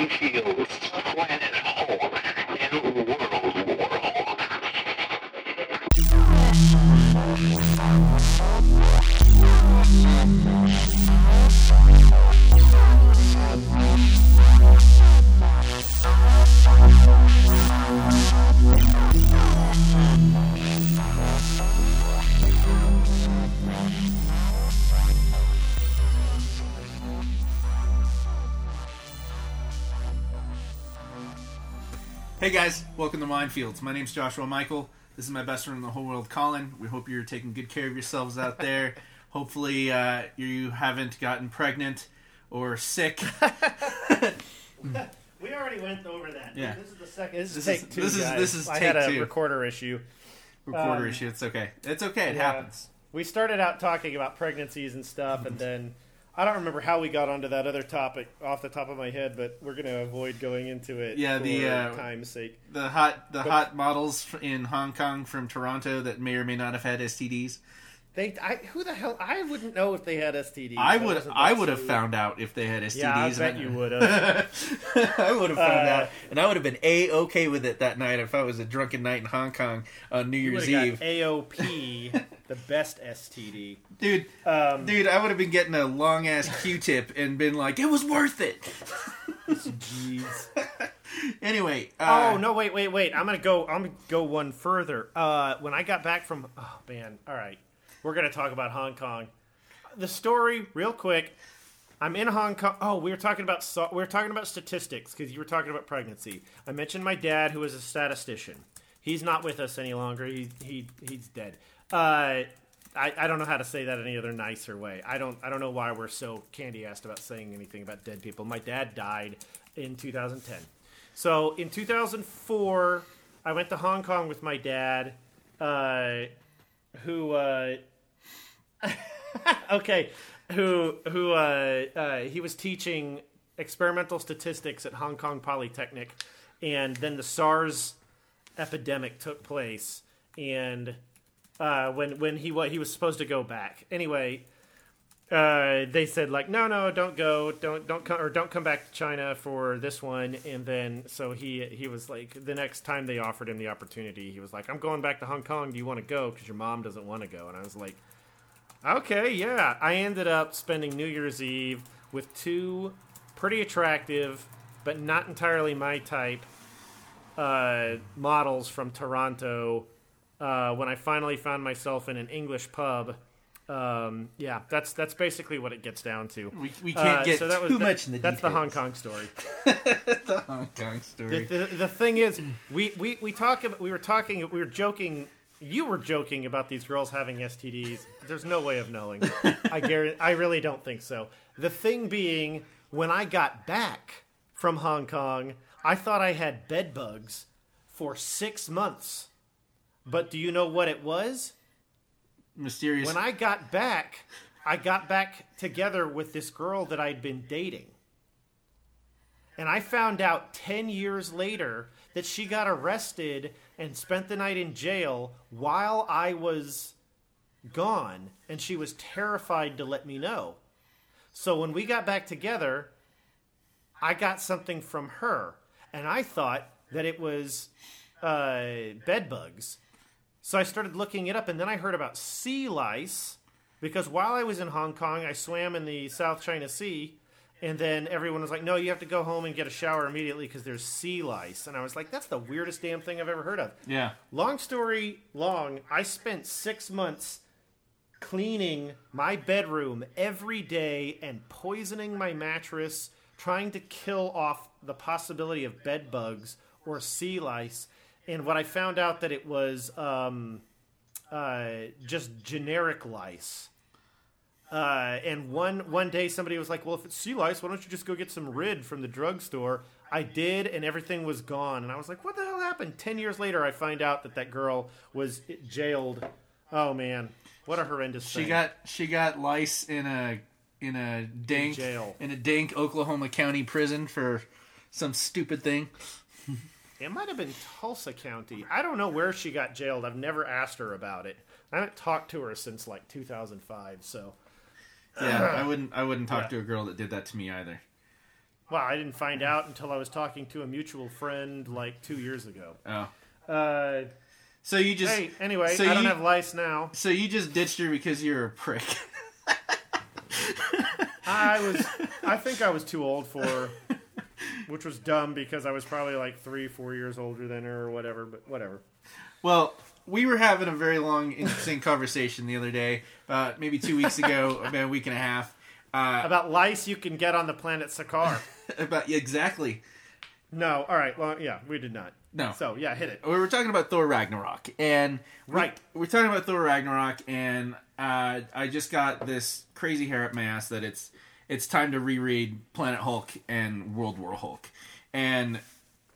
minefields, Minefields. My name's Joshua Michael. This is my best friend in the whole world, Colin. We hope you're taking good care of yourselves out there. Hopefully, uh, you haven't gotten pregnant or sick. We already went over that. Yeah. This is the second. This is This take is- two. this is- this is I take had a two. recorder issue. Recorder Um, issue. It's okay. It's okay. It Yeah. happens. We started out talking about pregnancies and stuff, and then I don't remember how we got onto that other topic off the top of my head, but we're going to avoid going into it. Yeah, for the, uh, time's sake. The hot, the But- hot models in Hong Kong from Toronto that may or may not have had STDs. They, I, who the hell? I wouldn't know if they had STDs. I would, I would have found out if they had STDs. Yeah, I bet you would have. I would have found Uh, out, and I would have been a okay with it that night if I was a drunken night in Hong Kong on New Year's Eve, AOP, the best STD. dude. Um, Dude, I would have been getting a long ass Q-tip and been like, "It was worth it." Jeez. anyway, uh, Oh no! Wait, wait, wait! I'm gonna go. I'm gonna go one further. Uh, when I got back from, oh man! All right, we're gonna talk about Hong Kong. The story, real quick. I'm in Hong Kong. Oh, we were talking about we were talking about statistics because you were talking about pregnancy. I mentioned my dad, who is a statistician. He's not with us any longer. He he he's dead. Uh, I, I don't know how to say that any other nicer way. I don't I don't know why we're so candy assed about saying anything about dead people. My dad died in 2010. So in 2004, I went to Hong Kong with my dad, uh, who, uh, okay, who, who, uh, uh, he was teaching experimental statistics at Hong Kong Polytechnic, and then the SARS epidemic took place, and uh, when when he wa- he was supposed to go back. Anyway, uh, they said like, no, no, don't go, don't don't come or don't come back to China for this one. And then so he he was like, the next time they offered him the opportunity, he was like, I'm going back to Hong Kong. Do you want to go? Because your mom doesn't want to go. And I was like, okay, yeah. I ended up spending New Year's Eve with two pretty attractive, but not entirely my type, uh, models from Toronto. Uh, when I finally found myself in an English pub. Um, yeah, that's that's basically what it gets down to. we, we can't Uh, get so that was too that- much in the That's the. Hong Kong story. the Hong Kong The, story. the, the thing is, we, we, we talk about, we were talking, we were joking. You were joking about these girls having STDs. There's no way of knowing. I guarantee, I really don't think so. The thing being, when I got back from Hong Kong, I thought I had bed bugs for six months. But do you know what it was? Mysterious. When I got back, I got back together with this girl that I'd been dating. And I found out 10 years later that she got arrested and spent the night in jail while I was gone, and she was terrified to let me know. So when we got back together, I got something from her, and I thought that it was uh, bed bugs. So I started looking it up, and then I heard about sea lice because while I was in Hong Kong, I swam in the South China Sea, and then everyone was like, "No, you have to go home and get a shower immediately because there's sea lice." And I was like, "That's the weirdest damn thing I've ever heard of." yeah. Long story long, I spent six months cleaning my bedroom every day and poisoning my mattress, trying to kill off the possibility of bed bugs or sea lice. And what I found out that it was um, uh, just generic lice. Uh, and one one day somebody was like, "Well, if it's sea lice, why don't you just go get some Rid from the drugstore?" I did, and everything was gone. And I was like, "What the hell happened?" Ten years later, I find out that that girl was jailed. Oh man, what a horrendous She thing! got she got lice in a in a dank jail. in a dank Oklahoma County prison for some stupid thing. It might have been Tulsa County. I don't know where she got jailed. I've never asked her about it. I haven't talked to her since like 2005. So Yeah, I wouldn't I wouldn't talk Yeah. to a girl that did that to me either. Well, I didn't find out until I was talking to a mutual friend like two years ago. Oh, Uh, so you just hey, anyway, so I don't you- have lice now. so you just ditched her because you're a prick. I was, I think I was too old for her, which was dumb because I was probably like three, four years older than her or whatever. But whatever. Well, we were having a very long, interesting conversation the other day, uh, maybe two weeks ago, about a week and a half. Uh, About lice you can get on the planet Sakaar. about yeah, exactly. no, all right. Well, yeah, we did not. No. So yeah, hit it. we were talking about Thor Ragnarok, and we- Right. we're talking about Thor Ragnarok, and uh, I just got this crazy hair up my ass that it's it's time to reread Planet Hulk and World War Hulk, and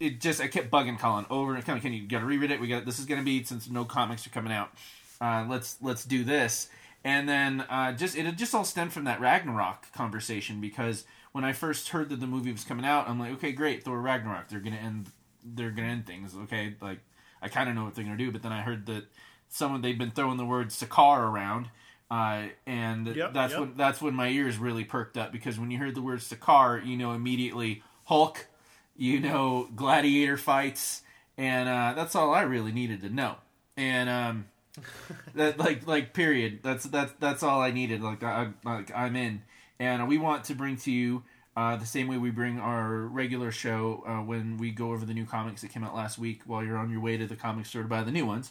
it just I kept bugging Colin over and kind of can you got to reread it? We got this is going to be since no comics are coming out. Uh, let's let's do this, and then uh, just it just all stemmed from that Ragnarok conversation because when I first heard that the movie was coming out, I'm like, okay, great, Thor Ragnarok, they're gonna end they're gonna end things. Okay, like I kind of know what they're gonna do, but then I heard that someone they've been throwing the word Sakaar around, uh, and Yep, that's yep. when that's when my ears really perked up because when you heard the word Sakaar, you know immediately Hulk, you know gladiator fights, and uh, that's all I really needed to know. And um, that like like period. That's that's that's all I needed. Like I like I'm in, and we want to bring to you uh, the same way we bring our regular show uh, when we go over the new comics that came out last week while you're on your way to the comic store to buy the new ones.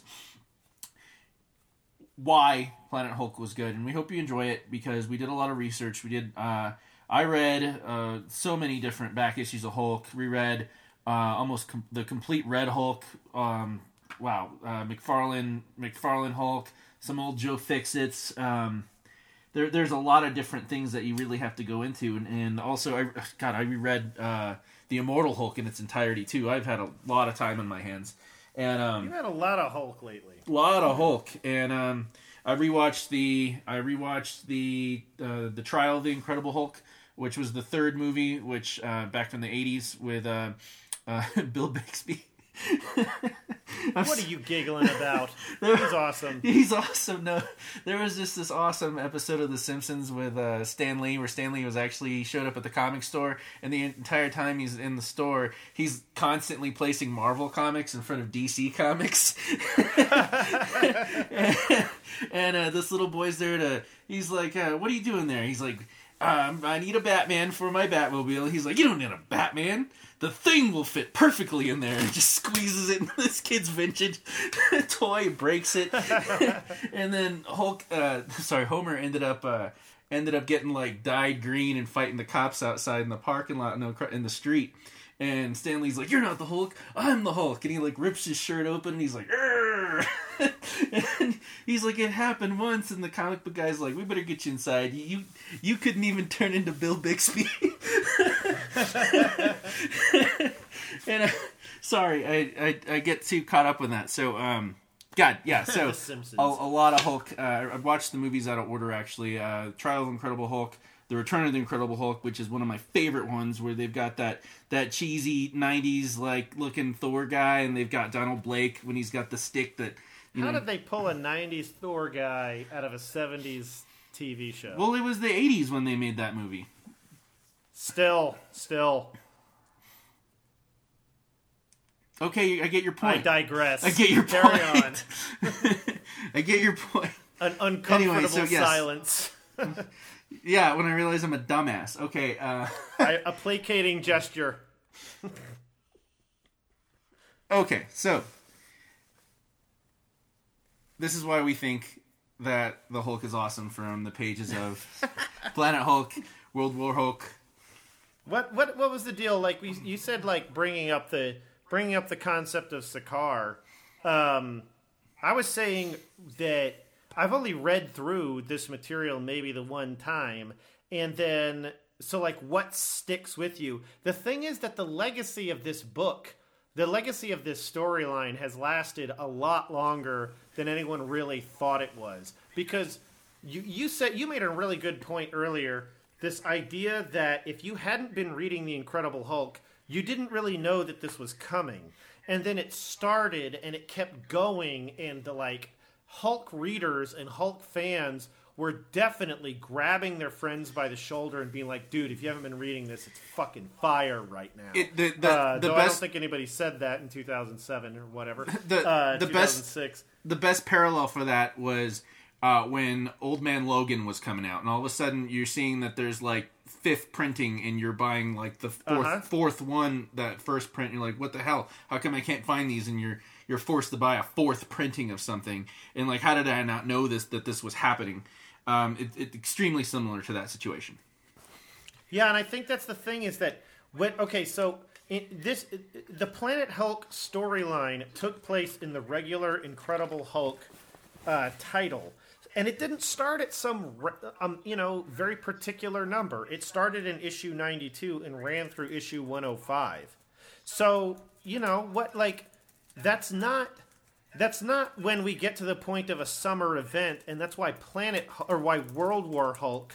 Why Planet Hulk was good, and we hope you enjoy it because we did a lot of research. We did. Uh, I read uh, so many different back issues of Hulk. Reread uh, almost com- the complete Red Hulk. Um, wow, uh, McFarlane, McFarlane Hulk, some old Joe Fixits. Um, there, there's a lot of different things that you really have to go into, and, and also, I, God, I reread uh, the Immortal Hulk in its entirety too. I've had a lot of time on my hands, and um, You had a lot of Hulk lately. a lot of Hulk, and um, I rewatched the I rewatched the uh, the Trial of the Incredible Hulk, which was the third movie, which uh, back from the '80s with uh, uh, Bill Bixby. What are you giggling about? He's awesome. He's awesome. No, there was just this awesome episode of The Simpsons with uh, Stan Lee, where Stan Lee was actually showed up at the comic store, and the entire time he's in the store, he's constantly placing Marvel comics in front of DC comics. and and, uh, this little boy's there to. He's like, uh, "What are you doing there?" He's like. Um, I need a Batman for my Batmobile. He's like, you don't need a Batman. The thing will fit perfectly in there. And just squeezes it this kid's vintage toy, breaks it, and then Hulk. Uh, sorry, Homer ended up uh, ended up getting like dyed green and fighting the cops outside in the parking lot in the, in the street. And Stan Lee's like, "You're not the Hulk. I'm the Hulk." And he like rips his shirt open and he's like! And he's like, "It happened once." And the comic book guy's like, "We better get you inside. You you, you couldn't even turn into Bill Bixby." and uh, sorry, I, I I get too caught up in that. So um, God, yeah. So a, a lot of Hulk. Uh, I watched the movies out of order actually. Uh, Trial of Incredible Hulk. The Return of the Incredible Hulk, which is one of my favorite ones, where they've got that that cheesy '90s like looking Thor guy, and they've got Donald Blake when he's got the stick that How know. did they pull a '90s Thor guy out of a '70s TV show? well, it was the '80s when they made that movie. still, still, Okay, I get your point. I digress. I get your Carry point. on. I get your point. An uncomfortable so yes. silence. Yeah, when I realize I'm a dumbass. Okay, uh, I, a placating gesture. okay, so this is why we think that the Hulk is awesome from the pages of Planet Hulk, World War Hulk. What what what was the deal? Like we, you said, like bringing up the bringing up the concept of Sakaar. Um, I was saying that I've only read through this material maybe the one time, and then so like what sticks with you? The thing is that the legacy of this book, the legacy of this storyline, has lasted a lot longer than anyone really thought it was. Because you you said you made a really good point earlier this idea that if you hadn't been reading the incredible hulk you didn't really know that this was coming. And then it started and it kept going and the like hulk readers and hulk fans were definitely grabbing their friends by the shoulder and being like, "Dude, if you haven't been reading this, it's fucking fire right now." It- the- the- uh, the though I don't think anybody said that in 2007 or whatever. The- uh, the best- 2006. the best parallel for that was uh, when Old Man Logan was coming out, and all of a sudden you're seeing that there's like fifth printing, and you're buying like the 4th Uh-huh. fourth one, that first print. You're like, what the hell? How come I can't find these? And you're you're forced to buy a fourth printing of something, and like, how did I not know this that this was happening? Um, it, it's extremely similar to that situation. Yeah, and I think that's the thing is that when okay, so this the Planet Hulk storyline took place in the regular Incredible Hulk uh, title, and it didn't start at some um, you know very particular number. It started in issue ninety two and ran through issue one hundred five. So you know what, like that's not that's not when we get to the point of a summer event, and that's why Planet or why World War Hulk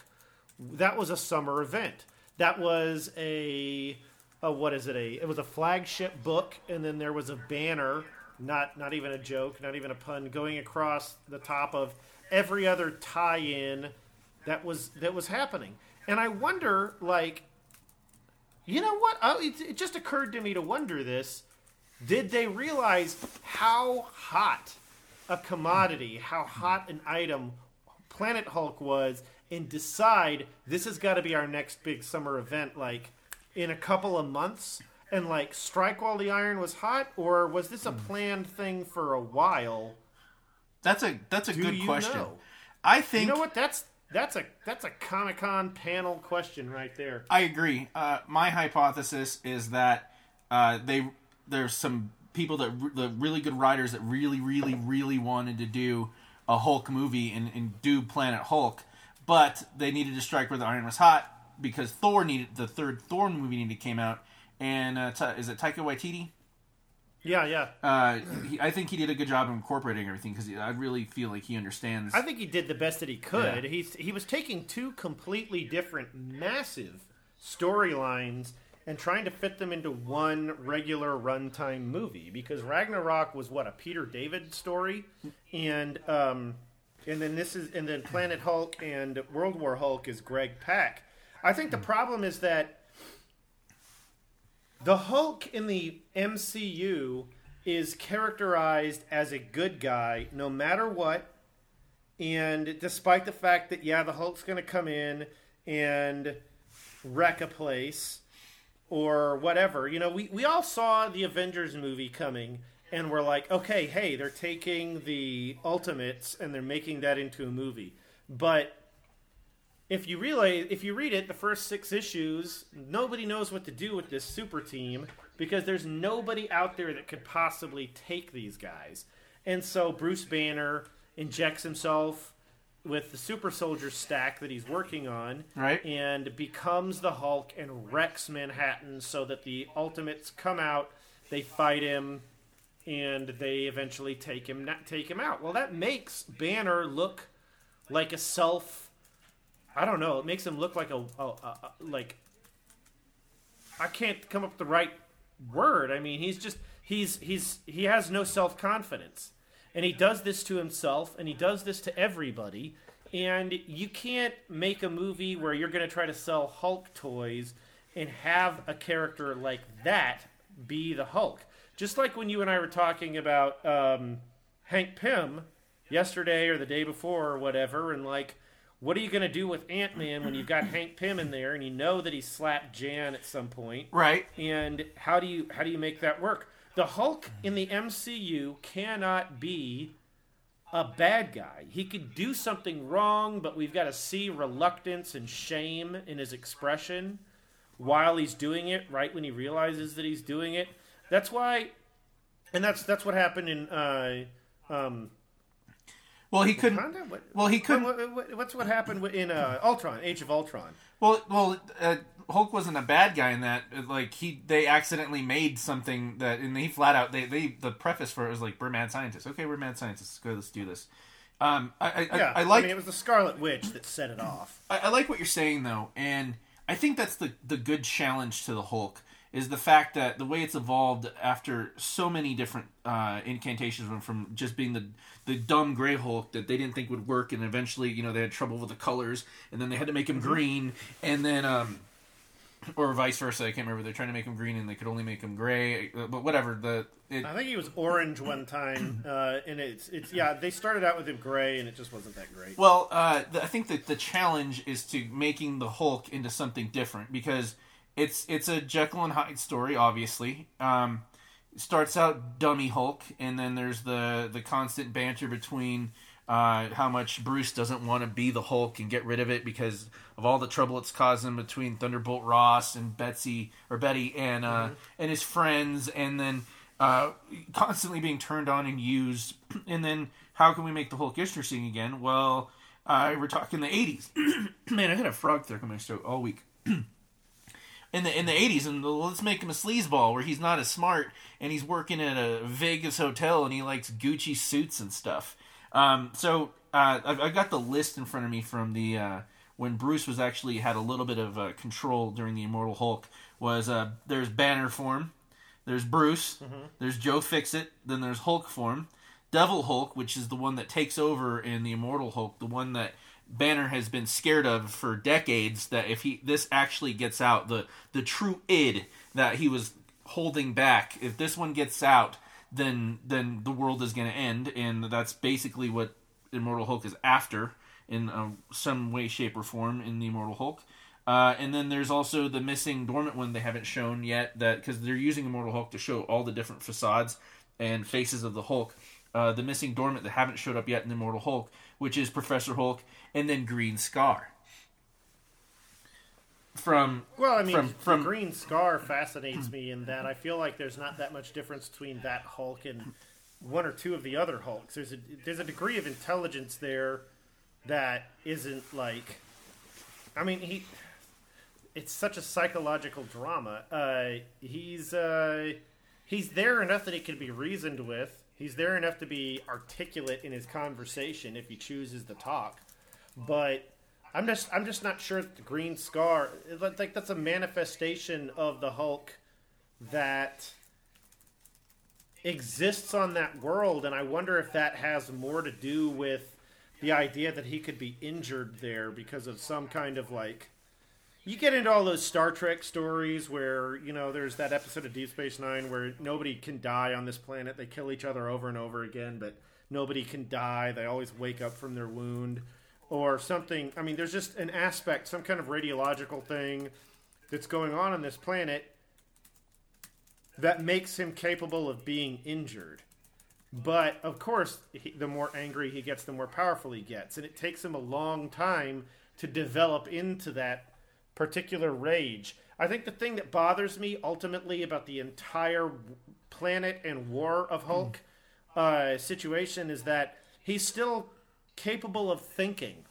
that was a summer event. That was a, a what is it? A it was a flagship book, and then there was a banner, not not even a joke, not even a pun, going across the top of every other tie-in that was that was happening. And I wonder, like, you know what? Oh, it, it just occurred to me to wonder this: Did they realize how hot a commodity, how hot an item Planet Hulk was, and decide this has got to be our next big summer event, like in a couple of months, and like strike while the iron was hot, or was this a planned thing for a while? That's a that's a Do good question. know? I think You know what? That's that's a that's a Comic Con panel question right there. I agree. Uh, my hypothesis is that uh, they there's some people that the really good writers that really, really, really wanted to do a Hulk movie and, and do Planet Hulk, but they needed to strike where the iron was hot because Thor needed the third Thor movie needed to came out, and uh, Ta- is it Taika Waititi? Yeah, yeah. Uh, he, I think he did a good job of incorporating everything because I really feel like he understands. I think he did the best that he could. Yeah. He's he was taking two completely different, massive storylines and trying to fit them into one regular runtime movie. Because Ragnarok was what a Peter David story, and um, and then this is and then Planet Hulk and World War Hulk is Greg Pak. I think the problem is that the Hulk in the MCU is characterized as a good guy no matter what. And despite the fact that, yeah, the Hulk's going to come in and wreck a place or whatever, you know, we, we all saw the Avengers movie coming and we're like, okay, hey, they're taking the Ultimates and they're making that into a movie. But if you realize if you read it the first six issues nobody knows what to do with this super team because there's nobody out there that could possibly take these guys and so bruce banner injects himself with the super soldier stack that he's working on Right. and becomes the hulk and wrecks manhattan so that the ultimates come out they fight him and they eventually take him not take him out well that makes banner look like a self I don't know. It makes him look like a, a, a, like I can't come up with the right word. I mean, he's just he's he's he has no self confidence, and he does this to himself, and he does this to everybody. And you can't make a movie where you're going to try to sell Hulk toys and have a character like that be the Hulk. Just like when you and I were talking about um, Hank Pym yesterday or the day before or whatever, and like, what are you going to do with Ant Man when you've got Hank Pym in there and you know that he slapped Jan at some point? right. And how do you how do you make that work? The Hulk in the MCU cannot be a bad guy. He could do something wrong, but we've got to see reluctance and shame in his expression while he's doing it, right when he realizes that he's doing it. That's why and that's that's what happened in uh um Well, he couldn't. Wakanda? What, Well, he couldn't. what- what- what's what happened in uh, Ultron, Age of Ultron? Well, well, uh, Hulk wasn't a bad guy in that. Like he, they accidentally made something that, and he flat out they, they the preface for it was like we're mad scientists. Okay, we're mad scientists. Go, let's do this. Um, I, I, Yeah, I, I like mean, it was the Scarlet Witch that set it off. I, I like what you're saying though, and I think that's the the good challenge to the Hulk is the fact that the way it's evolved after so many different uh, incantations went from just being the the dumb gray Hulk that they didn't think would work, and eventually, you know, they had trouble with the colors, and then they had to make him green, and then um, or vice versa. I can't remember. They're trying to make him green, and they could only make him gray. uh, But whatever. The it, I think he was orange one time, uh, and it's it's yeah. They started out with him gray, and it just wasn't that great. Well, uh, the, I think that the challenge is to making the Hulk into something different because it's it's a Jekyll and Hyde story. Obviously, um, starts out dummy Hulk, and then there's the the constant banter between uh, how much Bruce doesn't want to be the Hulk and get rid of it because of all the trouble it's causing between Thunderbolt Ross and Betsy or Betty and uh, and his friends, and then uh, constantly being turned on and used. And then how can we make the Hulk interesting again? Well, uh, we're talking the '80s. Man, I had a frog throat in my throat all week. in the in the eighties, and let's make him a sleazeball where he's not as smart and he's working at a Vegas hotel and he likes Gucci suits and stuff. Um, so uh, I've, I've got the list in front of me from the uh, when Bruce was actually had a little bit of uh, control during the Immortal Hulk. Was uh, there's Banner form, there's Bruce, there's Joe Fixit, then there's Hulk form, Devil Hulk, which is the one that takes over in the Immortal Hulk, the one that Banner has been scared of for decades. That if he this actually gets out, the the true id that he was holding back, if this one gets out, then then the world is going to end, and that's basically what Immortal Hulk is after in uh, some way, shape, or form in the Immortal Hulk. Uh, and then there's also the missing dormant one they haven't shown yet that because they're using Immortal Hulk to show all the different facades and faces of the Hulk. Uh, the missing dormant that haven't showed up yet in Immortal Hulk, which is Professor Hulk, and then Green Scar. From Well, I mean, from, from the Green Scar fascinates me in that I feel like there's not that much difference between that Hulk and one or two of the other Hulks. There's a there's a degree of intelligence there that isn't like. I mean, he. It's such a psychological drama. Uh, he's uh, he's there enough that he can be reasoned with. He's there enough to be articulate in his conversation if he chooses to talk. But I'm just I'm just not sure the green scar like that's a manifestation of the Hulk that exists on that world and I wonder if that has more to do with the idea that he could be injured there because of some kind of like you get into all those Star Trek stories where, you know, there's that episode of Deep Space Nine where nobody can die on this planet. They kill each other over and over again, but nobody can die. They always wake up from their wound or something. I mean, there's just an aspect, some kind of radiological thing that's going on on this planet that makes him capable of being injured. But of course, he, the more angry he gets, the more powerful he gets, and it takes him a long time to develop into that particular rage. I think the thing that bothers me ultimately about the entire planet and war of Hulk uh, situation is that he's still capable of thinking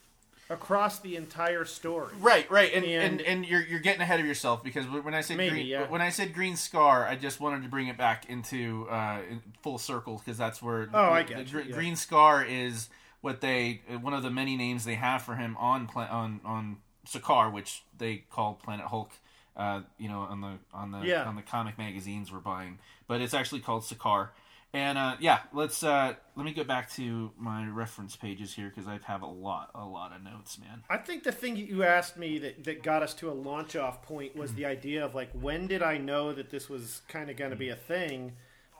across the entire story. Right, right, and, And- and and you're you're getting ahead of yourself because when I said Maybe, green, yeah. when I said green scar, I just wanted to bring it back into uh, in full circle because that's where Oh, I get the you, yeah. green scar is what they one of the many names they have for him on on on Sakaar, which they call Planet Hulk. Uh, you know, on the on the Yeah. on the comic magazines we're buying, but it's actually called Sakaar. And uh, yeah, let's uh, let me get back to my reference pages here because I have a lot a lot of notes, man. I think the thing you asked me that, that got us to a launch off point was the idea of like when did I know that this was kind of going to be a thing?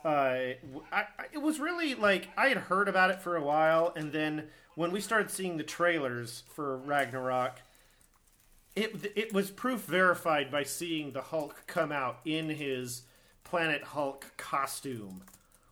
Uh, I- it was really like I had heard about it for a while, and then when we started seeing the trailers for Ragnarok, it it was proof verified by seeing the Hulk come out in his Planet Hulk costume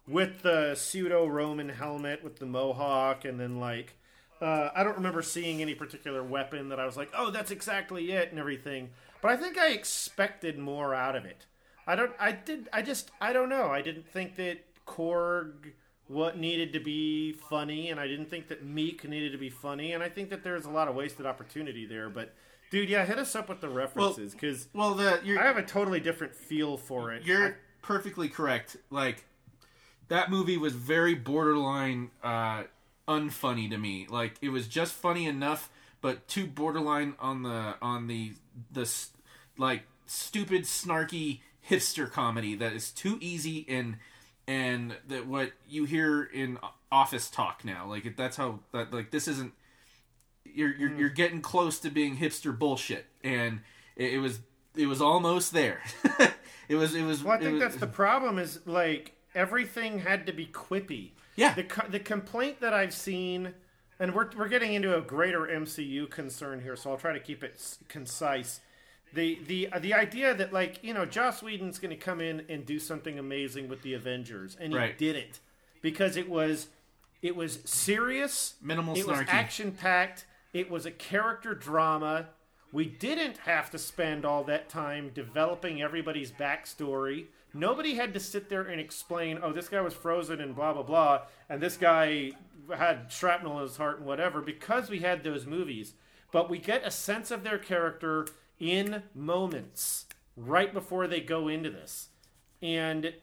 with the pseudo Roman helmet with the mohawk, and then like uh, I don't remember seeing any particular weapon that I was like, oh, that's exactly it, and everything. But I think I expected more out of it. I don't. I did. I just. I don't know. I didn't think that Korg what needed to be funny, and I didn't think that Miek needed to be funny, and I think that there's a lot of wasted opportunity there. But dude, yeah, hit us up with the references because Well, the I have a totally different feel for it. You're I- perfectly correct. Like that movie was very borderline uh, unfunny to me. Like it was just funny enough, but too borderline on the on the the like stupid, snarky, hipster comedy that is too easy and and that what you hear in office talk now like that's how that like this isn't you're you're, Mm. you're getting close to being hipster bullshit and it, it was it was almost there it was it was Well, I think was- that's the problem. Is like everything had to be quippy. Yeah. The the complaint that I've seen, and we're we're getting into a greater MCU concern here, so I'll try to keep it s- concise. The the uh, the idea that like you know Joss Whedon's going to come in and do something amazing with the Avengers, and he Right. did it because it was it was serious, Minimal it was action packed, it was a character drama. We didn't have to spend all that time developing everybody's backstory. Nobody had to sit there and explain, oh, this guy was frozen and blah, blah, blah, and this guy had shrapnel in his heart and whatever, because we had those movies. But we get a sense of their character in moments right before they go into this. And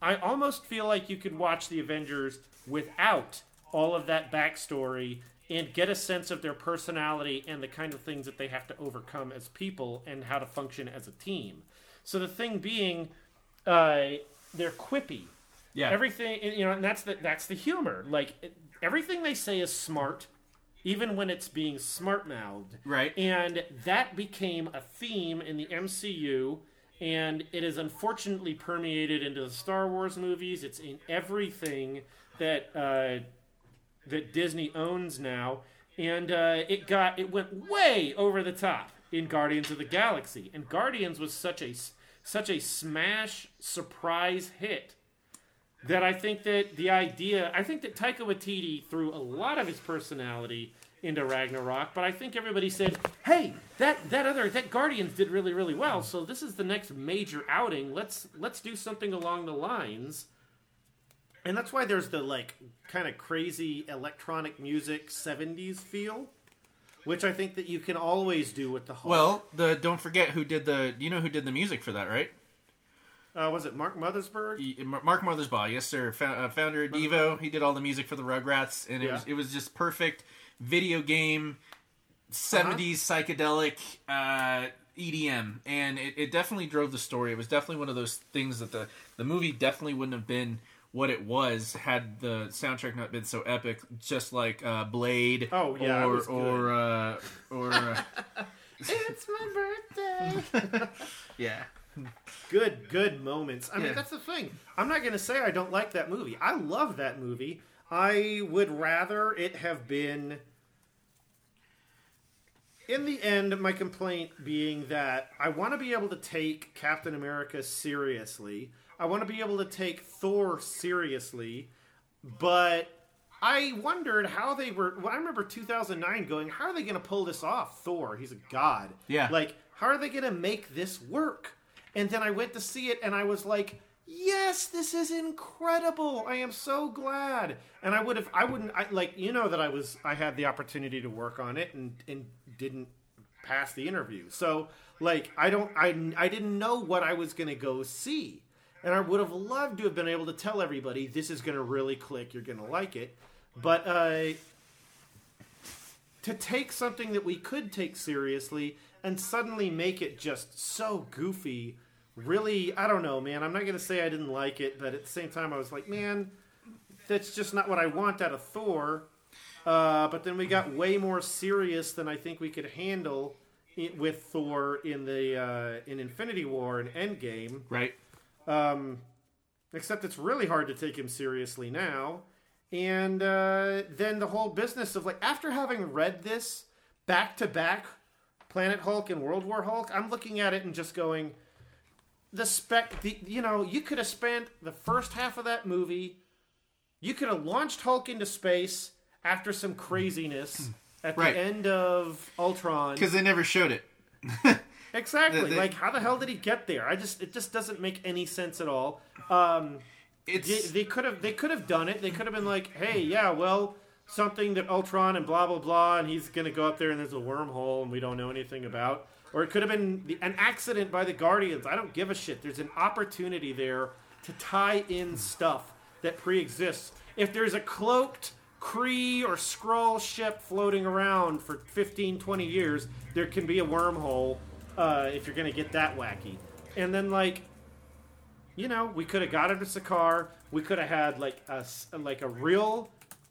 I almost feel like you could watch the Avengers without all of that backstory and get a sense of their personality and the kind of things that they have to overcome as people and how to function as a team. So the thing being, uh, they're quippy. yeah Everything you know, and that's the that's the humor. Like it, everything they say is smart, even when it's being smart mouthed. Right. And that became a theme in the MCU, and it is unfortunately permeated into the Star Wars movies. It's in everything that uh, that Disney owns now, and uh, it got it went way over the top in Guardians of the Galaxy. And Guardians was such a such a smash surprise hit that I think that the idea, I think that Taika Waititi threw a lot of his personality into Ragnarok, but I think everybody said, "Hey, that that other that Guardians did really really well, so this is the next major outing. Let's let's do something along the lines." And that's why there's the like kind of crazy electronic music 70s feel, which I think that you can always do with the Hulk. well the don't forget who did the you know who did the music for that right uh, was it Mark Mothersbaugh? Mark Mothersbaugh, yes sir, uh, founder of Devo. He did all the music for the Rugrats, and it Yeah. was it was just perfect video game, seventies psychedelic uh, EDM, and it, it definitely drove the story. It was definitely one of those things that the the movie definitely wouldn't have been what it was had the soundtrack not been so epic. Just like uh, Blade, Oh, yeah, or or uh, or uh, it's my birthday. yeah. good good moments i Yeah. mean that's the thing i'm not going to say i don't like that movie i love that movie i would rather it have been in the end my complaint being that i want to be able to take captain america seriously i want to be able to take thor seriously but I wondered how they were. Well, I remember 2009 going, how are they going to pull this off? Thor, he's a god. Yeah. Like, how are they going to make this work? And then I went to see it and I was like, yes, this is incredible. I am so glad. And I would have, I wouldn't, I, like, you know, that I was, I had the opportunity to work on it and, and didn't pass the interview. So, like, I don't, I, I didn't know what I was going to go see. And I would have loved to have been able to tell everybody this is going to really click. You're going to like it. But uh, to take something that we could take seriously and suddenly make it just so goofy, really, I don't know, man. I'm not going to say I didn't like it, but at the same time, I was like, man, that's just not what I want out of Thor. Uh, but then we got way more serious than I think we could handle with Thor in the uh, in Infinity War and Endgame. Right. Um, except it's really hard to take him seriously now. And uh, then the whole business of like after having read this back to back, Planet Hulk and World War Hulk, I'm looking at it and just going, the spec. The, you know, you could have spent the first half of that movie. You could have launched Hulk into space after some craziness at Right. the end of Ultron. Because they never showed it. Exactly. The- the- like, how the hell did he get there? I just, it just doesn't make any sense at all. Um, It's they, could have, they could have done it. They could have been like, hey, yeah, well, something that Ultron and blah blah blah, and he's gonna go up there and there's a wormhole and we don't know anything about. Or it could have been the, an accident by the Guardians. I don't give a shit. There's an opportunity there to tie in stuff that pre-exists. If there's a cloaked Kree or Skrull ship floating around for 15, 20 years, there can be a wormhole uh, if you're going to get that wacky. And then, like, you know, we could have got him to Sakaar. We could have had like a like a real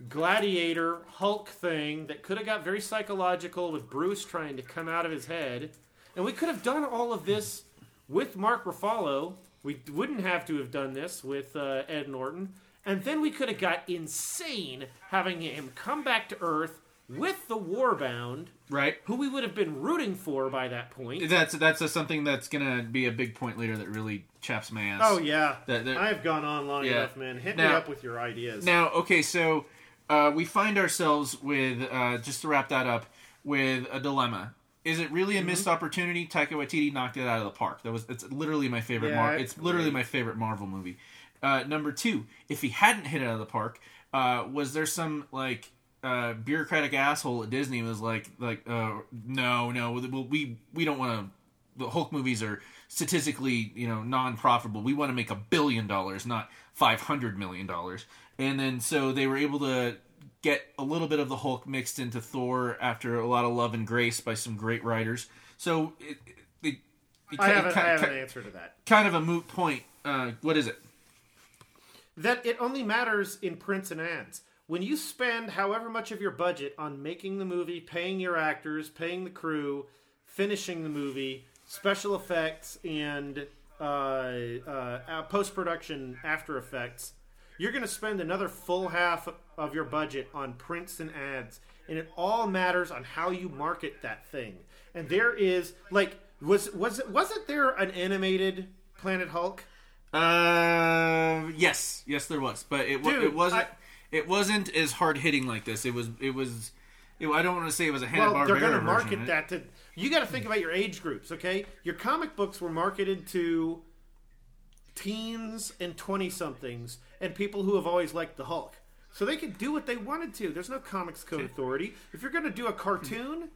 gladiator Hulk thing that could have got very psychological with Bruce trying to come out of his head, and we could have done all of this with Mark Ruffalo. We wouldn't have to have done this with uh, Ed Norton, and then we could have got insane having him come back to Earth with the Warbound, Right. who we would have been rooting for by that point. That's that's a, something that's gonna be a big point later that really chaps my ass. Oh yeah, That- that- I've gone on long Yeah. enough, man. Hit me up with your ideas. Now, okay, so uh, we find ourselves with uh, just to wrap that up with a dilemma. Is it really a Mm-hmm. missed opportunity? Taika Waititi knocked it out of the park. That was it's literally my favorite. Yeah, Mar- it's literally my favorite Marvel movie. Uh, number two, if he hadn't hit it out of the park, uh, was there some like uh, bureaucratic asshole at Disney was like like uh, no no we we, we don't want to the Hulk movies are statistically, you know, non-profitable. We want to make a billion dollars, not five hundred million dollars. And then so they were able to get a little bit of the Hulk mixed into Thor after a lot of love and grace by some great writers. So it, it, it, I have, it a, I have an answer to that. kind of a moot point. Uh, what is it? That it only matters in prints and ads. When you spend however much of your budget on making the movie, paying your actors, paying the crew, finishing the movie, special effects, and uh, uh, post production after effects, you're going to spend another full half of your budget on prints and ads. And it all matters on how you market that thing. And there is, like, was was it wasn't there an animated Planet Hulk? Uh, yes, yes, there was, but it Dude, it wasn't. I- it wasn't as hard hitting like this. It was. It was. It, I don't want to say it was a Hanna Well, they're going to market that to. You got to think about your age groups, okay? Your comic books were marketed to teens and twenty somethings and people who have always liked the Hulk, so they could do what they wanted to. There's no comics code authority. If you're going to do a cartoon,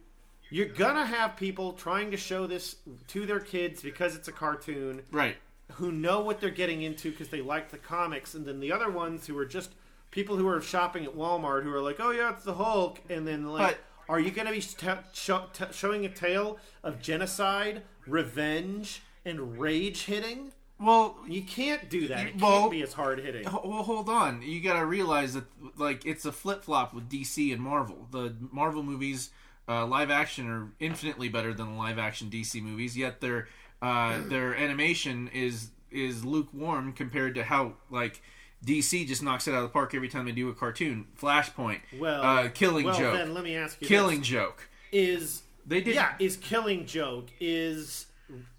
you're gonna have people trying to show this to their kids because it's a cartoon Right. who know what they're getting into because they like the comics, and then the other ones who are just people who are shopping at Walmart who are like, "Oh yeah, it's the Hulk," and then like, But- are you going to be t- show- t- showing a tale of genocide, revenge, and rage hitting? Well, You can't do that. It Well- can't be as hard hitting. Well, hold on. You got to realize that like it's a flip flop with DC and Marvel. The Marvel movies, uh, live action, are infinitely better than the live action DC movies. Yet their uh, their animation is is lukewarm compared to how like DC just knocks it out of the park every time they do a cartoon. Flashpoint, Well, uh, Killing well, Joke, then let me ask you: Killing this. Joke. is They did. yeah is Killing Joke is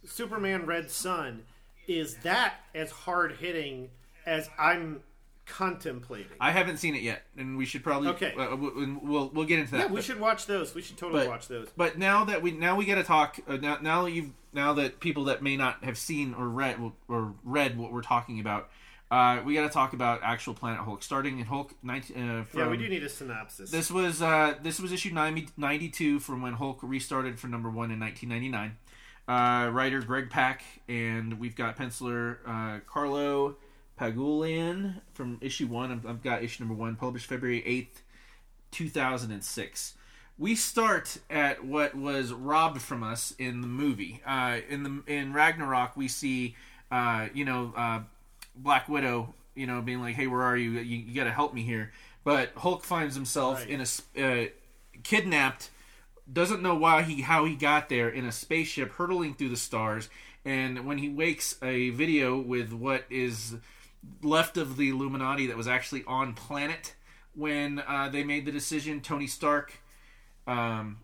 Superman Red Sun is that as hard hitting as I'm contemplating? I haven't seen it yet, and we should probably Okay. Uh, we'll we'll get into that. Yeah, we but- should watch those. We should totally but, watch those. But now that we now we got to talk uh, now now that you've now that people that may not have seen or read or read what we're talking about, uh, we got to talk about actual Planet Hulk. Starting in Hulk 19, uh, from, Yeah, we do need a synopsis. This was uh, this was issue 90, 92 from when Hulk restarted for number one in 1999. Uh, writer Greg Pak and we've got penciler uh, Carlo Pagulayan from issue one. I've, I've got issue number one, published February eighth, two thousand and six. We start at what was robbed from us in the movie. Uh, in the in Ragnarok, we see uh, you know uh, Black Widow, you know, being like, "Hey, where are you? You, you got to help me here." But Hulk finds himself Right. in a uh, kidnapped, doesn't know why he how he got there in a spaceship hurtling through the stars. And when he wakes, a video with what is left of the Illuminati that was actually on planet when uh, they made the decision. Tony Stark, um,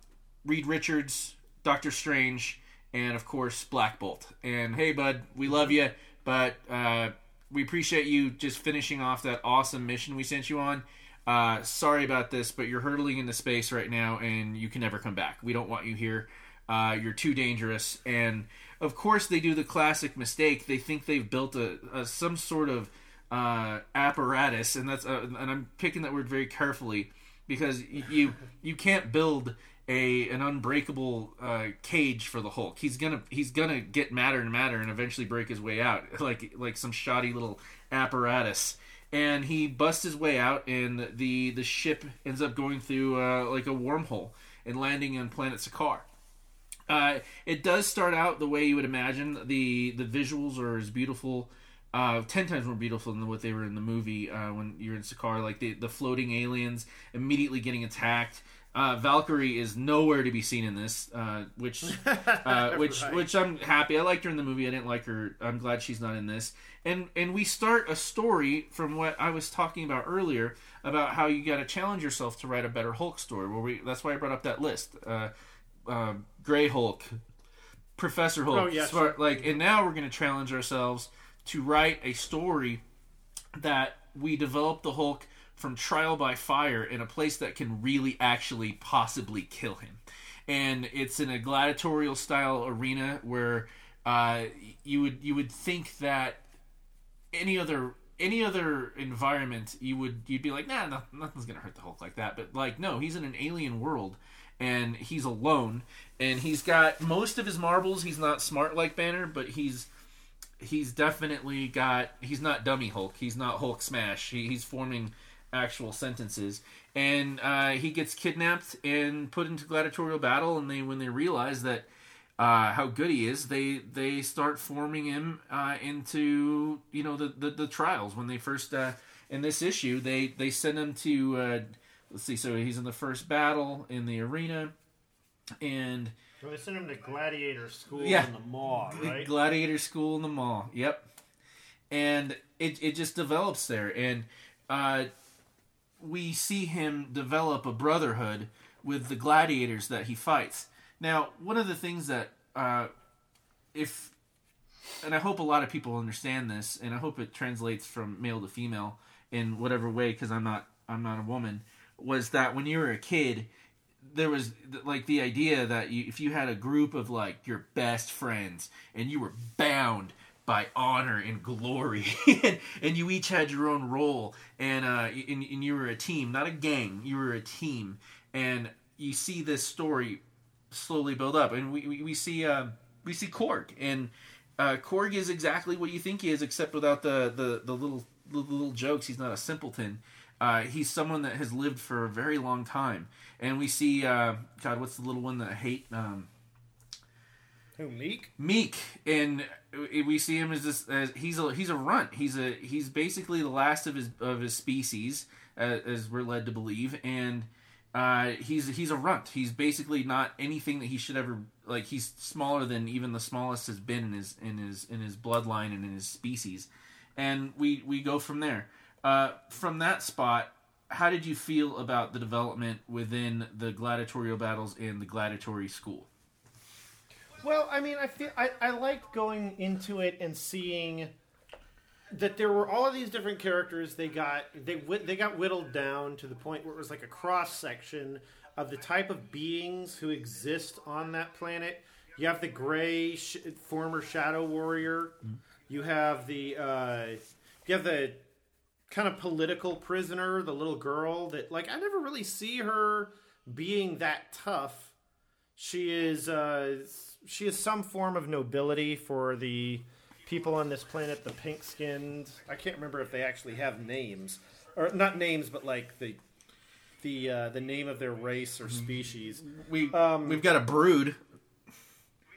Reed Richards, Doctor Strange, and of course Black Bolt. And hey, bud, we love you, but uh, we appreciate you just finishing off that awesome mission we sent you on. Uh, sorry about this, but you're hurtling into space right now, and you can never come back. We don't want you here. Uh, you're too dangerous. And of course, they do the classic mistake. They think they've built a, a some sort of uh, apparatus, and that's uh, and I'm picking that word very carefully because you you can't build a an unbreakable uh, cage for the Hulk. He's gonna he's gonna get madder and madder and eventually break his way out like like some shoddy little apparatus. And he busts his way out, and the the ship ends up going through uh, like a wormhole and landing on planet Sakaar. Uh, it does start out the way you would imagine. the The visuals are as beautiful uh, ten times more beautiful than what they were in the movie uh, when you're in Sakaar. Like the the floating aliens immediately getting attacked. Uh, Valkyrie is nowhere to be seen in this, uh, which, uh, which, Right. which I'm happy. I liked her in the movie. I didn't like her. I'm glad she's not in this. And and we start a story from what I was talking about earlier about how you got to challenge yourself to write a better Hulk story. Where we that's why I brought up that list. Uh, uh, Gray Hulk, Professor Hulk, Oh, yeah, Smart- sure. like, and now we're going to challenge ourselves to write a story that we develop the Hulk from trial by fire in a place that can really actually possibly kill him. And it's in a gladiatorial style arena where uh, you would you would think that any other any other environment you would you'd be like nah no, nothing's gonna hurt the Hulk like that. But like no he's in an alien world and he's alone and he's got most of his marbles. He's not smart like Banner but he's he's definitely got he's not dummy hulk. He's not hulk smash. He, he's forming actual sentences and uh, he gets kidnapped and put into gladiatorial battle and they when they realize that uh, how good he is they they start forming him uh, into you know the, the the trials when they first uh, in this issue they they send him to uh, let's see so he's in the first battle in the arena and Well, they sent him to gladiator school Yeah. in the mall, right? Gladiator School in the mall. Yep. And it it just develops there, and uh, we see him develop a brotherhood with the gladiators that he fights. Now, one of the things that uh, if and I hope a lot of people understand this, and I hope it translates from male to female in whatever way, because I'm not I'm not a woman. Was that when you were a kid, there was like the idea that you, if you had a group of like your best friends and you were bound by honor and glory. And, and you each had your own role. And uh and, and you were a team not a gang. You were a team. And you see this story slowly build up. And we we, we see uh we see korg. And uh korg is exactly what you think he is except without the the the little the little jokes. He's not a simpleton. Uh, he's someone that has lived for a very long time, and we see uh, God. What's the little one that I hate? Um, Who Miek? Miek, and we see him as this. As he's a he's a runt. He's a he's basically the last of his of his species, uh, as we're led to believe, and uh, he's he's a runt. He's basically not anything that he should ever like. He's smaller than even the smallest has been in his in his in his bloodline and in his species, and we we go from there. Uh, from that spot, how did you feel about the development within the gladiatorial battles and the gladiatory school? Well, I mean, I feel I, I liked going into it and seeing that there were all of these different characters. They got they they got whittled down to the point where it was like a cross section of the type of beings who exist on that planet. You have the gray sh- former shadow warrior. You have the uh, you have the kind of political prisoner, the little girl that like I never really see her being that tough she is uh, she is some form of nobility for the people on this planet, the pink skinned. I can't remember if they actually have names or not names, but like the the uh, the name of their race or species. We Um, we've got a brood.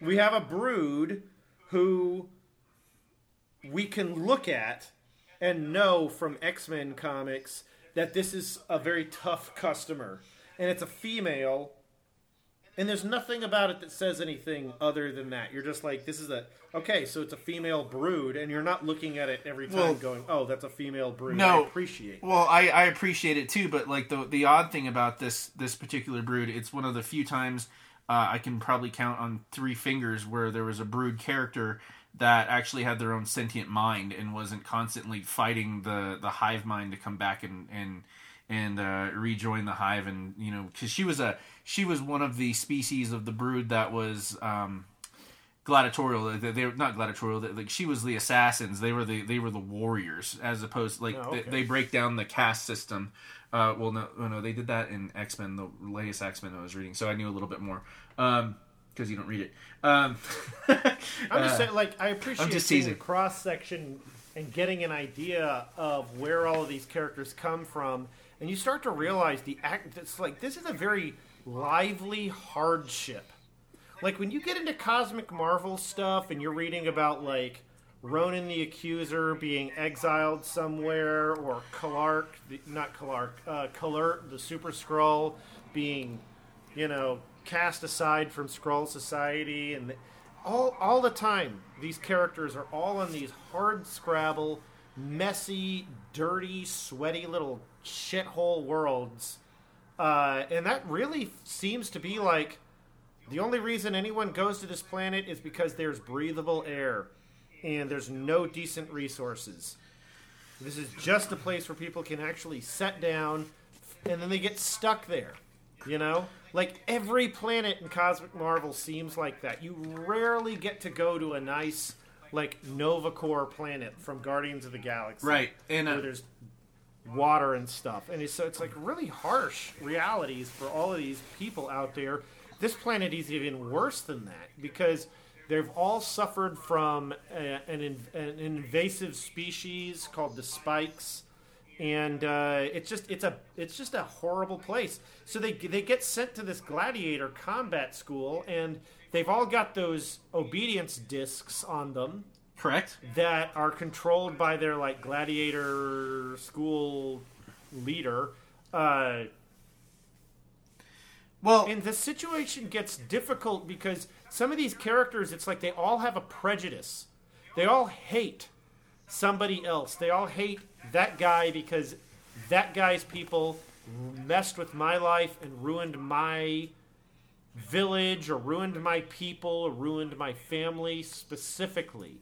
We have a brood who we can look at and know from X Men comics that this is a very tough customer, and it's a female. And there's nothing about it that says anything other than that. You're just like, this is a okay, so it's a female brood, and you're not looking at it every time Well- going, oh, that's a female brood. No. I appreciate. Well, I, I appreciate it too, but like the the odd thing about this this particular brood, it's one of the few times uh, I can probably count on three fingers where there was a brood character that actually had their own sentient mind and wasn't constantly fighting the the hive mind to come back and and and uh, rejoin the hive and you know because she was a she was one of the species of the brood that was um, gladiatorial. They, they were not gladiatorial. they- Like she was the assassins. They were the they were the warriors as opposed like Oh, they, okay. they break down the caste system. Uh, well, no, oh, no, they did that in X Men, the latest X Men I was reading, so I knew a little bit more. Um, because you don't read it. Um, I'm just saying, like, I appreciate just seeing cross section and getting an idea of where all of these characters come from, and you start to realize the act. It's like this is a very lively hardship. Like when you get into cosmic Marvel stuff and you're reading about like Ronan the Accuser being exiled somewhere, or Clark, the, not Clark, uh, Kl'rt, the Super Skrull, being, you know, cast aside from Skrull society, and the, all all the time these characters are all in these hard scrabble, messy, dirty, sweaty little shithole worlds, uh, and that really seems to be like the only reason anyone goes to this planet is because there's breathable air and there's no decent resources. This is just a place where people can actually set down and then they get stuck there. You know? Like every planet in Cosmic Marvel seems like that. You rarely get to go to a nice like Nova Corps planet from Guardians of the Galaxy. Right. And Where uh, there's water and stuff. And it's, so it's like really harsh realities for all of these people out there. This planet is even worse than that because they've all suffered from a, an, an invasive species called the spikes. And uh, it's just it's a it's just a horrible place. So they they get sent to this gladiator combat school, and they've all got those obedience discs on them, correct. that are controlled by their like gladiator school leader. Uh, Well, and the situation gets difficult because some of these characters, it's like they all have a prejudice. They all hate somebody else. They all hate that guy because that guy's people messed with my life and ruined my village or ruined my people or ruined my family specifically.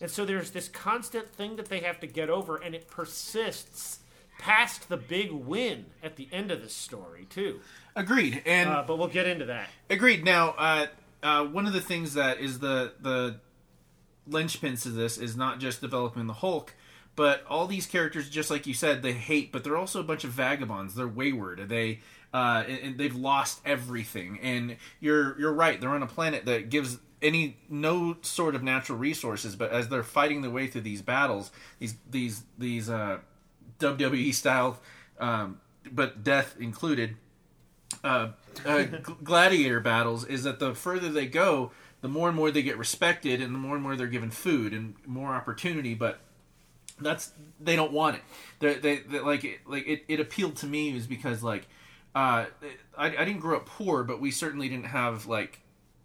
And so there's this constant thing that they have to get over, and it persists past the big win at the end of this story, too. agreed. And Uh, but we'll get into that. Agreed. Now, uh, uh, one of the things that is the the linchpins to this is not just developing the Hulk, but all these characters, just like you said, they hate, but they're also a bunch of vagabonds. They're wayward. They uh, and, and they've lost everything. And you're you're right. They're on a planet that gives any no sort of natural resources. But as they're fighting their way through these battles, these these these uh, WWE style, um, but death included uh, uh, gladiator battles is that the further they go, the more and more they get respected, and the more and more they're given food and more opportunity. But that's they don't want it. They're, they they like it, like it, it appealed to me was because like uh, I, I didn't grow up poor, but we certainly didn't have like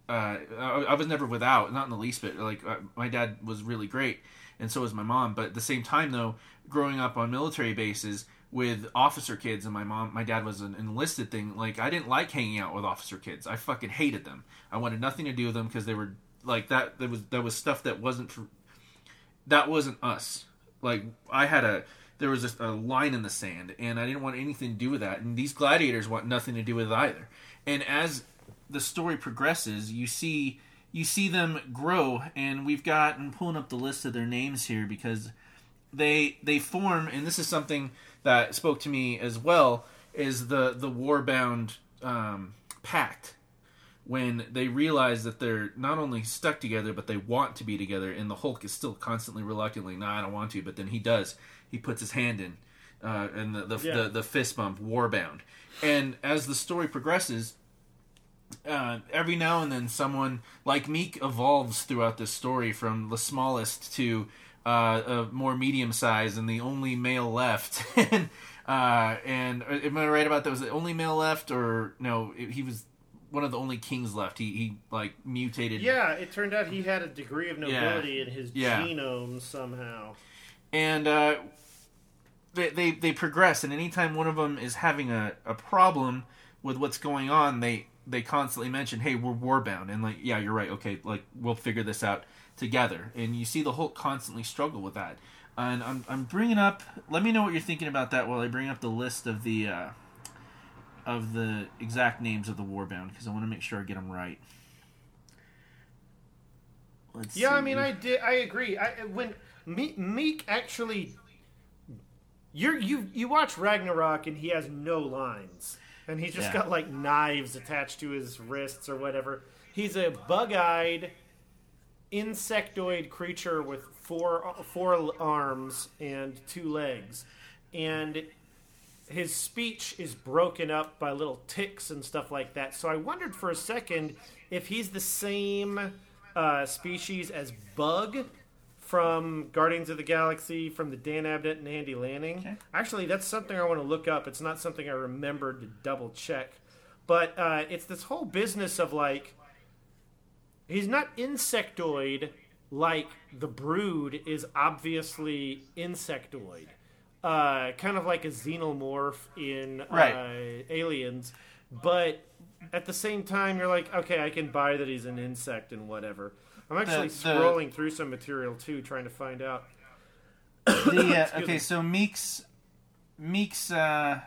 uh, I, I was never without, not in the least bit. Like uh, my dad was really great, and so was my mom. But at the same time, though, growing up on military bases with officer kids, and my mom, my dad was an enlisted thing. Like I didn't like hanging out with officer kids. I fucking hated them. I wanted nothing to do with them because they were like that. There was that was stuff that wasn't for, that wasn't us. Like I had a there was just a line in the sand, and I didn't want anything to do with that. And these gladiators want nothing to do with it either. And as the story progresses, you see you see them grow, and we've got I'm pulling up the list of their names here because they they form, and this is something that spoke to me as well, is the the warbound um, pact when they realize that they're not only stuck together but they want to be together and the hulk is still constantly reluctantly no i don't want to but then he does he puts his hand in uh, and the the, Yeah. the the fist bump warbound and as the story progresses uh, every now and then someone like Miek evolves throughout this story from the smallest to uh, a more medium size and the only male left. and uh, and uh, am I right about that? Was the only male left, or no? He was one of the only kings left. He he like mutated. Yeah, it turned out he had a degree of nobility in his Yeah. genome somehow. And uh, they, they they progress and anytime one of them is having a, a problem with what's going on they they constantly mention hey we're warbound. And like yeah you're right. Okay like we'll figure this out together. And you see the hulk constantly struggle with that. And i'm, I'm bringing up let me know what you're thinking about that while i bring up the list of the uh, of the exact names of the warbound because i want to make sure i get them right. Let's Yeah, I mean, I did. I agree. I, when Me- Miek actually, you're you you watch Ragnarok and he has no lines, and he's just Yeah. got like knives attached to his wrists or whatever. He's a bug-eyed, insectoid creature with four four arms and two legs, and his speech is broken up by little ticks and stuff like that. So I wondered for a second if he's the same uh, species as Bug from Guardians of the Galaxy from the Dan Abnett and Andy Lanning. Okay. Actually, that's something I want to look up. It's not something I remembered to double check, but uh, it's this whole business of like he's not insectoid like the Brood is obviously insectoid. Uh, kind of like a xenomorph in Right. uh, Aliens, but at the same time, you're like, okay, I can buy that he's an insect and whatever. I'm actually the- scrolling through some material too, trying to find out. The, uh, okay, me. so Mieks, Mieks. Uh,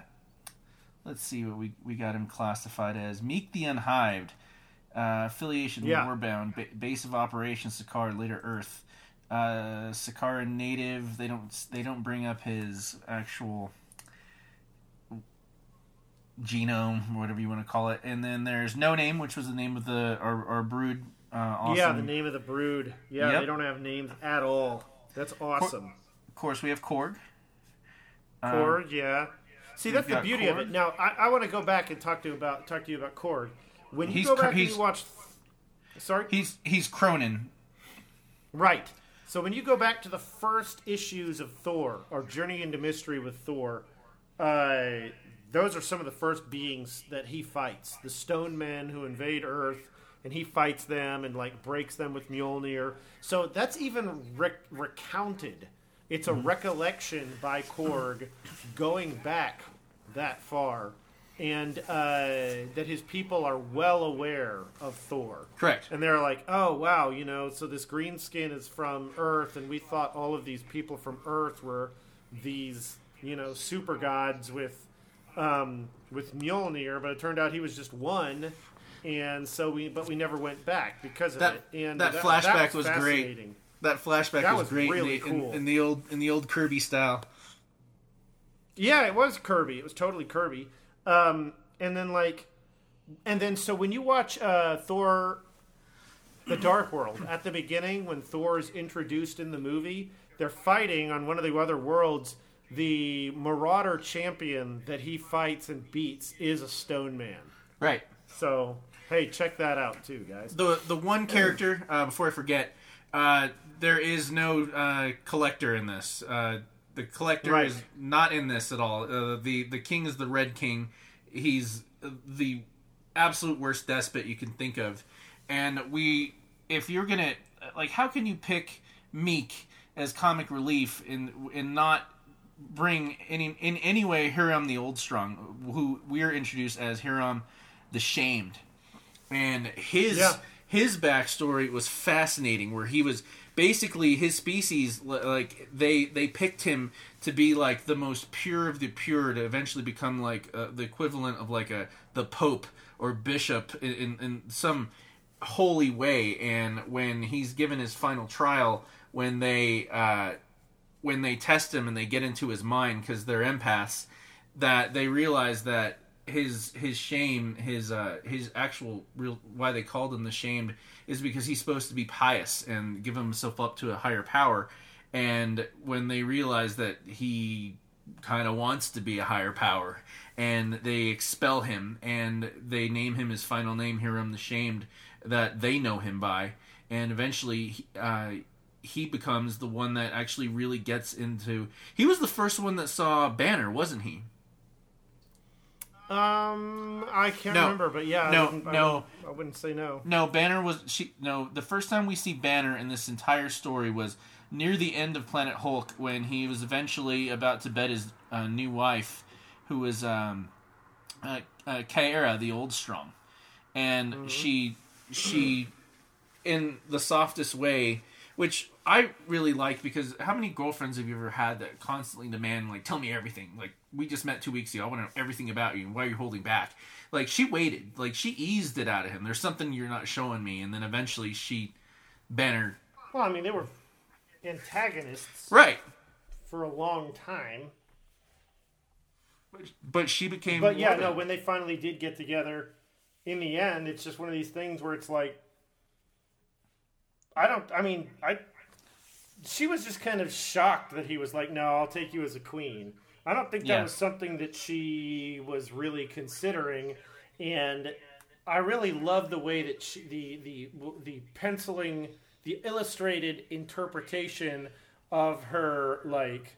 let's see what we we got him classified as. Miek the Unhived, uh, affiliation Yeah. Warbound, ba- base of operations Sakaar, later Earth. Uh, Sakara native. They don't they don't bring up his actual genome, or whatever you want to call it. And then there's No Name, which was the name of the our, our brood. Uh, awesome. Yeah, the name of the brood. Yeah, Yep. they don't have names at all. That's awesome. Of course, we have Korg. Uh, Korg, yeah. See, that's the beauty of it. Now, I, I want to go back and talk to you about talk to you about Korg. When you He's go back and he's- you watch, sorry, He's he's Kronan. right. So when you go back to the first issues of Thor or Journey into Mystery with Thor, uh, those are some of the first beings that he fights. The Stone Men who invade Earth, and he fights them and like breaks them with Mjolnir. So that's even rec- recounted. It's a recollection by Korg going back that far, and uh, that his people are well aware of Thor. Correct. And they're like, oh, wow, you know, so this green skin is from Earth, and we thought all of these people from Earth were these, you know, super gods with, um, with Mjolnir, but it turned out he was just one. And so we, but we never went back because of That- it. And that flashback was great. That flashback That was, was great really in, the, in- cool. in, the old in the old Kirby style. Yeah, it was Kirby. It was totally Kirby. Um, and then like, and then so when you watch uh, Thor, the Dark World at the beginning when Thor is introduced in the movie, they're fighting on one of the other worlds. The Marauder champion that he fights and beats is a Stone Man. Right. So hey, check that out too, guys. The the one character uh, before I forget, uh, there is no uh, collector in this. Uh, the collector Right. is not in this at all. Uh, the the king is the Red King. He's the absolute worst despot you can think of. And we, if you're gonna like, how can you pick Miek as comic relief and and not bring any in any way Hiroim the Old Strong, who we are introduced as Hiroim the Shamed, and his Yeah. his backstory was fascinating, where he was basically his species like they they picked him to be like the most pure of the pure to eventually become like uh, the equivalent of like a the pope or bishop in, in, in some holy way and when he's given his final trial when they uh when they test him and they get into his mind because they're empaths, that they realize that his his shame, his uh, his actual real why they called him the shamed is because he's supposed to be pious and give himself up to a higher power, and when they realize that he kind of wants to be a higher power, and they expel him and they name him his final name, Hiroim the Shamed, that they know him by, and eventually. Uh, he becomes the one that actually really gets into. He was the first one that saw Banner, wasn't he? Um, I can't No. remember, but yeah, I No, I no. wouldn't- I wouldn't say no. No, Banner was she. No, the first time we see Banner in this entire story was near the end of Planet Hulk when he was eventually about to bed his uh, new wife, who was um, uh, uh, the Old Strong, and she she in the softest way, which I really like because how many girlfriends have you ever had that constantly demand like tell me everything like we just met two weeks ago. I want to know everything about you and why you're holding back. Like she waited. Like she eased it out of him. There's something you're not showing me. And then eventually she Banner Well, I mean, they were antagonists right. for a long time. but she became But yeah, no, when they finally did get together, in the end, it's just one of these things where it's like, I don't, I mean, I, she was just kind of shocked that he was like, no, I'll take you as a queen. I don't think that Yeah. was something that she was really considering, and I really love the way that she, the the the penciling, the illustrated interpretation of her like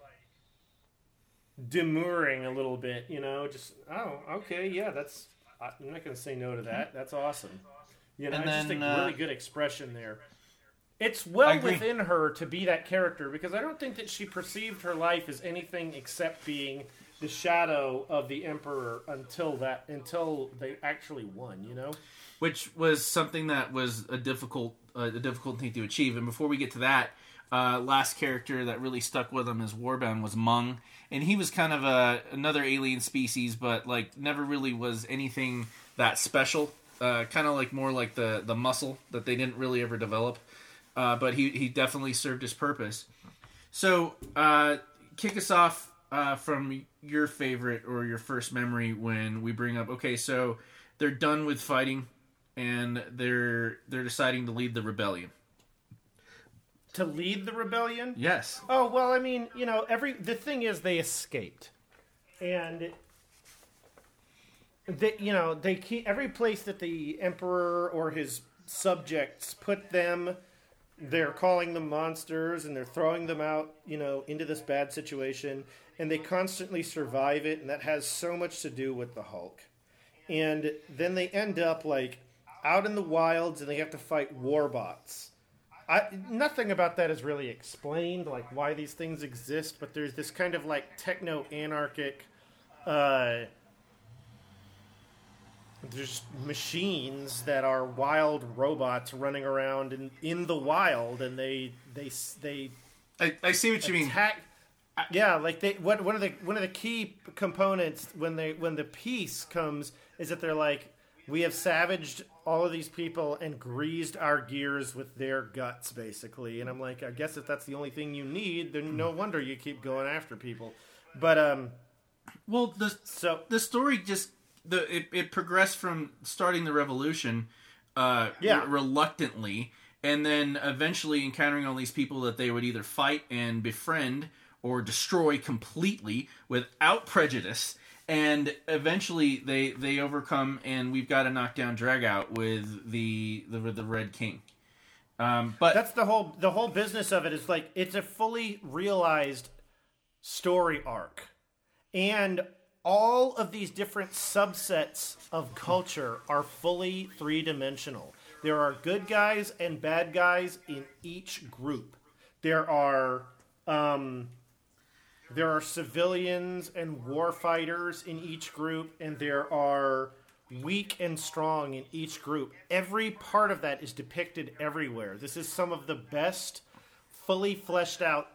demurring a little bit, you know, just oh, okay, yeah, that's I'm not going to say no to that. That's awesome. You know, And I just then, think uh, really good expression there. It's well within her to be that character because I don't think that she perceived her life as anything except being the shadow of the emperor until that until they actually won. You know. which was something that was a difficult uh, a difficult thing to achieve. And before we get to that, uh, last character that really stuck with him as Warbound was Mung, and he was kind of a another alien species, but like never really was anything that special. Uh, kind of like more like the the muscle that they didn't really ever develop. Uh, but he he definitely served his purpose. So uh, kick us off uh, from your favorite or your first memory when we bring up. Okay, so they're done with fighting and they're they're deciding to lead the rebellion. To lead the rebellion. Yes. Oh well, I mean, you know, every the thing is they escaped, and they, you know, they keep every place that the emperor or his subjects put them. They're calling them monsters, and they're throwing them out, you know, into this bad situation, and they constantly survive it, and that has so much to do with the Hulk. And then they end up like out in the wilds, and they have to fight warbots. I, nothing about that is really explained, like why these things exist, but there's this kind of like techno anarchic. Uh, there's machines that are wild robots running around in, in the wild, and they they they I, I see what you mean. attack. Yeah, like they what one of the one of the key components when they when the peace comes is that they're like we have savaged all of these people and greased our gears with their guts basically and I'm like I guess if that's the only thing you need then no wonder you keep going after people but um Well, the so the story just the it, it progressed from starting the revolution uh Yeah. re- reluctantly and then eventually encountering all these people that they would either fight and befriend or destroy completely without prejudice and eventually they they overcome and we've got a knockdown drag out with the the, the red king um but that's the whole the whole business of it is like it's a fully realized story arc and all of these different subsets of culture are fully three-dimensional. There are good guys and bad guys in each group. There are um, there are civilians and war fighters in each group and there are weak and strong in each group. Every part of that is depicted everywhere. This is some of the best fully fleshed out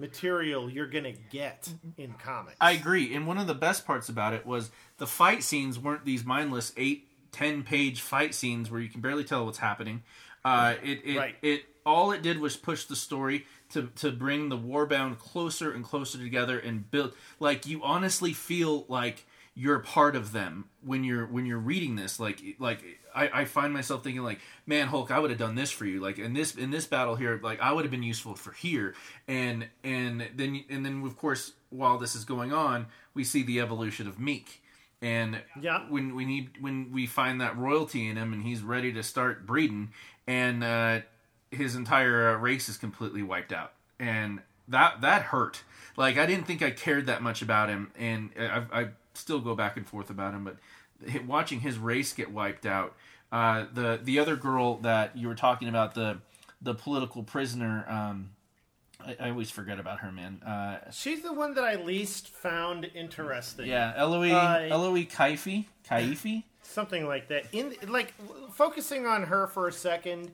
material you're gonna get in comics I agree. And one of the best parts about it was the fight scenes weren't these mindless eight, ten page fight scenes where you can barely tell what's happening. Uh, it it, Right. it all it did was push the story to to bring the warbound closer and closer together and build like you honestly feel like you're part of them when you're when you're reading this like like I, I find myself thinking like man hulk i would have done this for you. Like in this in this battle here like i would have been useful for here. And and then and then of course while this is going on we see the evolution of Miek. And Yeah. when we need when we find that royalty in him and he's ready to start breeding and uh his entire uh, race is completely wiped out. And that that hurt. Like i didn't think i cared that much about him. And i, I still go back and forth about him but watching his race get wiped out uh, the the other girl that you were talking about the the political prisoner um, I, I always forget about her man. Uh, she's the one that i least found interesting. Yeah eloise Uh, eloise kaifi kaifi? Something like that. In like focusing on her for a second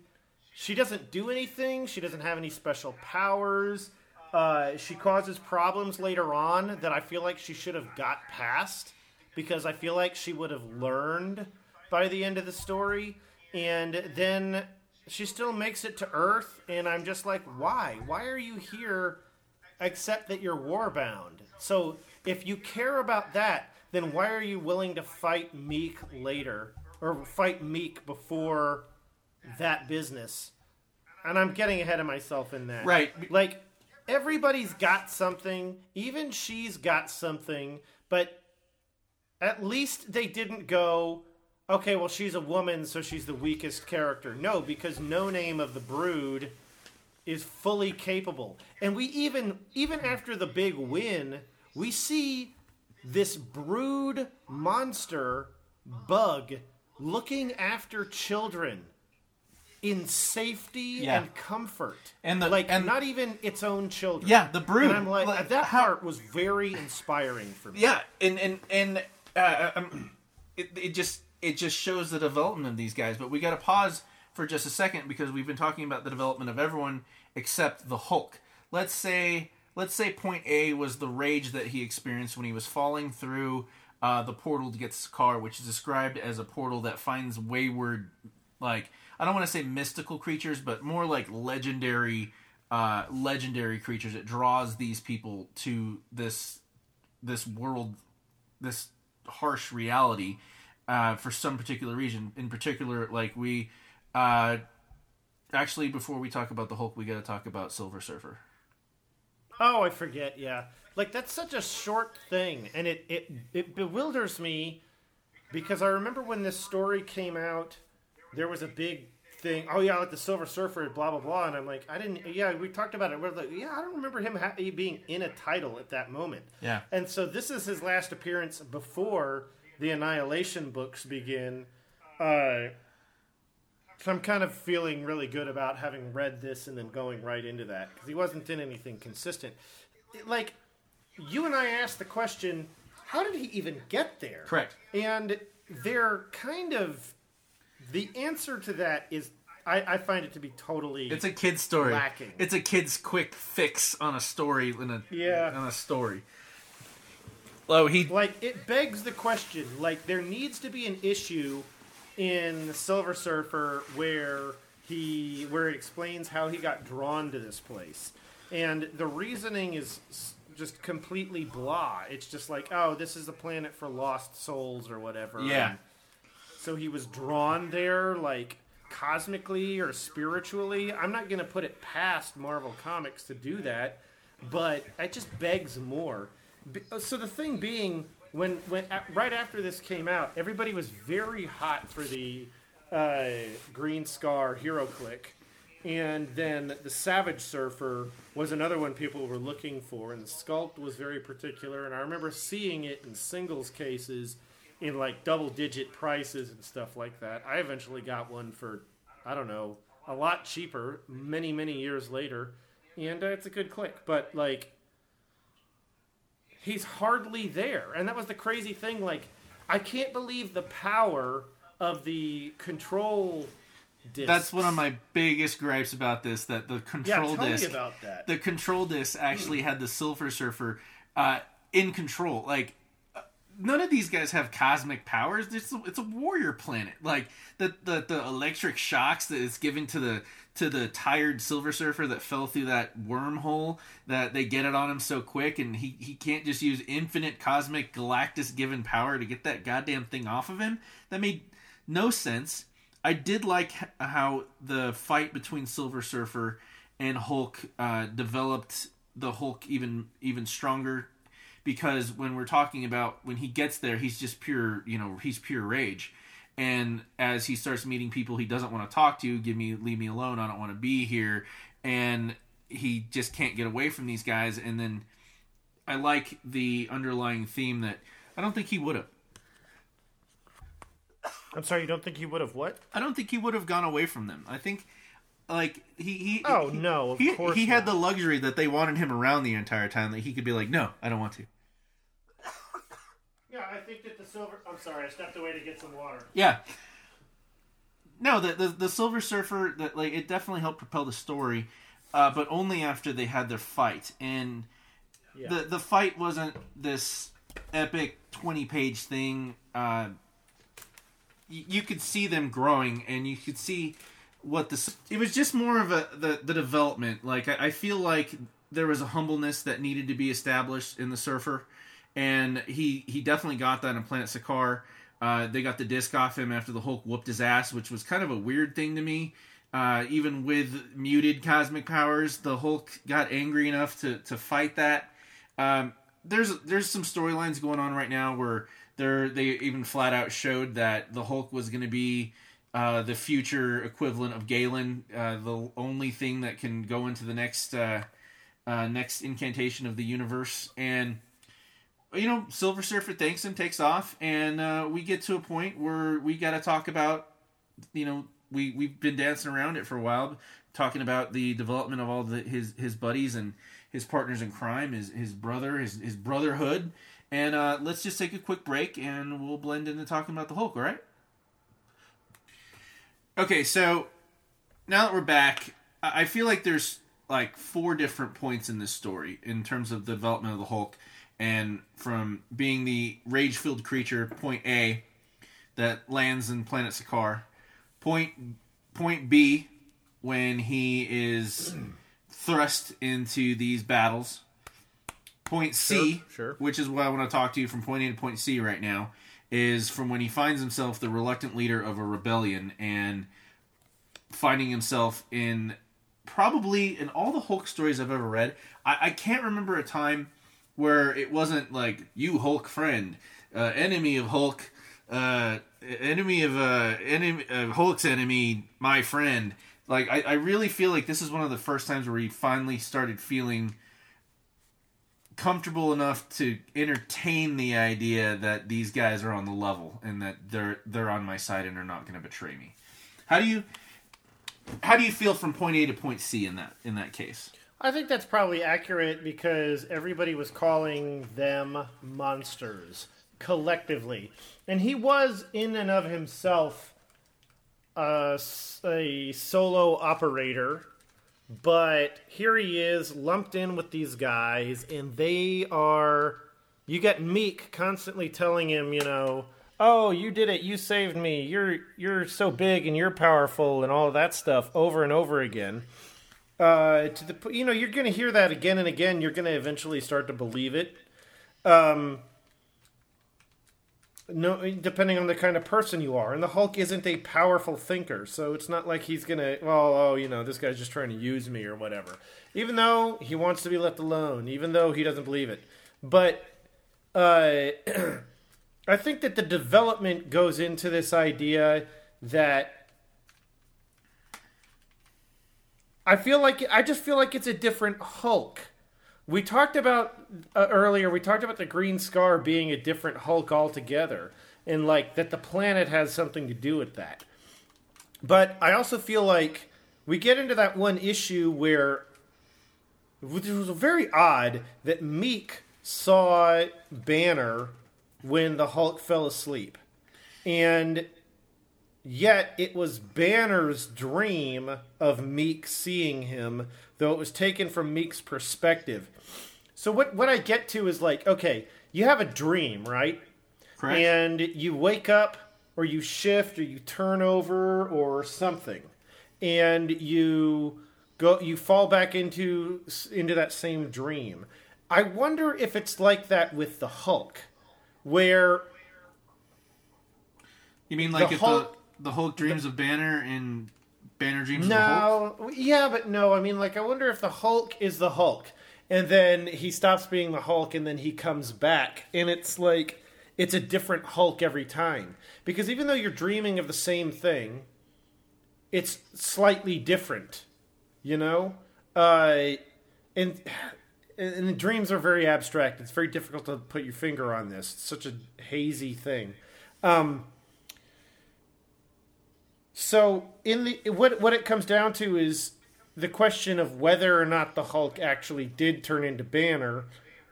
she doesn't do anything. She doesn't have any special powers. Uh, she causes problems later on that i feel like she should have got past because i feel like she would have learned by the end of the story and then she still makes it to earth and i'm just like why why are you here except that you're warbound. So if you care about that, then why are you willing to fight Miek later or fight Miek before that business? And I'm getting ahead of myself in that. Right. Like everybody's got something, even she's got something, but at least they didn't go okay, well she's a woman so she's the weakest character. No, because No Name of the Brood is fully capable. And we even even after the big win, we see this brood monster bug looking after children in safety Yeah. and comfort. And the- like and- not even its own children. Yeah, the brood. And I'm like, Like, that part was very inspiring for me. Yeah, and and and uh, um, it it just it just shows the development of these guys. But we got to pause for just a second because we've been talking about the development of everyone except the Hulk. Let's say let's say point A was the rage that he experienced when he was falling through uh, the portal to get his car, which is described as a portal that finds wayward, like I don't want to say mystical creatures, but more like legendary, uh, legendary creatures. It draws these people to this this world, this harsh reality, uh, for some particular reason. In particular, like we, uh, actually, before we talk about the Hulk, we got to talk about Silver Surfer. Oh, I forget. Yeah, like that's such a short thing, and it it it bewilders me because I remember when this story came out, there was a big thing. Oh yeah, like the Silver Surfer, blah blah blah, and I'm like, I didn't. Yeah, we talked about it. We're like, yeah, I don't remember him ha- being in a title at that moment. Yeah. And so this is his last appearance before the Annihilation books begin. Uh, so I'm kind of feeling really good about having read this and then going right into that because he wasn't in anything consistent. Like you and I asked the question, how did he even get there? Correct. And they're kind of the answer to that is I, I find it to be totally It's a kid's story. Lacking. It's a kid's quick fix on a story in a Yeah. on a story. Oh, he like it begs the question like there needs to be an issue in silver surfer where he where it explains how he got drawn to this place and the reasoning is just completely blah it's just like oh this is a planet for lost souls or whatever Yeah. And so he was drawn there like cosmically or spiritually i'm not going to put it past marvel comics to do that but it just begs more. So the thing being when when right after this came out everybody was very hot for the uh, green scar hero click and then the savage surfer was another one people were looking for and the sculpt was very particular and i remember seeing it in singles cases in like double digit prices and stuff like that i eventually got one for i don't know a lot cheaper many many years later and uh, it's a good click but like he's hardly there. And that was the crazy thing. Like, I can't believe the power of the control disc. That's one of my biggest gripes about this. That the yeah. control Tell disc, me about that. the control disc actually had the Silver Surfer uh, in control. Like none of these guys have cosmic powers. It's a, it's a warrior planet. Like the, the the electric shocks that it's given to the to the tired Silver Surfer that fell through that wormhole that they get it on him so quick, and he he can't just use infinite cosmic Galactus given power to get that goddamn thing off of him. That made no sense. I did like how the fight between Silver Surfer and Hulk uh, developed the Hulk even even stronger because when we're talking about when he gets there, he's just pure you know he's pure rage, and as he starts meeting people he doesn't want to talk to, give me leave me alone, I don't want to be here, and he just can't get away from these guys, and then I like the underlying theme that I don't think he would have. I'm sorry, you don't think he would have what? I don't think he would have gone away from them. I think, like he he. Oh, he- no, of he, course he had the luxury that they wanted him around the entire time. That he could be like, no, I don't want to. Yeah, I think that the silver. I'm sorry, I stepped away to get some water. Yeah. No, the the, the Silver Surfer that like it definitely helped propel the story, uh, but only after they had their fight and Yeah. the the fight wasn't this epic twenty page thing. Uh, y- you could see them growing, and you could see what this. It was just more of a the the development. Like I, I feel like there was a humbleness that needed to be established in the Surfer, and he he definitely got that in Planet Sakaar. Uh, they got the disc off him after the Hulk whooped his ass, which was kind of a weird thing to me. Uh, even with muted cosmic powers, the Hulk got angry enough to to fight that. Um, there's there's some storylines going on right now where they're they even flat out showed that the Hulk was going to be uh, the future equivalent of Galan, uh, the only thing that can go into the next uh, uh, next incantation of the universe, and you know, Silver Surfer thanks him, takes off, and uh, we get to a point where we got to talk about, you know, we we've been dancing around it for a while, talking about the development of all the his his buddies and his partners in crime, his his brother, his his brotherhood, and uh, let's just take a quick break, and we'll blend into talking about the Hulk. All right. Okay, so now that we're back, I I feel like there's like four different points in this story in terms of the development of the Hulk, and from being the rage-filled creature, point A, that lands in planet Sakaar, point point B, when he is thrust into these battles. Point C, Sure, sure. which is what I want to talk to you from point A to point C right now, is from when he finds himself the reluctant leader of a rebellion and finding himself in probably in all the Hulk stories I've ever read, I, I can't remember a time where it wasn't like you Hulk friend, uh, enemy of Hulk, uh, enemy of uh, enemy uh, Hulk's enemy, my friend. Like I, I really feel like this is one of the first times where he finally started feeling comfortable enough to entertain the idea that these guys are on the level and that they're they're on my side and are not going to betray me. How do you how do you feel from point A to point C in that in that case? I think that's probably accurate because everybody was calling them monsters collectively. And he was, in and of himself, a solo operator. But here he is lumped in with these guys, and they are. You get Miek constantly telling him, you know, oh, you did it, you saved me, you're you're so big and you're powerful, and all that stuff over and over again uh, to the you know you're going to hear that again and again. You're going to eventually start to believe it. Um, no, depending on the kind of person you are, and the Hulk isn't a powerful thinker, so it's not like he's going to well, oh, you know, this guy's just trying to use me or whatever. Even though he wants to be left alone, even though he doesn't believe it, but uh, I think that the development goes into this idea that I feel like I just feel like it's a different Hulk. We talked about uh, earlier. We talked about the Green Scar being a different Hulk altogether, and like that the planet has something to do with that. But I also feel like we get into that one issue where it was very odd that Miek saw Banner when the Hulk fell asleep, and Yet it was Banner's dream of Miek seeing him, though it was taken from Miek's perspective. So what what I get to is like, okay, you have a dream, right? Correct. And you wake up or you shift or you turn over or something. And you go you fall back into into that same dream. I wonder if it's like that with the Hulk where you mean like the if Hulk- the the Hulk dreams of Banner and Banner dreams of the Hulk? No, yeah, but no. I mean, like, I wonder if the Hulk is the Hulk, and then he stops being the Hulk, and then he comes back, and it's like it's a different Hulk every time. Because even though you're dreaming of the same thing, it's slightly different. You know, uh, and and the dreams are very abstract. It's very difficult to put your finger on this. It's such a hazy thing. Um, so in the what what it comes down to is the question of whether or not the Hulk actually did turn into Banner,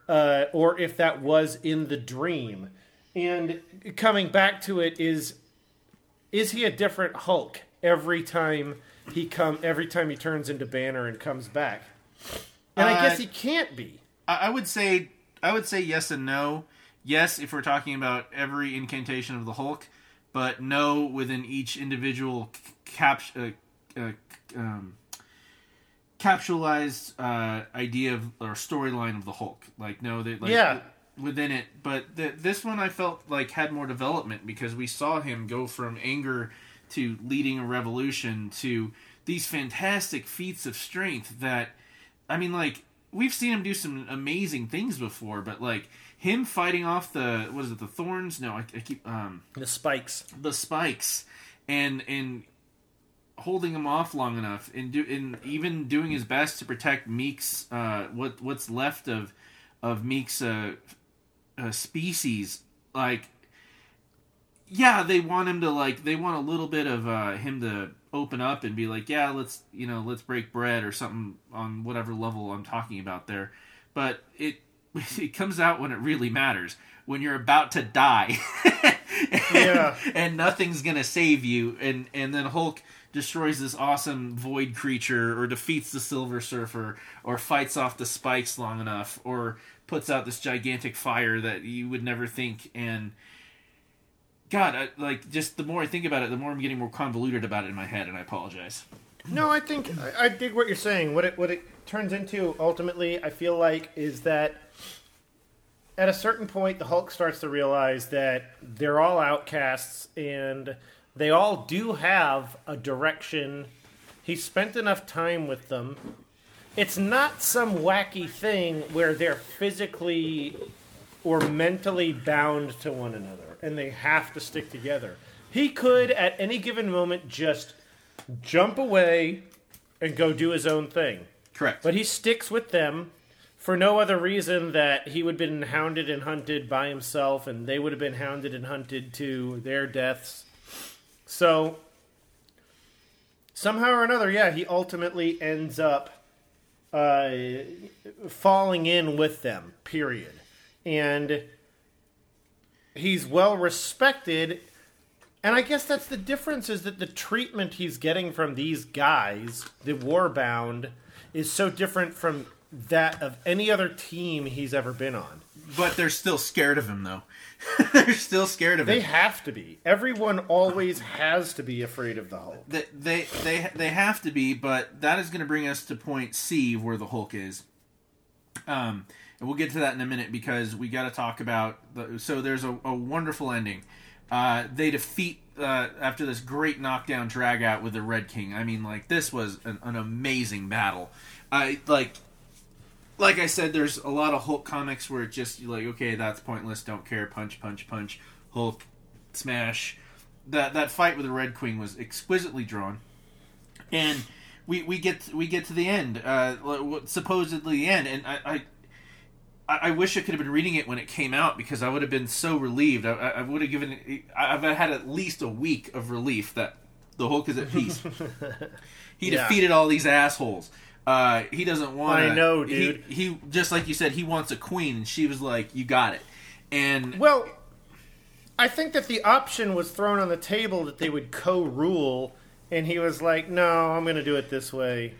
uh, or if that was in the dream. And coming back to it is, is he a different Hulk every time he come every time he turns into Banner and comes back? And I Uh, guess he can't be. I, I would say I would say yes and no. Yes, if we're talking about every incantation of the Hulk, but no within each individual cap uh, uh, um, capsulized uh, idea of or storyline of the Hulk. Like no, they like Yeah. within it. But th- this one I felt like had more development because we saw him go from anger to leading a revolution to these fantastic feats of strength that I mean like we've seen him do some amazing things before, but like him fighting off the what is it the thorns? No, I, I keep um The spikes. the spikes and and holding him off long enough and do and even doing his best to protect Miek's uh, what what's left of of Miek's uh, uh, species like yeah they want him to like they want a little bit of uh, him to open up and be like yeah let's you know let's break bread or something on whatever level I'm talking about there but it it comes out when it really matters. When you're about to die. And, Yeah. and nothing's gonna save you. And and then hulk destroys this awesome void creature or defeats the silver surfer or fights off the spikes long enough or puts out this gigantic fire that you would never think. And god I, like just the more i think about it the more i'm getting more convoluted about it in my head and i apologize. No, I think I, I dig what you're saying. What it what it turns into ultimately, I feel like, is that at a certain point, the Hulk starts to realize that they're all outcasts and they all do have a direction. He spent enough time with them. It's not some wacky thing where they're physically or mentally bound to one another and they have to stick together. He could, at any given moment, just jump away and go do his own thing. correct But he sticks with them for no other reason that he would have been hounded and hunted by himself, and they would have been hounded and hunted to their deaths. So, somehow or another, yeah, he ultimately ends up uh, falling in with them, period. And he's well respected. And I guess that's the difference is that the treatment he's getting from these guys, the Warbound, is so different from that of any other team he's ever been on. but they're still scared of him though they're still scared of They him They have to be. Everyone always has to be afraid of the Hulk. they, they they they have to be, but that is going to bring us to point C where the Hulk is. Um, and we'll get to that in a minute because we got to talk about. The, so there's a, a wonderful ending. Uh, they defeat uh, after this great knockdown drag out with the Red King. I mean, like this was an, an amazing battle. I like. Like I said, there's a lot of Hulk comics where it's just like, okay, that's pointless. Don't care. Punch, punch, punch. Hulk, smash. That that fight with the Red Queen was exquisitely drawn and we we get we get to the end, uh, supposedly the end, and I. I I I wish I could have been reading it when it came out because I would have been so relieved. I, I I would have given. I've had at least a week of relief that the Hulk is at peace. he Yeah. defeated all these assholes. Uh, he doesn't want. I know, dude. He, he just like you said, he wants a queen, and she was like, "You got it." And Well, I think that the option was thrown on the table that they would co-rule, and he was like, "No, I'm going to do it this way."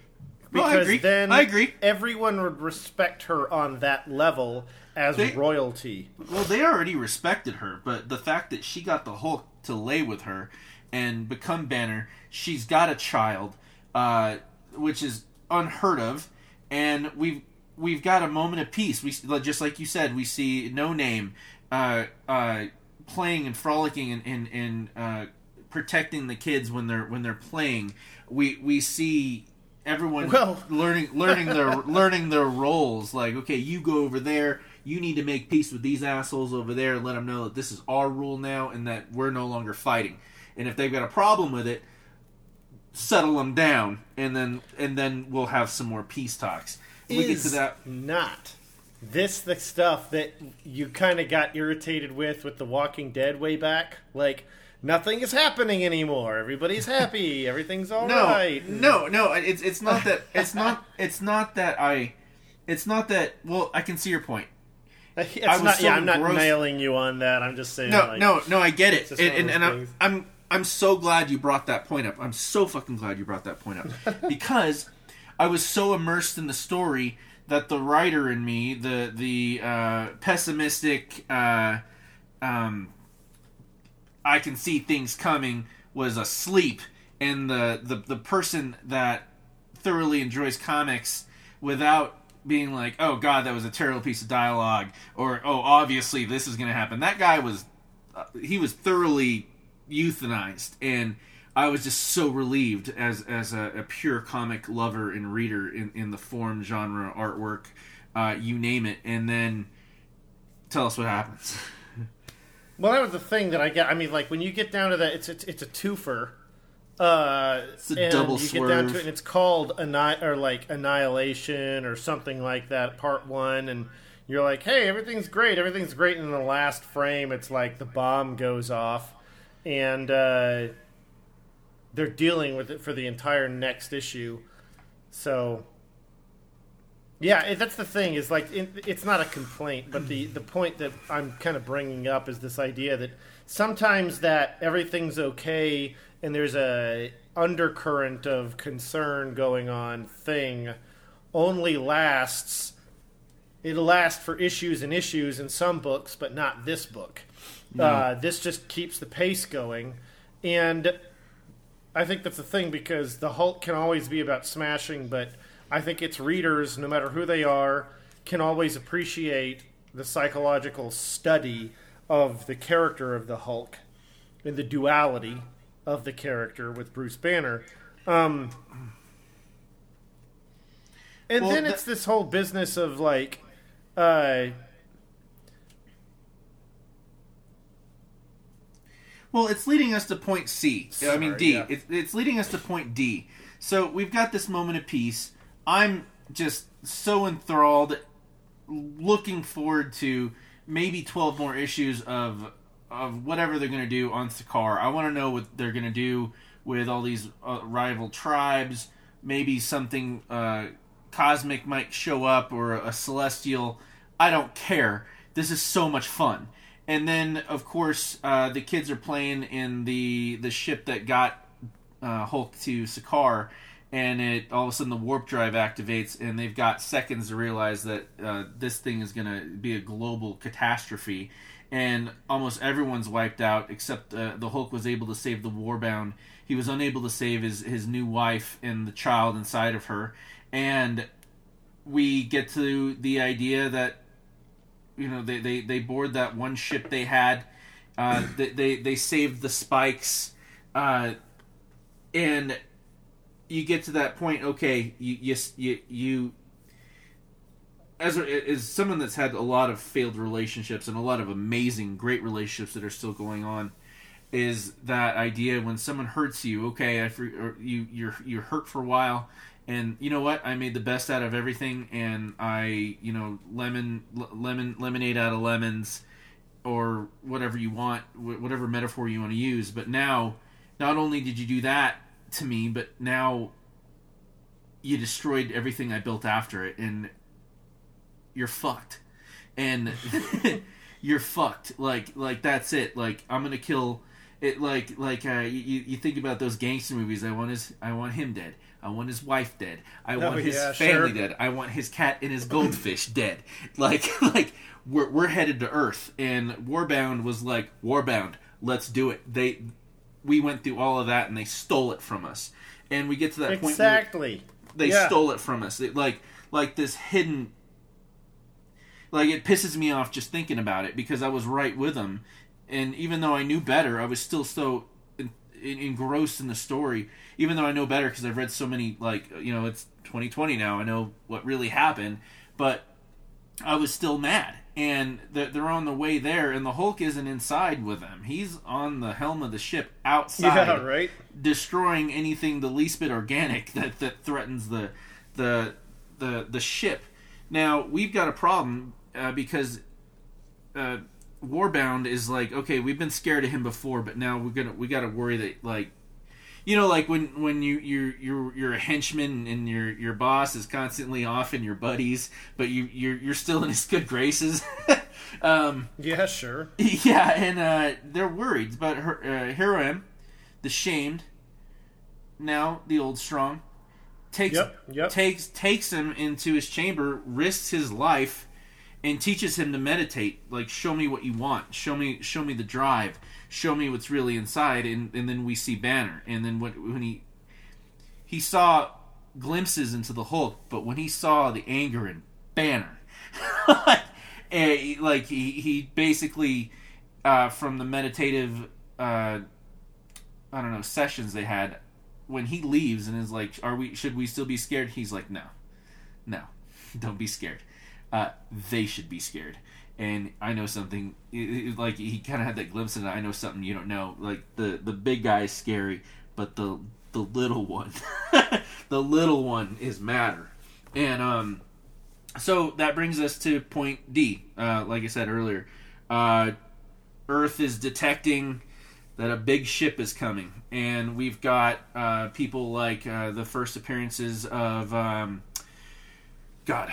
Well, I Because agree. then I agree. everyone would respect her on that level as They- royalty. Well, they already respected her, but the fact that she got the Hulk to lay with her and become Banner, she's got a child, uh, which is unheard of, and we've we've got a moment of peace. We just like you said, we see No Name uh, uh, playing and frolicking and and, and uh, protecting the kids when they're when they're playing. We we see everyone Well- learning learning their learning their roles. Like, okay, you go over there. You need to make peace with these assholes over there and let them know that this is our rule now and that we're no longer fighting. And if they've got a problem with it, settle them down, and then and then we'll have some more peace talks. we get to Is that. not this the stuff that you kind of got irritated with with The Walking Dead way back? Like nothing is happening anymore. Everybody's happy. Everything's all No, right. no, no. It's it's not that. It's not. It's not that I. It's not that. Well, I can see your point. Uh, it's I was not. so yeah, I'm not engrossed- nailing you on that. I'm just saying. No, like, no, no. I get it, and, and, and I'm. I'm I'm so glad you brought that point up. I'm so fucking glad you brought that point up because I was so immersed in the story that the writer in me, the the uh, pessimistic, uh, um, I can see things coming, was asleep, and the the the person that thoroughly enjoys comics without being like, "Oh God, that was a terrible piece of dialogue, or "Oh, obviously this is going to happen." That guy was uh, he was thoroughly euthanized, and I was just so relieved as as a, a pure comic lover and reader in in the form, genre, artwork, uh, you name it. And then tell us what happens. Well, that was the thing that I get. I mean, like when you get down to that, it's it's, it's a twofer. Uh, It's a and double you get down to it, and it's called Anni- or like Annihilation or something like that, Part One, and you're like, hey, everything's great, everything's great, and in the last frame, it's like the bomb goes off, and uh, they're dealing with it for the entire next issue. So, yeah, that's the thing. Is like it, it's not a complaint, but the the point that I'm kind of bringing up is this idea that sometimes that everything's okay and there's a undercurrent of concern going on thing only lasts. It'll last for issues and issues in some books, but not this book. Uh, this just keeps the pace going, and I think that's the thing because the Hulk can always be about smashing, but I think its readers, no matter who they are, can always appreciate the psychological study of the character of the Hulk and the duality of the character with Bruce Banner. Um, and Well, then it's this whole business of like, uh, Well, it's leading us to point C. I mean D. yeah. It's, it's leading us to point D. So we've got this moment of peace. I'm just so enthralled, looking forward to maybe 12 more issues of of whatever they're going to do on Sakaar. I want to know what they're going to do with all these uh, rival tribes. Maybe something uh, cosmic might show up or a celestial. I don't care. This is so much fun. And then, of course, uh, the kids are playing in the the ship that got uh, Hulk to Sakaar, and it all of a sudden the warp drive activates, and they've got seconds to realize that uh, this thing is going to be a global catastrophe, and almost everyone's wiped out except uh, the Hulk was able to save the Warbound. He was unable to save his his new wife and the child inside of her, and we get to the idea that you know they they, they board that one ship they had. Uh, they, they they saved the spikes. Uh, and you get to that point okay you you you, as as someone that's had a lot of failed relationships and a lot of amazing great relationships that are still going on is that idea when someone hurts you okay I, you you're you're hurt for a while and you know what? I made the best out of everything and i you know lemon lemon lemonade out of lemons or whatever you want wh- whatever metaphor you want to use. But now not only did you do that to me but now you destroyed everything i built after it and you're fucked. And you're fucked. Like like that's it. Like i'm gonna kill it like like uh, you, you think about those gangster movies i want his i want him dead i want his wife dead i want his yeah, family sure. dead i want his cat and his goldfish dead like like we're, we're headed to earth and warbound was like warbound let's do it they we went through all of that and they stole it from us and we get to that point exactly. they Yeah. stole it from us. It, like like this hidden. Like it pisses me off just thinking about it because I was right with them, and even though I knew better, I was still so en- en- engrossed in the story. Even though I know better because I've read so many. Like you know, it's 2020 now. I know what really happened, but I was still mad. And they're, they're on the way there, and the Hulk isn't inside with them. He's on the helm of the ship outside Yeah, right. destroying anything the least bit organic that, that threatens the the the the ship. Now we've got a problem uh, because uh, Warbound is like, okay, we've been scared of him before, but now we're gonna we got to worry that like, you know, like when when you you're you're you're a henchman and your your boss is constantly off in your buddies, but you you're you're still in his good graces. um, Yeah, sure. yeah, and uh, they're worried about her, uh, Hiroim, the shamed, now the old strong, takes Yep, yep. takes takes him into his chamber, risks his life, and teaches him to meditate. Like, show me what you want. Show me show me the drive. Show me what's really inside. And, and then we see Banner. And then when when he he saw glimpses into the Hulk, but when he saw the anger in Banner, eh, like he he basically uh, from the meditative uh, I don't know sessions they had when he leaves and is like, "Are we? Should we still be scared?" He's like, "No, no, don't be scared. Uh, they should be scared." and I know something. It, it- like he kind of had that glimpse of I know something you don't know. Like the the big guy is scary, but the the little one, the little one is matter, and um, so that brings us to point D. Uh, like I said earlier, uh, Earth is detecting that a big ship is coming, and we've got uh, people like uh, the first appearances of um, God.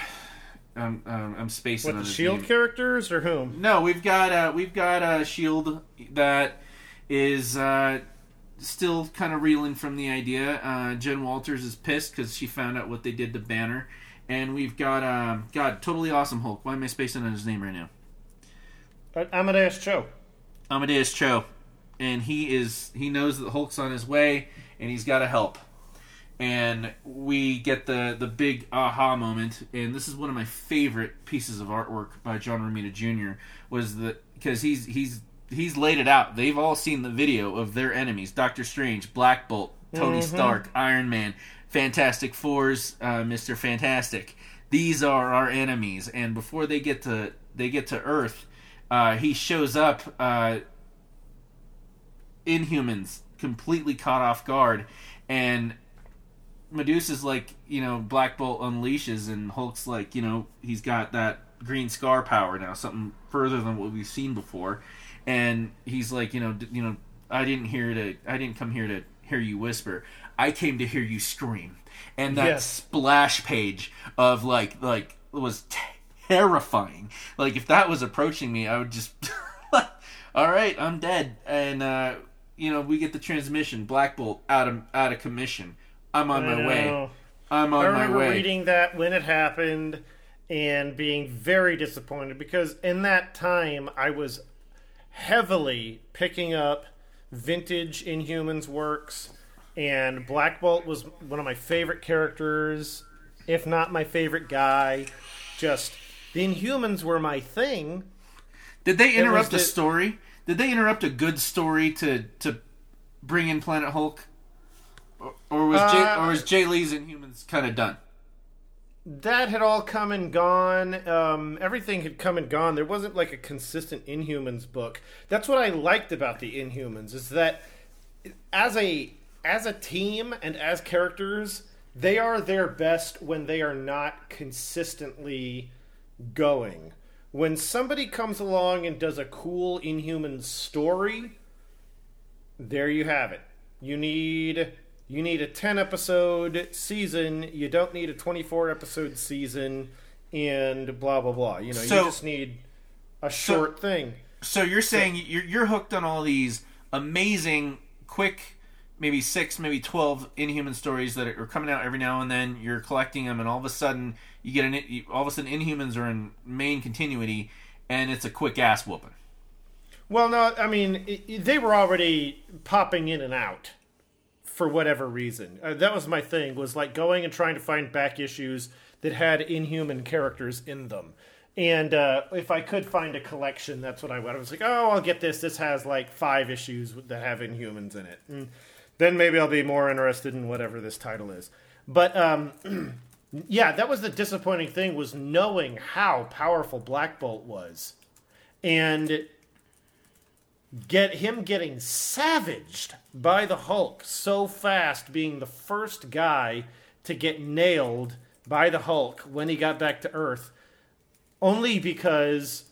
I'm, um, I'm spacing What on the his Shield name. characters or whom? No, we've got uh, we've got a shield that is uh, still kind of reeling from the idea. Uh, Jen Walters is pissed because she found out what they did to Banner, and we've got um, God, totally awesome Hulk. Why am I spacing on his name right now? Amadeus Cho. Amadeus Cho, and he is he knows that Hulk's on his way, and he's got to help. And we get the the big aha moment, and this is one of my favorite pieces of artwork by John Romita Jr. Was that because he's he's he's laid it out. They've all seen the video of their enemies: Doctor Strange, Black Bolt, Tony Stark, Iron Man, Fantastic Four's uh, Mister Fantastic. These are our enemies, and before they get to they get to Earth, uh, he shows up. Uh, Inhumans completely caught off guard, and Medusa's like, you know, Black Bolt unleashes, and Hulk's like, you know, he's got that green scar power now, something further than what we've seen before, and he's like, you know, d- you know, I didn't hear to, I didn't come here to hear you whisper, I came to hear you scream, and that Yes. splash page of like, like was terrifying. Like if that was approaching me, I would just, all right, I'm dead, and uh, you know, we get the transmission, Black Bolt out of out of commission. I'm on I my way. I'm on my way. I remember way. reading that when it happened and being very disappointed because in that time I was heavily picking up vintage Inhumans works, and Black Bolt was one of my favorite characters, if not my favorite guy. Just the Inhumans were my thing. Did they interrupt a the- story? Did they interrupt a good story to to bring in Planet Hulk? Or, or was Jae, Uh, or was Jae Lee's Inhumans kind of done? that had all come and gone. Um, everything had come and gone. There wasn't like a consistent Inhumans book. That's what I liked about the Inhumans is that as a as a team and as characters, they are their best when they are not consistently going. When somebody comes along and does a cool Inhuman story, there you have it. You need you need a 10 episode season, you don't need a 24 episode season and blah blah blah. You know, So- you just need a short thing. So you're saying you're you're hooked on all these amazing, quick, maybe six, maybe twelve Inhuman stories that are coming out every now and then. You're collecting them, and all of a sudden you get an all of a sudden Inhumans are in main continuity, and it's a quick ass whooping. Well, no, I mean, they were already popping in and out for whatever reason. Uh, that was my thing, was like going and trying to find back issues that had inhuman characters in them. And uh, if I could find a collection, that's what I would. I was like, oh, I'll get this. This has like five issues that have inhumans in it. And then maybe I'll be more interested in whatever this title is. But um, yeah, that was the disappointing thing was knowing how powerful Black Bolt was. And get him getting savaged by the Hulk so fast, being the first guy to get nailed by the Hulk when he got back to Earth, only because,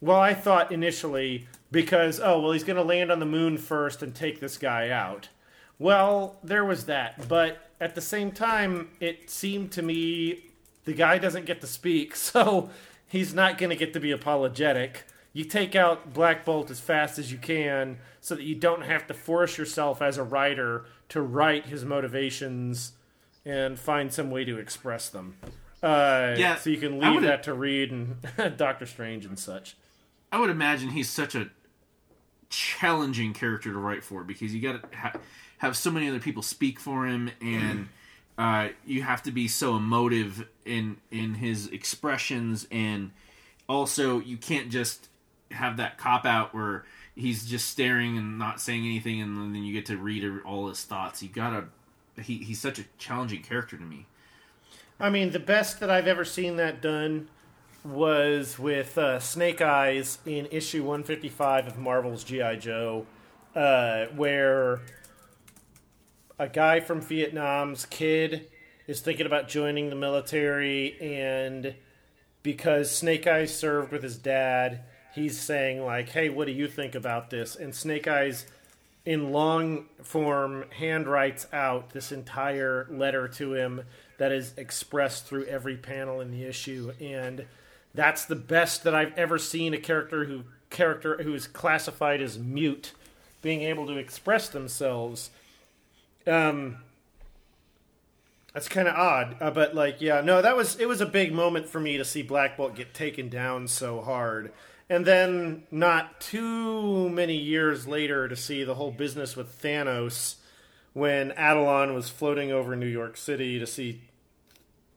well, I thought initially because oh well he's going to land on the moon first and take this guy out. Well, there was that, but at the same time, it seemed to me the guy doesn't get to speak, so he's not going to get to be apologetic. You take out Black Bolt as fast as you can so that you don't have to force yourself as a writer to write his motivations and find some way to express them. Uh, Yeah, so you can leave that to Reed and Doctor Strange and such. I would imagine he's such a challenging character to write for because you got to ha- have so many other people speak for him, and uh, you have to be so emotive in in his expressions, and also you can't just have that cop out where he's just staring and not saying anything, and then you get to read all his thoughts. You gotta. He, he's such a challenging character to me. I mean, the best that I've ever seen that done was with uh, Snake Eyes in issue 155 of Marvel's G.I. Joe, uh, where a guy from Vietnam's kid is thinking about joining the military, and because Snake Eyes served with his dad, he's saying, like, hey, what do you think about this? And Snake Eyes in long form hand writes out this entire letter to him that is expressed through every panel in the issue. And that's the best that I've ever seen a character who character who is classified as mute being able to express themselves. Um that's kind of odd uh, but like yeah no that was it was a big moment for me to see black bolt get taken down so hard and then not too many years later to see the whole business with Thanos when Attilan was floating over New York City to see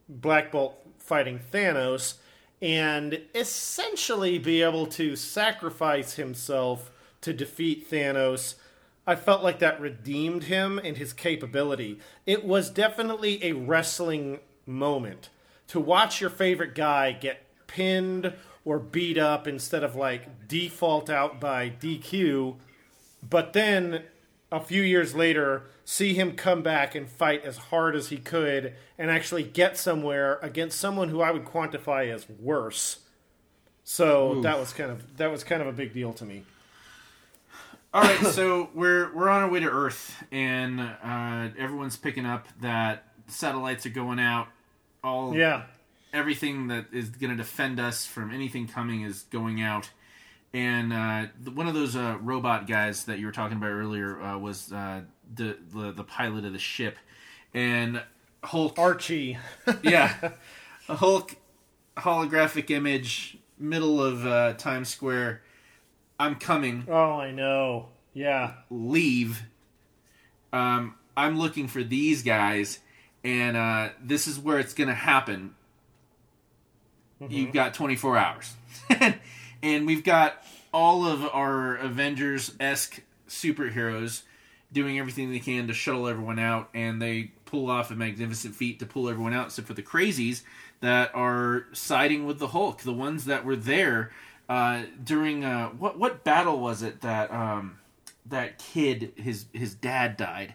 Black Bolt fighting Thanos and essentially be able to sacrifice himself to defeat Thanos. I felt like that redeemed him and his capability. It was definitely a wrestling moment to watch your favorite guy get pinned or beat up instead of like default out by DQ. But then a few years later, see him come back and fight as hard as he could and actually get somewhere against someone who I would quantify as worse. So that was kind of that was kind of a big deal to me. All right, so we're we're on our way to Earth, and uh, everyone's picking up that satellites are going out. All Yeah. Everything that is going to defend us from anything coming is going out. And uh, one of those uh, robot guys that you were talking about earlier uh, was uh, the, the the pilot of the ship, and Hulk. Archie. yeah, a Hulk holographic image, middle of uh, Times Square. I'm coming. Oh, I know. Yeah. Leave. Um, I'm looking for these guys, and uh, this is where it's going to happen. You've got 24 hours. and we've got all of our Avengers esque superheroes doing everything they can to shuttle everyone out, and they pull off a magnificent feat to pull everyone out, except for the crazies that are siding with the Hulk, the ones that were there uh, during uh, what what battle was it that um, that kid his his dad died.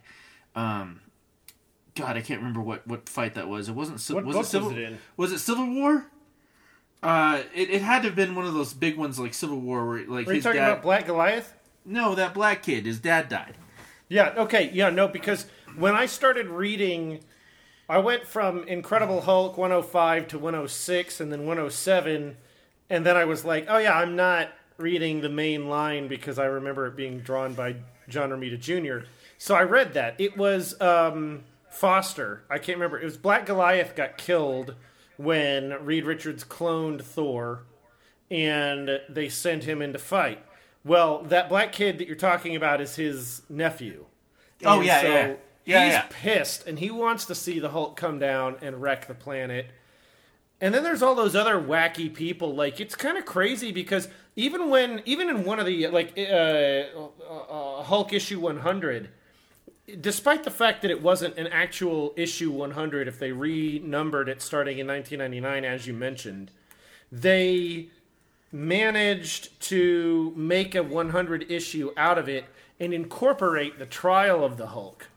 Um, God, I can't remember what, what fight that was. It wasn't. What was book it was it in? Was it Civil War? Uh, it, it had to have been one of those big ones like Civil War, where like Are you his talking dad. about Black Goliath? no, that black kid, his dad died. Yeah, okay. Yeah, no, because when I started reading, I went from Incredible Hulk 105 to 106 and then 107. And then I was like, oh, yeah, I'm not reading the main line because I remember it being drawn by John Romita Jr. So I read that. It was um, Foster. I can't remember. It was Black Goliath got killed when Reed Richards cloned Thor and they sent him in to fight. Well, that black kid that you're talking about is his nephew. Oh, And yeah, so yeah. Yeah, he's yeah. pissed, and he wants to see the Hulk come down and wreck the planet. And then there's all those other wacky people. Like it's kind of crazy because even when, even in one of the like uh, uh, Hulk issue 100, despite the fact that it wasn't an actual issue 100, if they renumbered it starting in 1999, as you mentioned, they managed to make a 100 issue out of it and incorporate the trial of the Hulk.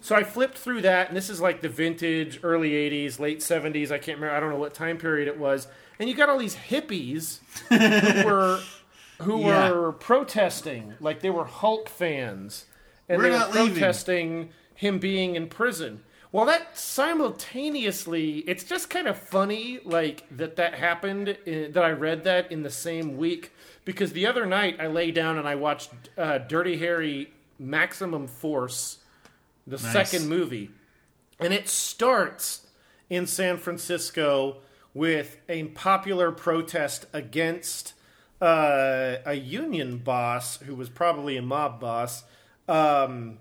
So I flipped through that, and this is like the vintage, early 80s, late 70s. I can't remember. I don't know what time period it was. And you got all these hippies who were who Yeah. were protesting, like they were Hulk fans, and We're they were not leaving. protesting him being in prison. Well, that simultaneously, it's just kind of funny, like that that happened. In, that I read that in the same week because the other night I lay down and I watched uh, Dirty Harry Maximum Force, the second movie, and it starts in San Francisco with a popular protest against uh, a union boss who was probably a mob boss um,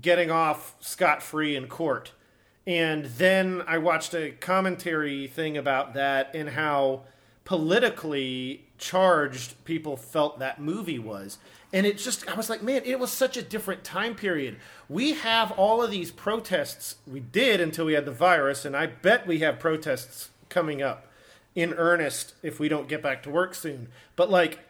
getting off scot free in court. And then I watched a commentary thing about that and how politically charged people felt that movie was. And it just, I was like, man, it was such a different time period. We have all of these protests. We did until we had the virus, and I bet we have protests coming up. in earnest if we don't get back to work soon. But like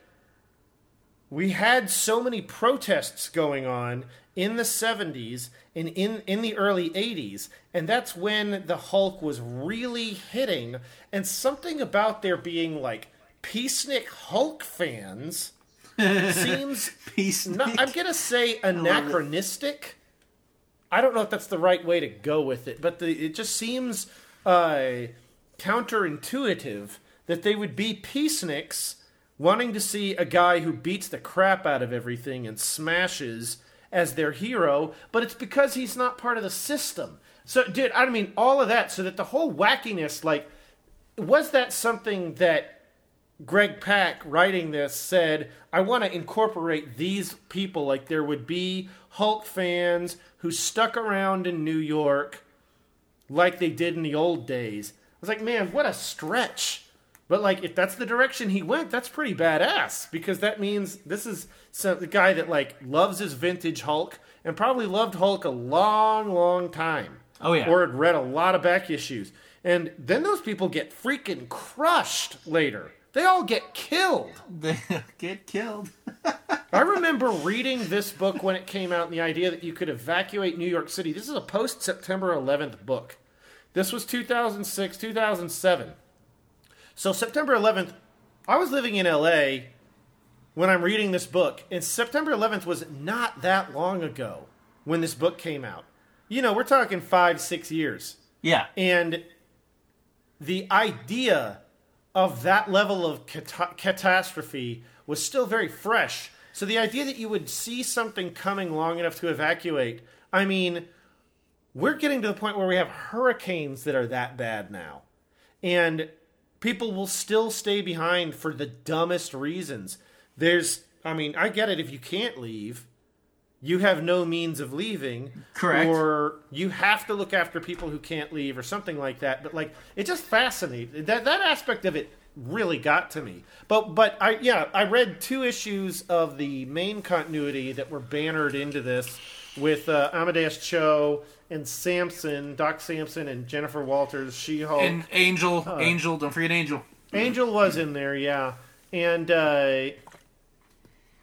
we had so many protests going on in the 70s and in, in the early 80s and that's when the hulk was really hitting. And something about there being like peacenik hulk fans seems Peace. not, i'm gonna say anachronistic. I don't know if that's the right way to go with it but the, it just seems uh, counterintuitive that they would be peaceniks wanting to see a guy who beats the crap out of everything and smashes as their hero, but it's because he's not part of the system. So, dude, I mean, all of that, so that the whole wackiness, like, was that something that Greg Pak writing this said, I want to incorporate these people, like there would be Hulk fans who stuck around in New York like they did in the old days. I was like, man, what a stretch. But like, if that's the direction he went, that's pretty badass because that means this is some, the guy that like loves his vintage Hulk and probably loved Hulk a long, long time. Oh, yeah. or had read a lot of back issues, and then those people get freaking crushed later. They all get killed. They get killed. I remember reading this book when it came out and the idea that you could evacuate New York City. This is a post September 11th book. This was 2006, 2007. So, September 11th, I was living in LA when I'm reading this book, and September 11th was not that long ago when this book came out. You know, we're talking five, six years. Yeah. And the idea of that level of cata- catastrophe was still very fresh. So the idea that you would see something coming long enough to evacuate, I mean, we're getting to the point where we have hurricanes that are that bad now. And people will still stay behind for the dumbest reasons. There's, I mean, I get it if you can't leave, you have no means of leaving. Correct. Or you have to look after people who can't leave or something like that. But like it just fascinates that that aspect of it really got to me. But but I yeah, I read two issues of the main continuity that were bannered into this with uh, Amadeus Cho and Samson, Doc Samson and Jennifer Walters, She-Hulk. And Angel, Angel, don't forget Angel. Angel was in there, yeah. And uh,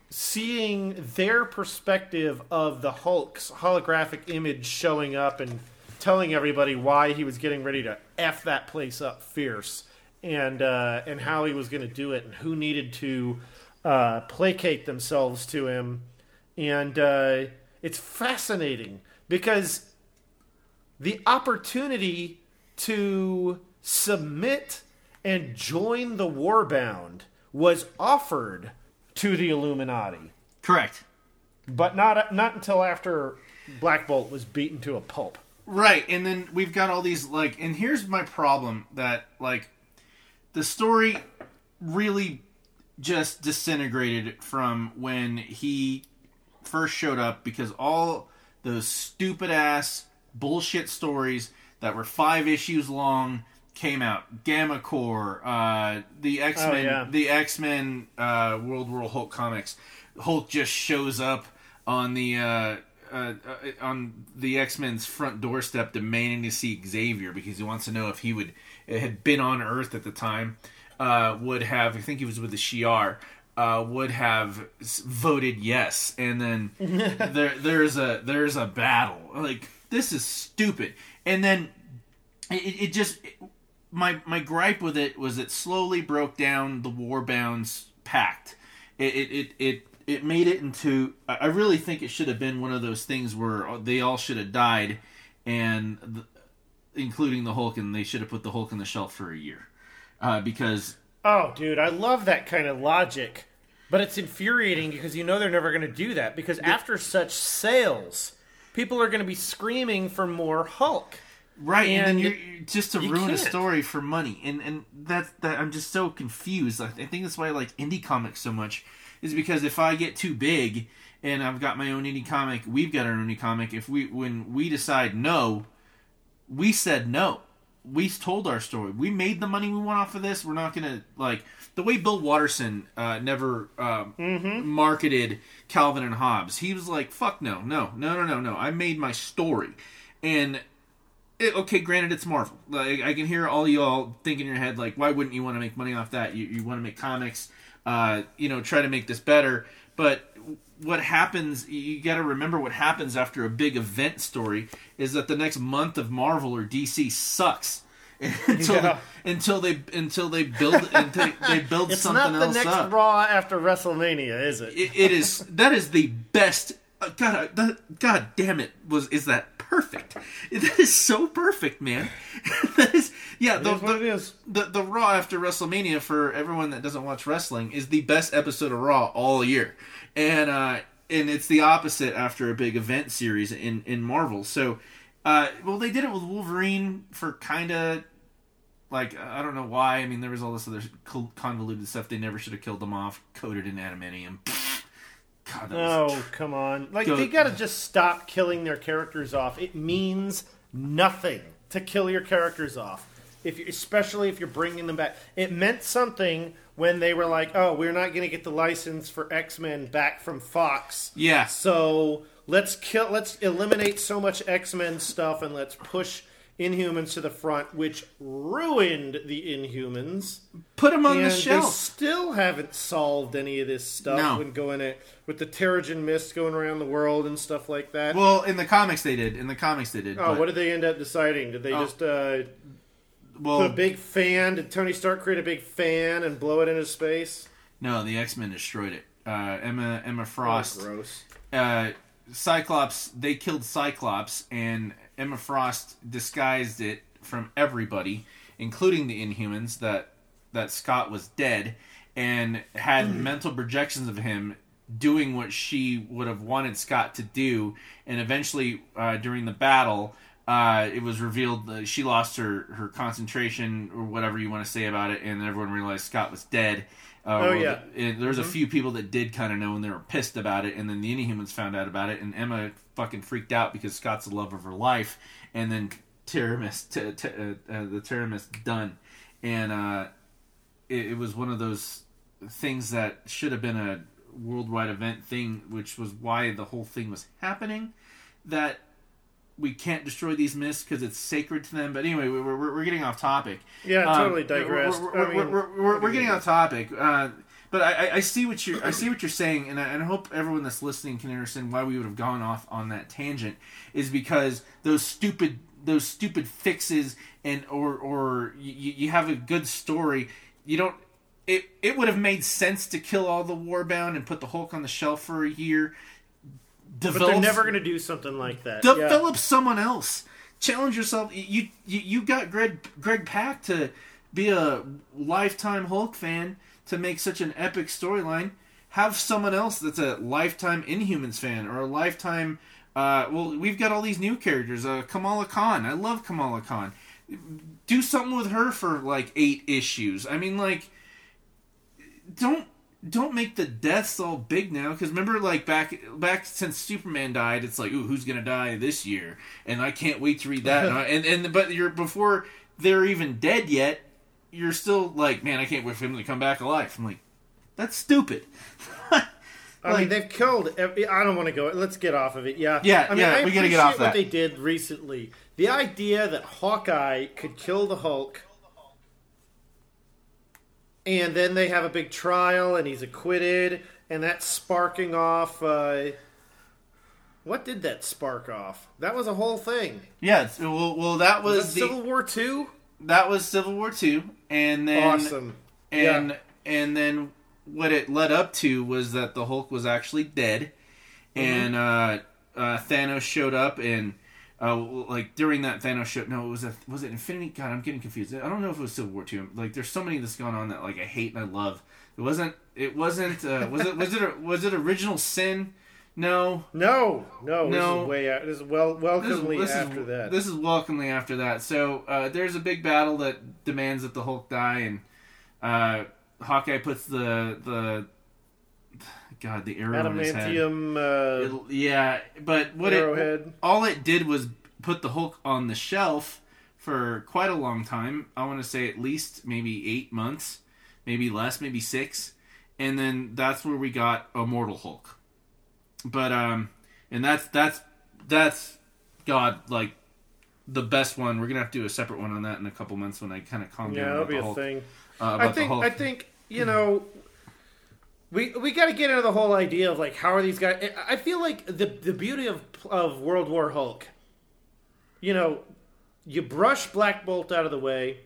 seeing their perspective of the Hulk's holographic image showing up and telling everybody why he was getting ready to f that place up fierce, and uh, and how he was going to do it, and who needed to uh, placate themselves to him, and uh, it's fascinating because the opportunity to submit and join the Warbound was offered to the Illuminati, Correct. but not not until after Black Bolt was beaten to a pulp. Right, and then we've got all these like, and here's my problem that like, the story really just disintegrated from when he first showed up because all those stupid ass bullshit stories that were five issues long came out. Gamma Corps, uh, the X Men, yeah. the X Men uh, World War Hulk comics. Hulk just shows up on the uh, uh, uh, on the X Men's front doorstep, demanding to see Xavier because he wants to know if he would had been on Earth at the time. Uh, would have I think he was with the Shi'ar. Uh, would have voted yes, and then there there's a there's a battle. Like this is stupid, and then it, it just my my gripe with it was it slowly broke down the Warbound's pact. It it it it, it made it into. I really think it should have been one of those things where they all should have died, and the, including the Hulk, and they should have put the Hulk in the shelf for a year, uh, because Oh, dude, I love that kind of logic. But it's infuriating because you know they're never going to do that because after such sales, people are going to be screaming for more Hulk. Right, and, And then you're, you're- just to you ruin a can't. story for money, and and that's that. I'm just so confused. I, I think that's why I like indie comics so much, is because if I get too big and I've got my own indie comic, we've got our own indie comic. If we when we decide no, we said no. We told our story. We made the money we want off of this. We're not gonna like the way Bill Watterson uh, never um, marketed Calvin and Hobbes. He was like, "Fuck no, no, no, no, no, no." I made my story, and it, okay, granted, it's Marvel. Like I can hear all y'all think in your head, like, why wouldn't you want to make money off that? You, you want to make comics, uh, you know, try to make this better. But what happens? You got to remember what happens after a big event story is that the next month of Marvel or DC sucks. until Yeah. until they until they build until they build It's something not the else next up Raw after WrestleMania, is it? it, it is that is the best uh, god uh, that, god damn it was is that perfect that is so perfect man that is yeah the, is what the, it is. the the raw after wrestlemania for everyone that doesn't watch wrestling is the best episode of raw all year and uh and it's the opposite after a big event series in in marvel so uh well they did it with wolverine for kind of like I don't know why. I mean, there was all this other convoluted stuff. They never should have killed them off, coated in adamantium. God, Oh, come on. Like, Go- they gotta just stop killing their characters off. It means nothing to kill your characters off. If you, especially if you're bringing them back. It meant something when they were like, oh, we're not gonna get the license for X-Men back from Fox. yeah. So let's kill. Let's eliminate so much X Men stuff, and let's push Inhumans to the front, which ruined the Inhumans. Put them on and the they shelf. still haven't solved any of this stuff No. when going it with the Terrigen mist going around the world and stuff like that. Well, in the comics they did. In the comics they did. oh, but- what did they end up deciding? Did they Oh. just uh, well, put a big fan? Did Tony Stark create a big fan and blow it into space? no, the X Men destroyed it. Uh, Emma Emma Oh, Frost, gross. uh, Cyclops. They killed Cyclops, and Emma Frost disguised it from everybody, including the Inhumans. That that Scott was dead, and had mental projections of him doing what she would have wanted Scott to do, and eventually uh, during the battle. Uh, it was revealed that she lost her, her concentration or whatever you want to say about it, and everyone realized Scott was dead. Uh, Oh, well, yeah. there was a few people that did kind of know and they were pissed about it and then the inhumans found out about it and emma fucking freaked out because scott's the love of her life and then Teramis, t- t- uh, uh, the Teramis done and uh, it, it was one of those things that should have been a worldwide event thing which was why the whole thing was happening that we can't destroy these myths because it's sacred to them but anyway we're, we're, we're getting off topic Yeah, um, totally digressed. We're, we're, I mean, we're, we're, getting off topic, uh, but I, I- I see what you're I see what you're saying, and I, and I hope everyone that's listening can understand why we would have gone off on that tangent. Is because those stupid those stupid fixes and or or you, you have a good story, you don't. It it would have made sense to kill all the warbound and put the Hulk on the shelf for a year. But Develop they're never going to do something like that. Yeah. develop someone else. Challenge yourself. You you you got Greg Greg Pak to be a lifetime Hulk fan to make such an epic storyline. Have someone else that's a lifetime Inhumans fan or a lifetime. Uh, well, we've got all these new characters. Uh, Kamala Khan. I love Kamala Khan. Do something with her for like eight issues. I mean, like, don't don't make the deaths all big now because remember like back back since superman died it's like ooh who's gonna die this year and i can't wait to read that and, I- and and but you're before they're even dead yet you're still like man i can't wait for him to come back alive i'm like that's stupid I mean, they've killed. Every, I don't want to go. Let's get off of it. Yeah, Yeah, I mean, yeah, I we gotta get off what that. they did recently. The idea that Hawkeye could kill the Hulk, and then they have a big trial, and he's acquitted, and that's sparking off. Uh, what did that spark off? That was a whole thing. Yes. well, well that was, Was that the Civil War Two? that was civil war 2 and then Awesome. and Yeah. and then what it led up to was that the Hulk was actually dead, and uh, uh, Thanos showed up, and uh, like during that Thanos show, no, it was a was it Infinity? God, I'm getting confused. I don't know if it was Civil War Two. Like, there's so many that's gone on that like I hate and I love. It wasn't. It wasn't. Uh, was it? Was it? A, was it Original Sin? No. No, no, No. This is way out. This is well, This is, this after is, that. This is welcomely after that. So uh, there's a big battle that demands that the Hulk die, and uh, Hawkeye puts the the God the arrow in his head. Adamantium uh, It'll- yeah, but what it all it did was put the Hulk on the shelf for quite a long time. I want to say at least maybe eight months, maybe less, maybe six, and then that's where we got Immortal Hulk. But um, and that's that's that's God like the best one. We're gonna have to do a separate one on that in a couple months when I kind of calm Yeah, down. that'll be the a thing. Uh, I think I think you know we we got to get into the whole idea of like how are these guys? I- feel like the the beauty of of World War Hulk. You know, you brush Black Bolt out of the way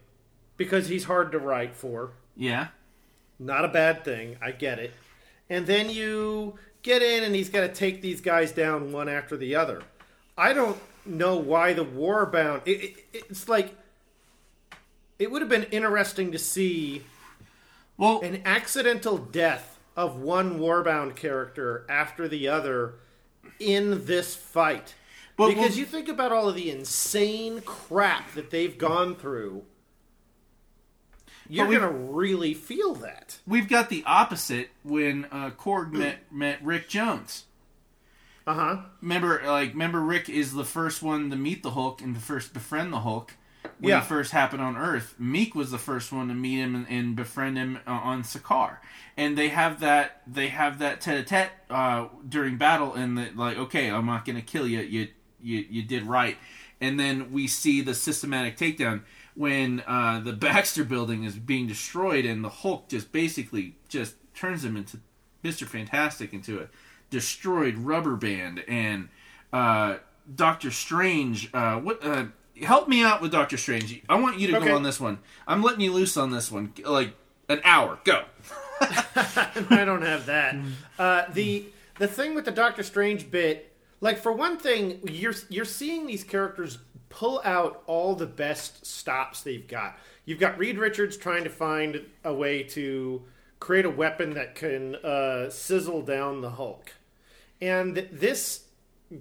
because he's hard to write for. yeah, Not a bad thing. I get it. And then you get in and he's got to take these guys down one after the other. I don't know why the Warbound. It, it, it's like it would have been interesting to see well, an accidental death of one Warbound character after the other in this fight. But because we'll- you think about all of the insane crap that they've gone through, you're going to really feel that. we've got the opposite when uh, Korg met met Rick Jones. Uh huh. Remember, like, remember, Rick is the first one to meet the Hulk and to first befriend the Hulk when Yeah. he first happened on Earth. Miek was the first one to meet him and, and befriend him uh, on Sakaar, and they have that they have that tete-a-tete uh, during battle, and that like, okay, I'm not gonna kill you. You you you did right, and then we see the systematic takedown when uh, the Baxter building is being destroyed, and the Hulk just basically just turns him into Mister Fantastic into a destroyed rubber band and uh, Doctor Strange. Uh, what? Help me out with Doctor Strange. I want you to Okay. go on this one. I'm letting you loose on this one. Like an hour. Go. I don't have that. Uh, the the thing with the Doctor Strange bit, like for one thing, you're you're seeing these characters pull out all the best stops they've got. You've got Reed Richards trying to find a way to create a weapon that can uh, sizzle down the Hulk, and this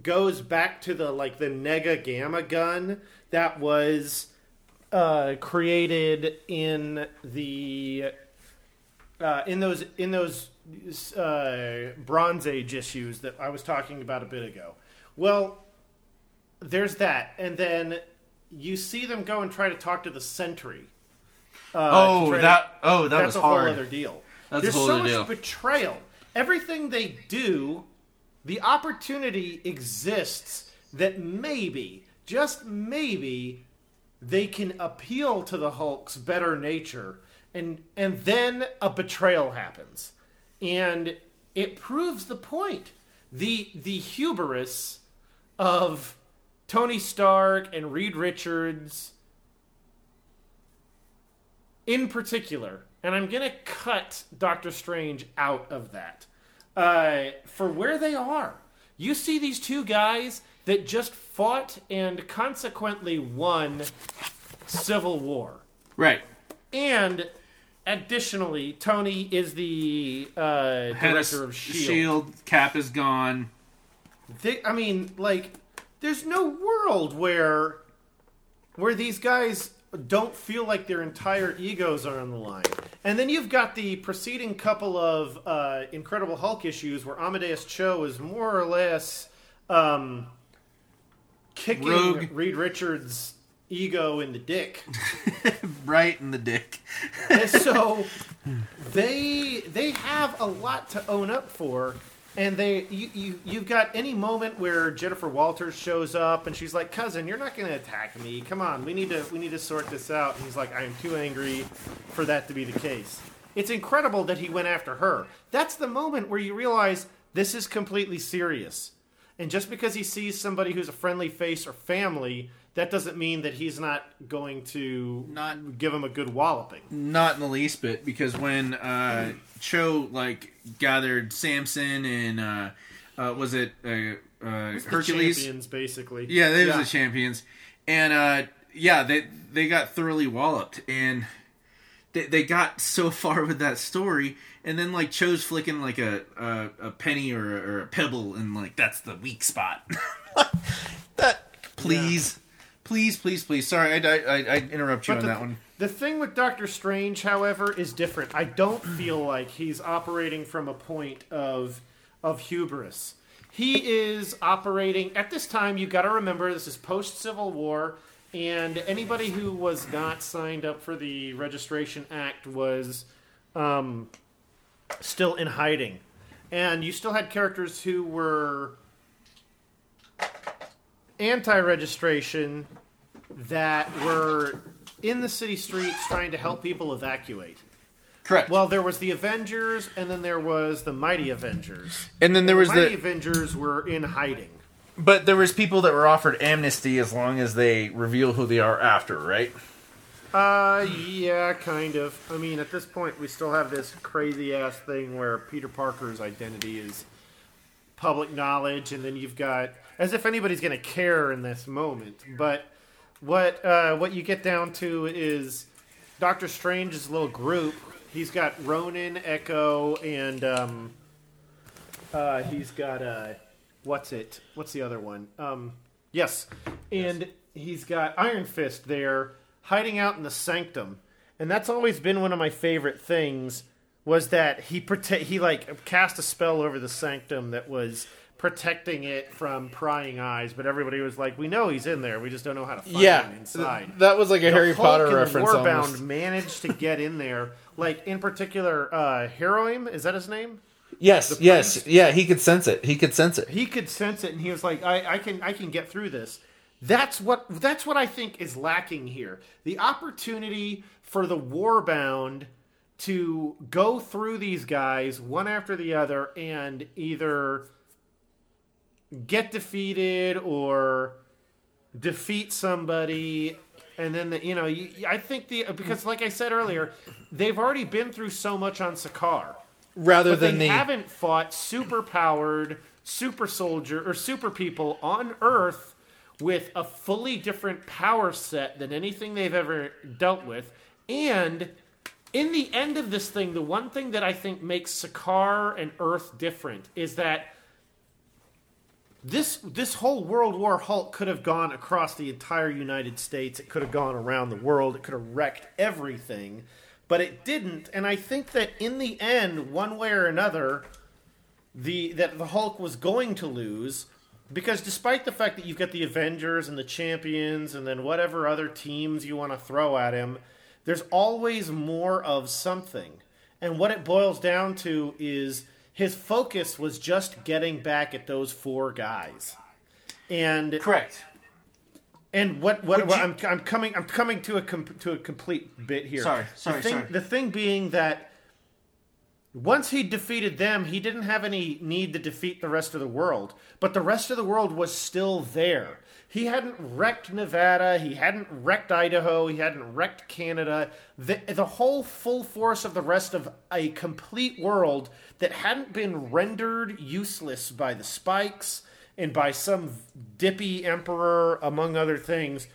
goes back to the like the Nega Gamma gun that was uh, created in the uh, in those in those uh, Bronze Age issues that I was talking about a bit ago. Well, there's that, and then you see them go and try to talk to the Sentry. Uh, oh, try to- that. Oh, that that's was a hard. whole other deal. That's a There's so much deal. betrayal. Everything they do, the opportunity exists that maybe, just maybe, they can appeal to the Hulk's better nature, and and then a betrayal happens, and it proves the point. The the hubris of Tony Stark and Reed Richards in particular, and I'm going to cut Doctor Strange out of that. Uh, for where they are, you see these two guys that just fought and consequently won Civil War. Right. And additionally, Tony is the uh, director of Shield. S.H.I.E.L.D. Cap is gone. They, I mean, like, there's no world where where these guys don't feel like their entire egos are on the line. And then you've got the preceding couple of uh, Incredible Hulk issues where Amadeus Cho is more or less um, kicking Rogue. Reed Richards' ego in the dick. Right in the dick. So they they have a lot to own up for and they you, you you've got any moment where Jennifer Walters shows up and she's like cousin you're not going to attack me. Come on we need to we need to sort this out. And he's like I am too angry for that to be the case. It's incredible that he went after her. That's the moment where you realize this is completely serious. And just because he sees somebody who's a friendly face or family that doesn't mean that he's not going to Not- give him a good walloping. Not in the least bit, because when uh, Cho like gathered Samson and uh, uh, was it uh, uh, Hercules? champions, basically. Yeah, they Yeah. was the champions, and uh, yeah, they they got thoroughly walloped, and they, they got so far with that story, and then like chose flicking like a a, a penny or, a- or a pebble, and like that's the weak spot. that please, please, please, please. Sorry, I I, I interrupt you But on the, that one. the thing with Doctor Strange, however, is different. I don't feel like he's operating from a point of of hubris. He is operating at this time. You got to remember this is post Civil War, and anybody who was not signed up for the Registration Act was um, still in hiding, and you still had characters who were anti-registration that were in the city streets trying to help people evacuate. Correct. Well, there was the Avengers, and then there was the Mighty Avengers. and then there was the Mighty the, Avengers were in hiding. but there was people that were offered amnesty as long as they reveal who they are after, right? Uh, yeah, kind of. I mean, at this point, we still have this crazy ass thing where Peter Parker's identity is public knowledge, and then you've got as if anybody's going to care in this moment. But what uh, what you get down to is Doctor Strange's little group. He's got Ronin, Echo, and um, uh, he's got uh, what's it? What's the other one? Um, yes, and he's got Iron Fist there, hiding out in the Sanctum, and that's always been one of my favorite things. Was that he prote- he like cast a spell over the Sanctum that was protecting it from prying eyes, but everybody was like, "We know he's in there. We just don't know how to find him inside." that was like a Harry Hulk Potter reference. Warbound almost. managed to get in there. Like in particular, uh, Hiroim is that his name? Yes, yes, yeah. He could sense it. He could sense it. he could sense it and he was like I, I can i can get through this that's what that's what i think is lacking here the opportunity for the warbound to go through these guys one after the other and either get defeated or defeat somebody and then the, you know you, i think the because like i said earlier they've already been through so much on Sakaar Rather than they the haven't fought super powered super soldier or super people on Earth with a fully different power set than anything they've ever dealt with. And in the end of this thing, the one thing that I think makes Sakaar and Earth different is that this this whole World War Hulk could have gone across the entire United States. It could have gone around the world. It could have wrecked everything, but it didn't. And I think that in the end, one way or another, the that the Hulk was going to lose because despite the fact that you've got the Avengers and the Champions and then whatever other teams you want to throw at him, there's always more of something. And what it boils down to is his focus was just getting back at those four guys. And correct. and what what, you- I'm I'm coming I'm coming to a to a complete bit here. Sorry, sorry, the thing, sorry. The thing being that once he defeated them, he didn't have any need to defeat the rest of the world. But the rest of the world was still there. He hadn't wrecked Nevada. He hadn't wrecked Idaho. He hadn't wrecked Canada. The, the whole full force of the rest of a complete world that hadn't been rendered useless by the spikes and by some dippy emperor, among other things,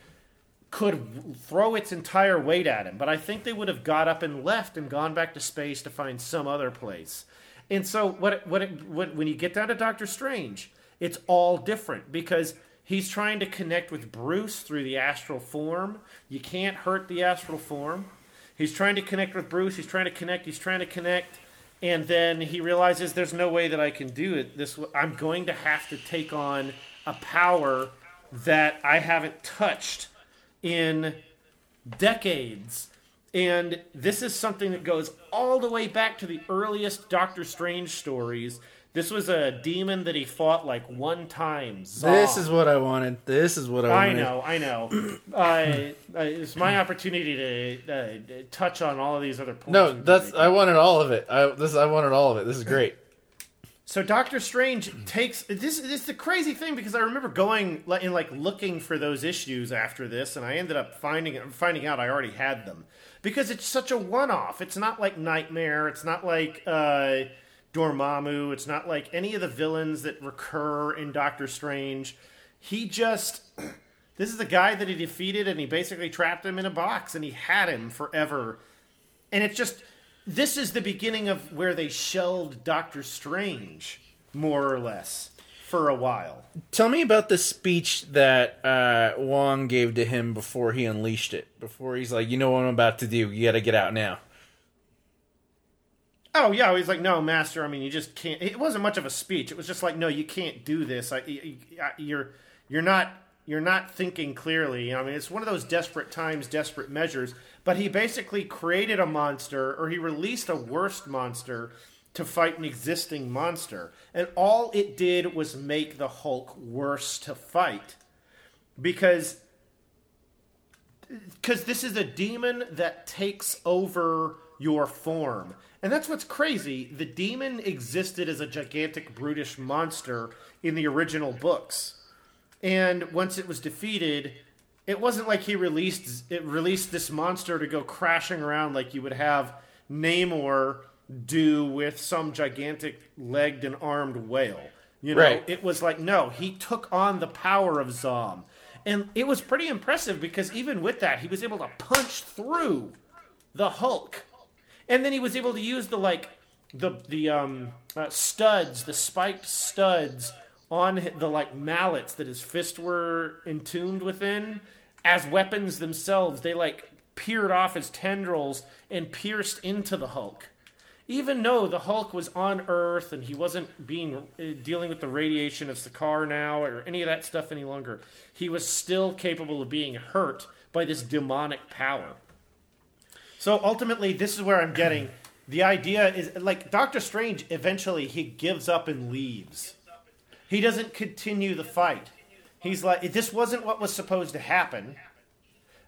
could throw its entire weight at him. But I think they would have got up and left and gone back to space to find some other place. And so what what, it, when you get down to Doctor Strange, it's all different because he's trying to connect with Bruce through the astral form. You can't hurt the astral form. He's trying to connect with Bruce. He's trying to connect. He's trying to connect. And then he realizes there's no way that I can do it. This I'm going to have to take on a power that I haven't touched in decades. And this is something that goes all the way back to the earliest Doctor Strange stories. This was a demon that he fought like one time. This is what I wanted. This is what I wanted. I wanted. know, I know. uh, uh, it's my opportunity to uh, touch on all of these other points. No, that's. I wanted all of it. I this I wanted all of it. This is great. So Doctor Strange takes this. This is the crazy thing because I remember going like, and like looking for those issues after this, and I ended up finding finding out I already had them because it's such a one off. It's not like Nightmare. It's not like uh, Dormammu. It's not like any of the villains that recur in Doctor Strange. He just this is the guy that he defeated, and he basically trapped him in a box, and he had him forever and it's just this is the beginning of where they shelled Doctor Strange, more or less, for a while. Tell me about the speech that uh, Wong gave to him before he unleashed it. Before he's like, you know what I'm about to do. You got to get out now. Oh yeah, he's like, no, master. I mean, you just can't. It wasn't much of a speech. It was just like, no, you can't do this. I, you- I- you're you're not you're not thinking clearly. I mean, it's one of those desperate times, desperate measures. But he basically created a monster, or he released a worst monster to fight an existing monster, and all it did was make the Hulk worse to fight because because this is a demon that takes over your form. And that's what's crazy. The demon existed as a gigantic, brutish monster in the original books. And once it was defeated, it wasn't like he released it released this monster to go crashing around like you would have Namor do with some gigantic legged and armed whale. You know, Right. it was like no, he took on the power of Zom. And it was pretty impressive because even with that, he was able to punch through the Hulk. And then he was able to use the like the the um uh, studs, the spiked studs on the like mallets that his fists were entombed within as weapons themselves. They like peered off his tendrils and pierced into the Hulk. Even though the Hulk was on Earth and he wasn't being uh, dealing with the radiation of Sakaar now or any of that stuff any longer, he was still capable of being hurt by this demonic power. So ultimately, this is where I'm getting the idea is like Doctor Strange. Eventually, he gives up and leaves. He doesn't continue the fight. He's like, this wasn't what was supposed to happen.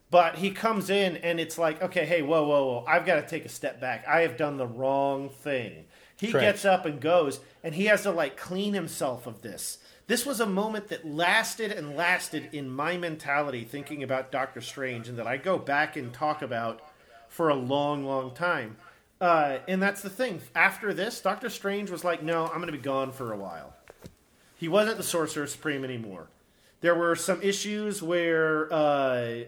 But he comes in and it's like, okay, hey, whoa, whoa, whoa, I've got to take a step back. I have done the wrong thing. He Correct. gets up and goes, and he has to like clean himself of this. This was a moment that lasted and lasted in my mentality thinking about Doctor Strange, and that I go back and talk about for a long, long time. Uh, and that's the thing. After this, Doctor Strange was like, no, I'm going to be gone for a while. He wasn't the Sorcerer Supreme anymore. There were some issues where uh,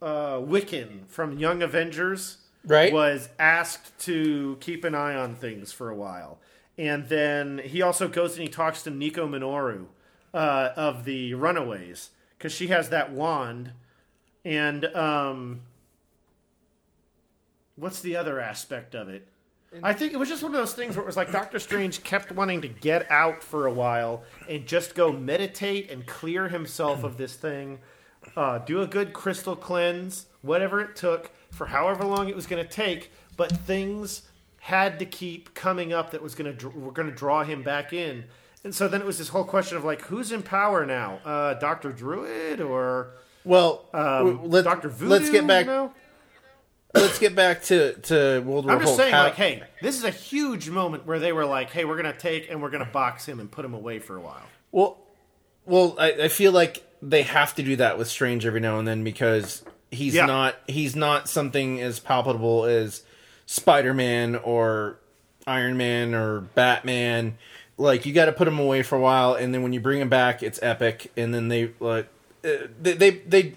uh, Wiccan from Young Avengers Right. was asked to keep an eye on things for a while. And then he also goes and he talks to Nico Minoru uh, of the Runaways because she has that wand. And um, what's the other aspect of it? I think it was just one of those things where it was like Doctor Strange kept wanting to get out for a while and just go meditate and clear himself of this thing, uh, do a good crystal cleanse, whatever it took for however long it was going to take. But things had to keep coming up that was going to were going to draw him back in. And so then it was this whole question of like, who's in power now? Uh, Doctor Druid or Well, um, let, Doctor Voodoo? let's get back. You know? Let's get back to to World War I'm just Hulk. saying, How- like, hey, this is a huge moment where they were like, hey, we're gonna take and we're gonna box him and put him away for a while. Well, well, I, I feel like they have to do that with Strange every now and then because he's Yeah. not he's not something as palpable as Spider Man or Iron Man or Batman. Like you got to put him away for a while, and then when you bring him back, it's epic. And then they like uh, they, they they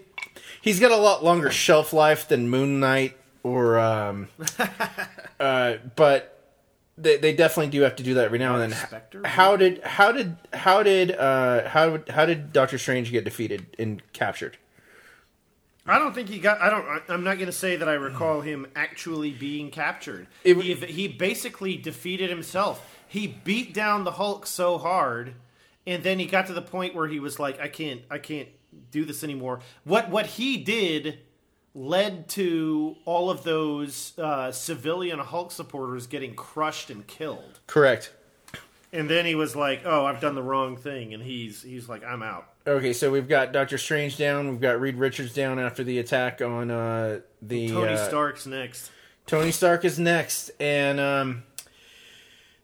he's got a lot longer shelf life than Moon Knight or um uh but they, they definitely do have to do that every now and then. Spectre? How did how did how did uh how how did Doctor Strange get defeated and captured? I don't think he got. I don't. I'm not gonna say that I recall him actually being captured. It- he, he basically defeated himself. He beat down the Hulk so hard, and then he got to the point where he was like, I can't, I can't do this anymore. What what he did led to all of those uh, civilian Hulk supporters getting crushed and killed. Correct. And then he was like, "Oh, I've done the wrong thing," and he's he's like, "I'm out." Okay, so we've got Doctor Strange down. We've got Reed Richards down after the attack on uh, the Tony uh, Stark's next. Tony Stark is next, and um,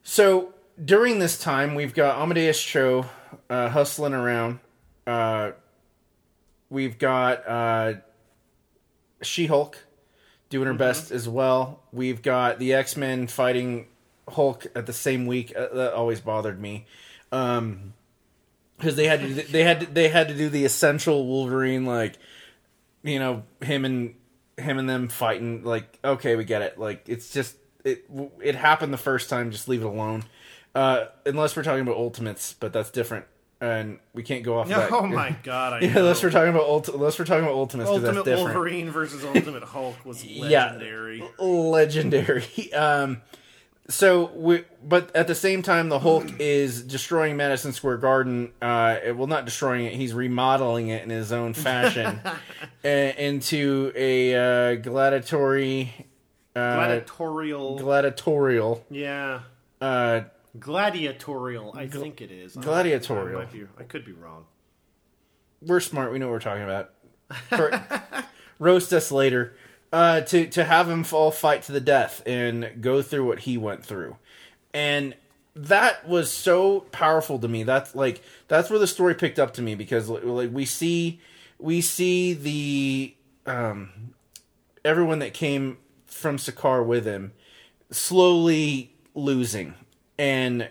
so during this time, we've got Amadeus Cho uh, hustling around. Uh, we've got uh, She Hulk doing her best as well. We've got the X Men fighting Hulk at the same week. Uh, that always bothered me. Um, because they had to they had to, they had to do the essential Wolverine like you know him and him and them fighting like okay we get it like it's just it it happened the first time just leave it alone uh unless we're talking about ultimates but that's different and we can't go off that Oh my god! I yeah, know. unless we're talking about ulti- unless we're talking about ultimates Ultimate Wolverine versus Ultimate Hulk was Yeah. legendary. legendary. Um, so, we, but at the same time, the Hulk is destroying Madison Square Garden. Uh, it- well, not destroying it; he's remodeling it in his own fashion uh, into a uh, gladiatory, uh, Gladiatorial. gladiatorial. yeah. Gladiatorial, I think it is. Gladiatorial. I, be, I could be wrong. we're smart; we know what we're talking about. For- roast us later. Uh, to to have him all fight to the death and go through what he went through, and that was so powerful to me. That's like that's where the story picked up to me because like we see we see the um everyone that came from Sakaar with him slowly losing and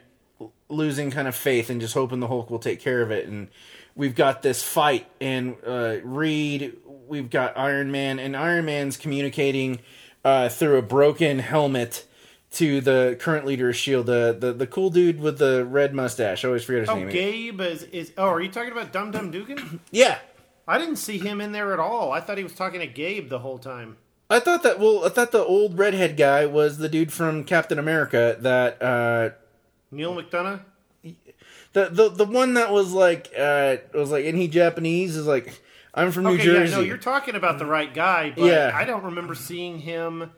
losing kind of faith and just hoping the Hulk will take care of it. And we've got this fight and uh, Reed, we've got Iron Man, and Iron Man's communicating uh, through a broken helmet to the current leader of Shield, the the, the cool dude with the red mustache. I always forget his Oh, name. Oh, Gabe is, is. Oh, are you talking about Dum Dum Dugan? Yeah. I didn't see him in there at all. I thought he was talking to Gabe the whole time. I thought that well, I thought the old redhead guy was the dude from Captain America that uh Neal McDonough. the the the one that was like uh was like isn't he Japanese is like I'm from New Okay, Jersey. yeah, no, you're talking about the right guy, but Yeah. I don't remember seeing him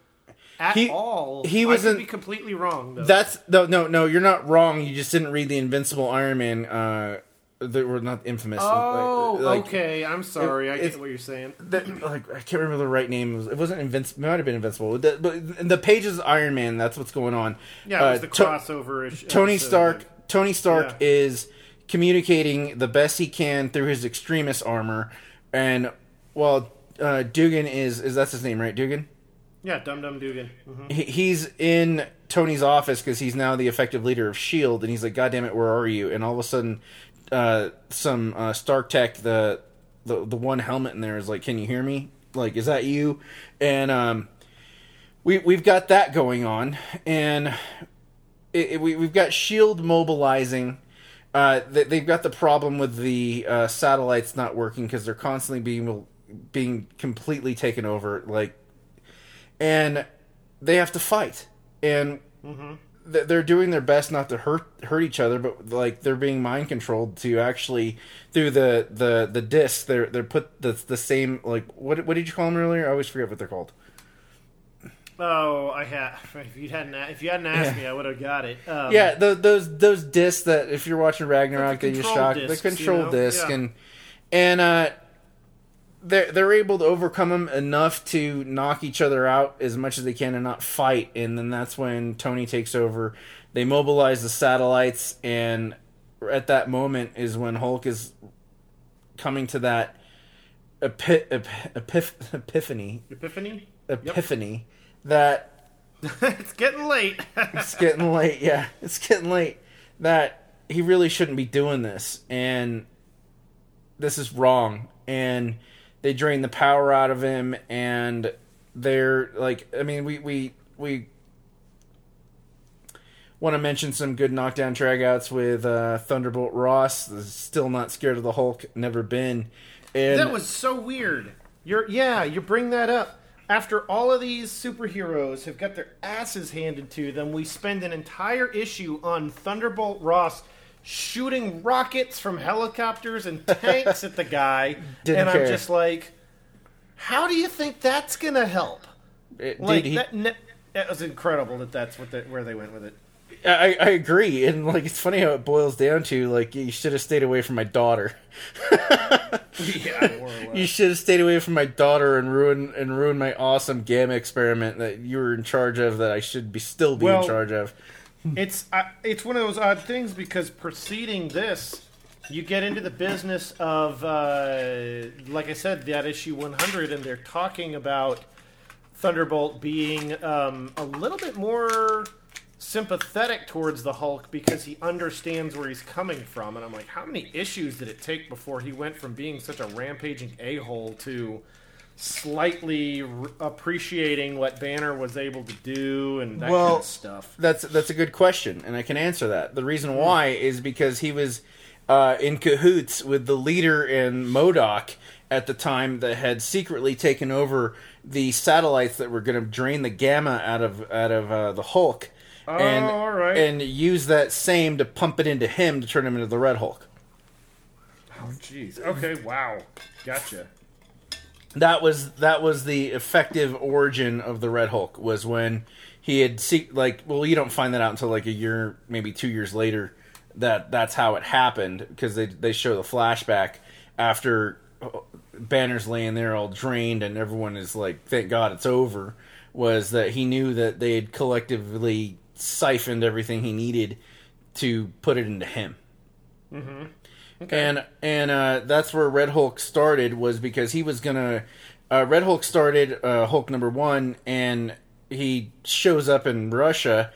at He- all. he I was in- be completely wrong though. That's no no no you're not wrong. You just didn't read the Invincible Iron Man uh that were not infamous. oh, like, like, okay. I'm sorry. I it's- get what you're saying. that, like I can't remember the right name. It, was, it wasn't Invincible. It might have been Invincible. The, but the pages Iron Man, that's what's going on. Yeah, it was Uh, the crossover. ish Tony episode, Stark. Tony Stark Yeah. is communicating the best he can through his Extremis armor, and well, uh, Dugan is is that's his name, right? Dugan. Yeah, Dum Dum Dugan. hmm He, he's in Tony's office because he's now the effective leader of Shield, and he's like, "God damn it, where are you?" And all of a sudden, uh, some uh, Stark Tech, the, the the one helmet in there is like, "Can you hear me? Like, is that you?" And um, we we've got that going on, and it, it- we we've got Shield mobilizing. Uh, they, they've got the problem with the uh, satellites not working because they're constantly being being completely taken over. Like and they have to fight and th- they're doing their best not to hurt hurt each other but like they're being mind controlled to actually through the the the disc they're they're put the the same like what what did you call them earlier i always forget what they're called Oh, I had. If you hadn't, if you hadn't asked Yeah. me, I would have got it. Um, yeah the, those those discs that if you're watching ragnarok the they just control shock the discs, you control know? disc Yeah. and and uh they're they're able to overcome them enough to knock each other out as much as they can and not fight. And then that's when Tony takes over. They mobilize the satellites, and at that moment is when Hulk is coming to that epi- ep- epiph- epiphany Epiphany. epiphany that it's getting late. it's getting late. Yeah, it's getting late. That he really shouldn't be doing this, and this is wrong. And they drain the power out of him, and they're like, I mean, we we we want to mention some good knockdown dragouts with uh, Thunderbolt Ross. Still not scared of the Hulk, never been. And that was so weird. You're yeah, you bring that up. After all of these superheroes have got their asses handed to them, we spend an entire issue on Thunderbolt Ross shooting rockets from helicopters and tanks at the guy, Didn't and care. I'm just like, how do you think that's gonna help? Eh, it- Like dude, he- that, ne- that was incredible that that's what the, where they went with it. I, I agree, and like it's funny how it boils down to like you should have stayed away from my daughter. Yeah, more or less. You should have stayed away from my daughter and ruin and ruin my awesome gamma experiment that you were in charge of that I should be still be Well- in charge of. It's uh, it's one of those odd things because preceding this, you get into the business of, uh, like I said, that issue 100, and they're talking about Thunderbolt being um, a little bit more sympathetic towards the Hulk because he understands where he's coming from. And I'm like, how many issues did it take before he went from being such a rampaging a hole to slightly r- appreciating what Banner was able to do and that Well, kind of stuff? That's that's a good question, and I can answer that. The reason why is because he was uh, in cahoots with the leader in MODOK at the time that had secretly taken over the satellites that were going to drain the gamma out of out of uh, the Hulk, and Oh, all right. and use that same to pump it into him to turn him into the Red Hulk. Oh, jeez. Okay, wow. Gotcha. That was that was the effective origin of the Red Hulk was when he had see like well you don't find that out until like a year maybe two years later that that's how it happened because they they show the flashback after uh, Banner's laying there all drained and everyone is like, "Thank God it's over." Was that he knew that they had collectively siphoned everything he needed to put it into him. Mm-hmm. And and uh, that's where Red Hulk started was because he was gonna. Uh, Red Hulk started uh, Hulk number one, and he shows up in Russia,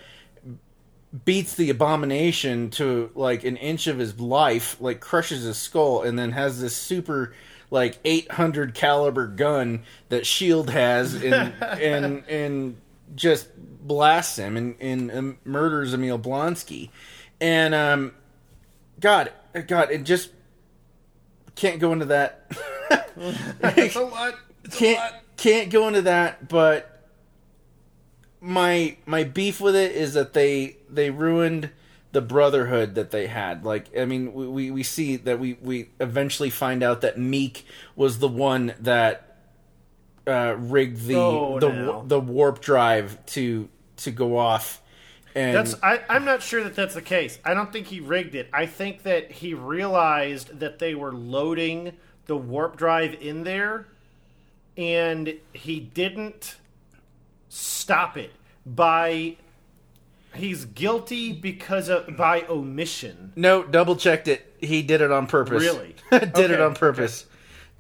beats the Abomination to like an inch of his life, like crushes his skull, and then has this super like 800 caliber gun that Shield has, and and and just blasts him and, and um, murders Emil Blonsky, and um, God, God, it just can't go into that. it's a lot. It's can't lot. can't go into that, but my my beef with it is that they they ruined the brotherhood that they had. Like, I mean, we, we, we see that we, we eventually find out that Miek was the one that uh, rigged the Oh, the now. the warp drive to to go off. And That's I, I'm not sure that that's the case. I don't think he rigged it. I think that he realized that they were loading the warp drive in there, and he didn't stop it by. He's guilty because of by omission. No, double checked it. He did it on purpose. Really? did it on purpose.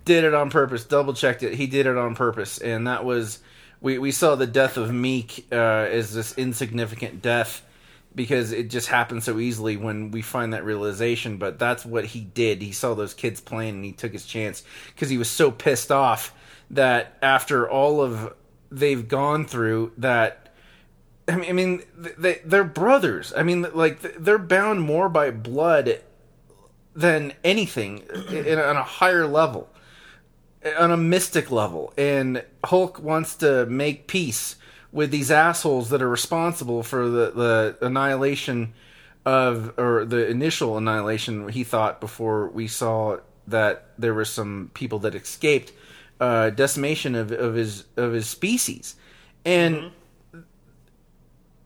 Did it on purpose. Double checked it. He did it on purpose, and that was we we saw the death of Miek uh, as this insignificant death because it just happened so easily when we find that realization. But that's what he did. He saw those kids playing, and he took his chance because he was so pissed off that after all of they've gone through that I mean, they they're brothers. I mean, like they're bound more by blood than anything in, on a higher level, on a mystic level. And Hulk wants to make peace with these assholes that are responsible for the the annihilation of or the initial annihilation. He thought before we saw that there were some people that escaped uh, decimation of, of his of his species, and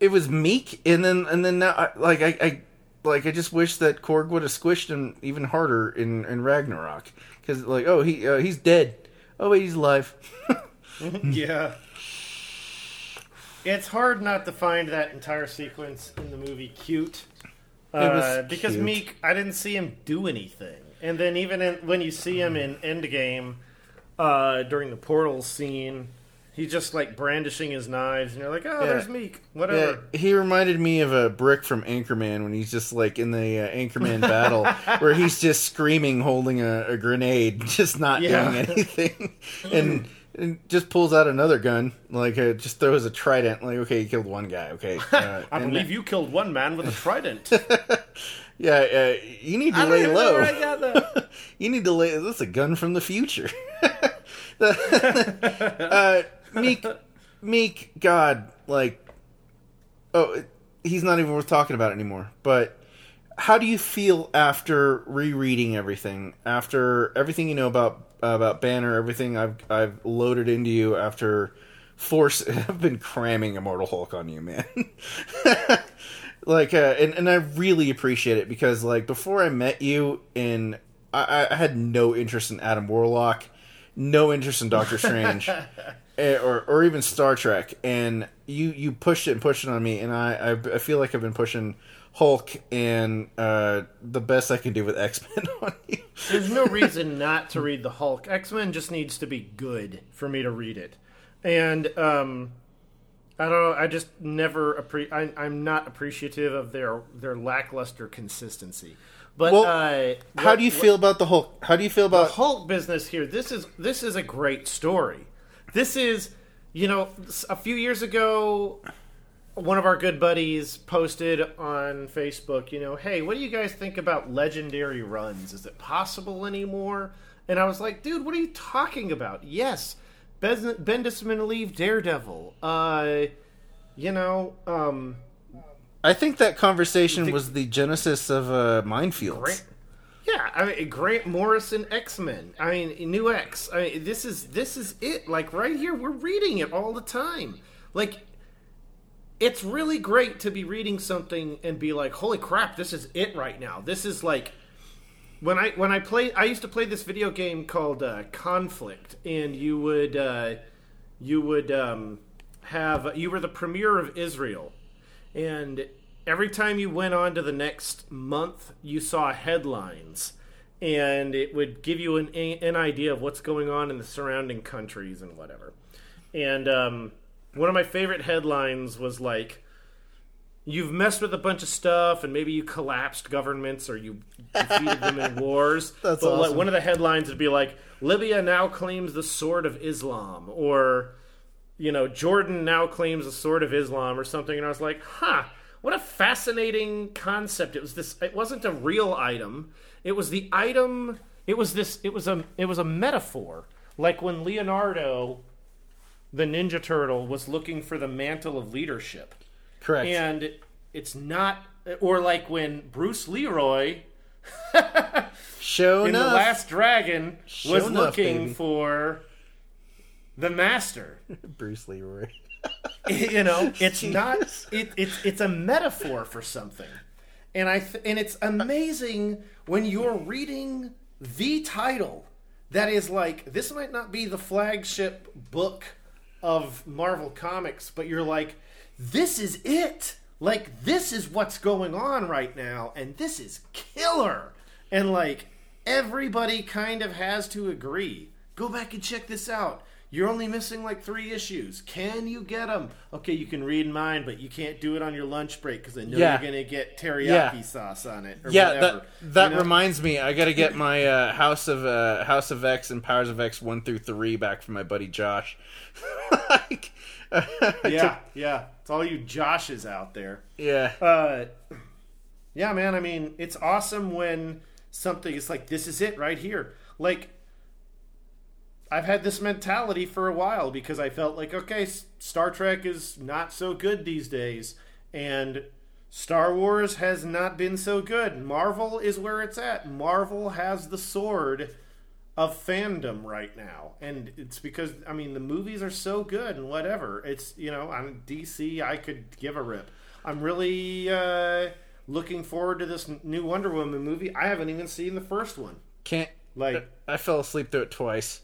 it was Miek, and then and then now, like I, I like I just wish that Korg would have squished him even harder in in Ragnarok because like oh he uh, he's dead oh wait he's alive yeah. It's hard not to find that entire sequence in the movie cute. Uh, because cute. Miek, I didn't see him do anything. And then even in, when you see him in Endgame, uh, during the portal scene, he's just like brandishing his knives, and you're like, oh, Yeah. there's Miek. yeah, Whatever. he reminded me of a brick from Anchorman when he's just like in the uh, Anchorman battle where he's just screaming holding a, a grenade just not Yeah. doing anything and, and just pulls out another gun like uh, just throws a trident like okay you killed one guy okay uh, I believe you killed one man with a trident. yeah uh, you need to I lay low that. You need to lay. That's a gun from the future. uh, Miek, Miek, God, like, oh, he's not even worth talking about anymore. But how do you feel after rereading everything? After everything you know about about Banner, everything I've I've loaded into you after force. I've been cramming Immortal Hulk on you, man. like, uh, and and I really appreciate it because like before I met you in I, I had no interest in Adam Warlock, no interest in Doctor Strange, or or even Star Trek, and you you pushed it and pushed it on me, and I I, I feel like I've been pushing Hulk and uh, the best I can do with X Men on you. There's no reason not to read the Hulk. X Men just needs to be good for me to read it, and um, I don't know. I just never appre- I, I'm not appreciative of their their lackluster consistency. But Well, uh, How do you feel about the Hulk? How do you feel about the about Hulk business here? This is this is a great story. This is you know a few years ago. One of our good buddies posted on Facebook, you know, hey, what do you guys think about legendary runs? Is it possible anymore? And I was like, dude, what are you talking about? Yes, Ben- and leave Daredevil. Uh, you know, um, I think that conversation was the genesis of uh, Minefields. Grant, yeah, I mean Grant Morrison X Men. I mean New X. I mean, this is this is it. Like right here, we're reading it all the time. Like it's really great to be reading something and be like, "Holy crap, this is it right now." This is like when I when I play, I used to play this video game called uh, Conflict, and you would uh, you would um, have you were the premier of Israel, and every time you went on to the next month, you saw headlines, and it would give you an an idea of what's going on in the surrounding countries and whatever. And um, one of my favorite headlines was like you've messed with a bunch of stuff and maybe you collapsed governments or you defeated them in wars. That's but like, awesome. one of the headlines would be like Libya now claims the sword of Islam or you know Jordan now claims the sword of Islam or something and I was like, "Huh, what a fascinating concept. It was this it wasn't a real item. It was the item it was this it was a it was a metaphor. Like when Leonardo the Ninja Turtle was looking for the mantle of leadership Correct. and it's not or like when Bruce Leroy Show in enough. the Last Dragon Sure was enough, looking baby. for the master. Bruce Leroy. you know, it's not it, it's it's a metaphor for something, and I th- and it's amazing when you're reading the title that is like this might not be the flagship book of Marvel Comics, but you're like, this is it. Like this is what's going on right now, and this is killer. And like everybody kind of has to agree. Go back and check this out. You're only missing like three issues. Can you get them? Okay, you can read mine, but you can't do it on your lunch break because I know Yeah. you're gonna get teriyaki Yeah. sauce on it. Or Yeah, whatever. that that You know? reminds me. I got to get my uh, House of uh, House of X and Powers of X one through three back from my buddy Josh. like, Yeah, yeah. It's all you Joshes out there. yeah, Uh, yeah, man. I mean, it's awesome when something is like, this is it right here. Like, I've had this mentality for a while because I felt like, okay, Star Trek is not so good these days, and Star Wars has not been so good. Marvel is where it's at. Marvel has the sword of fandom right now, and it's because I mean the movies are so good and whatever. It's you know I'm DC. I could give a rip. I'm really uh, looking forward to this new Wonder Woman movie. I haven't even seen the first one. can't. Like I fell asleep through it twice.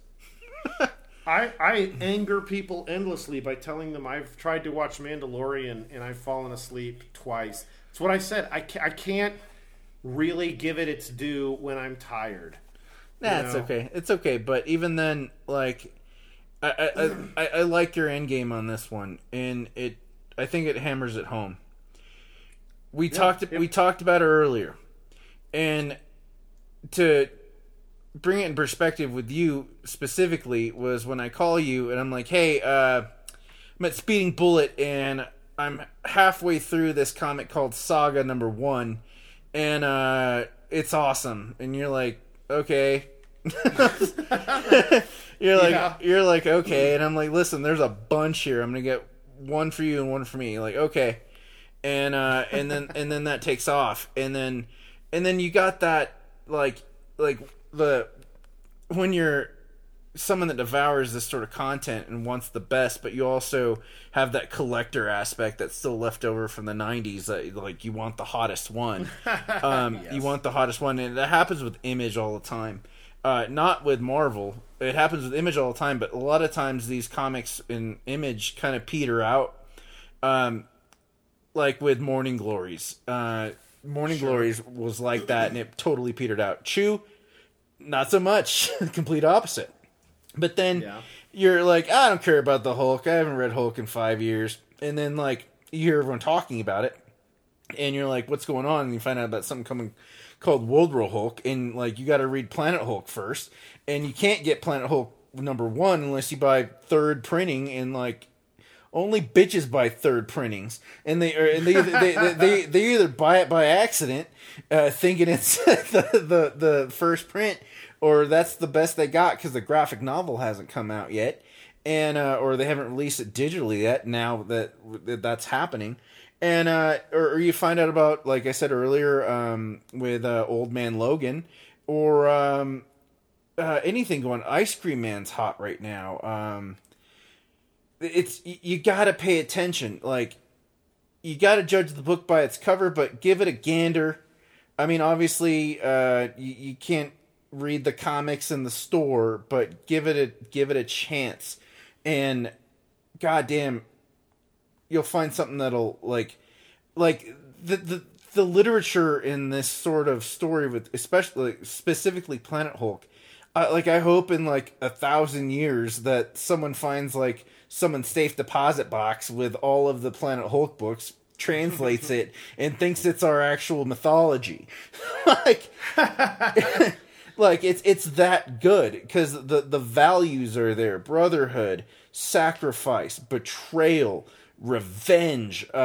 I I anger people endlessly by telling them I've tried to watch Mandalorian and I've fallen asleep twice. It's what I said. I ca- I can't really give it its due when I'm tired. Nah, it's know? okay. It's okay. But even then, like, I I, I, I like your end game on this one, and it I think it hammers it home. We talked yep. we talked about it earlier, and to bring it in perspective with you specifically was when I call you and I'm like, hey, uh, I'm at Speeding Bullet and I'm halfway through this comic called Saga Number One, and uh, it's awesome. And you're like, okay. you're like, Yeah. you're like, okay. And I'm like, listen, there's a bunch here. I'm gonna get one for you and one for me. Like, okay. And uh, and then and then that takes off, and then and then you got that like like the when you're someone that devours this sort of content and wants the best, but you also have that collector aspect that's still left over from the '90s. That, like you want the hottest one, um, you want the hottest one, and that happens with Image all the time. Uh, not with Marvel. It happens with Image all the time, but a lot of times these comics in Image kind of peter out. Um, like with Morning Glories. Uh, Morning Glories was like that, and it totally petered out. Chew, not so much. Complete opposite. But then Yeah. you're like, I don't care about the Hulk. I haven't read Hulk in five years. And then like you hear everyone talking about it, and you're like, what's going on? And you find out about something coming called World War Hulk, and like you got to read Planet Hulk first, and you can't get Planet Hulk number one unless you buy third printing and like only bitches buy third printings, and they or and they, they, they, they they either buy it by accident, uh, thinking it's the, the the first print, or that's the best they got because the graphic novel hasn't come out yet, and uh, or they haven't released it digitally yet. Now that, that that's happening, and uh, or, or you find out about like I said earlier um, with uh, Old Man Logan, or um, uh, anything going. Ice Cream Man's hot right now. Um, it's you got to pay attention. Like you got to judge the book by its cover, but give it a gander. I mean, obviously, uh, you, you can't read the comics in the store, but give it a give it a chance, and goddamn, you'll find something that'll like, like the the the literature in this sort of story with especially specifically Planet Hulk. Uh, like I hope in like a thousand years that someone finds like someone's safe deposit box with all of the Planet Hulk books, translates it, and thinks it's our actual mythology. like, like it's it's that good because the the values are there: brotherhood, sacrifice, betrayal, revenge, uh,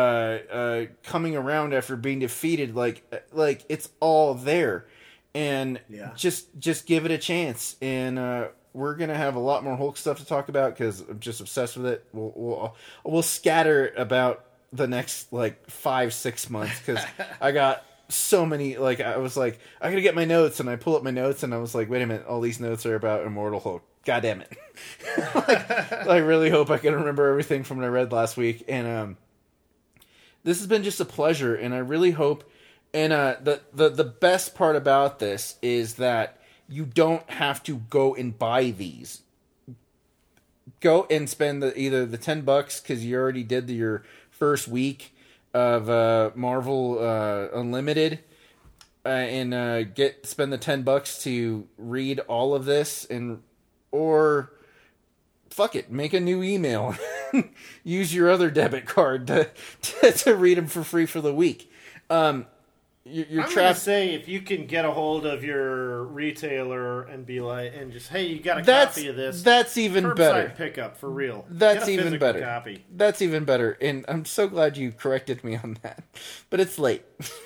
uh, coming around after being defeated. Like like it's all there, and Yeah. just just give it a chance. And uh, we're gonna have a lot more Hulk stuff to talk about because I'm just obsessed with it. We'll we'll, we'll scatter about the next like five six months because I got so many like I was like I gotta get my notes and I pull up my notes and I was like wait a minute all these notes are about Immortal Hulk. God damn it. Like, I really hope I can remember everything from what I read last week and um this has been just a pleasure and I really hope and uh the the the best part about this is that you don't have to go and buy these. Go and spend the, either the 10 bucks because you already did the, your first week of uh, Marvel uh, Unlimited uh, and uh, get spend the 10 bucks to read all of this and or fuck it make a new email. Use your other debit card to, to, to read them for free for the week. Um you're, I'm trapped say if you can get a hold of your retailer and be like, and just hey, you got a that's copy of this. that's even Curbside better pickup for real. That's even better. Copy. That's even better, and I'm so glad you corrected me on that. But it's late.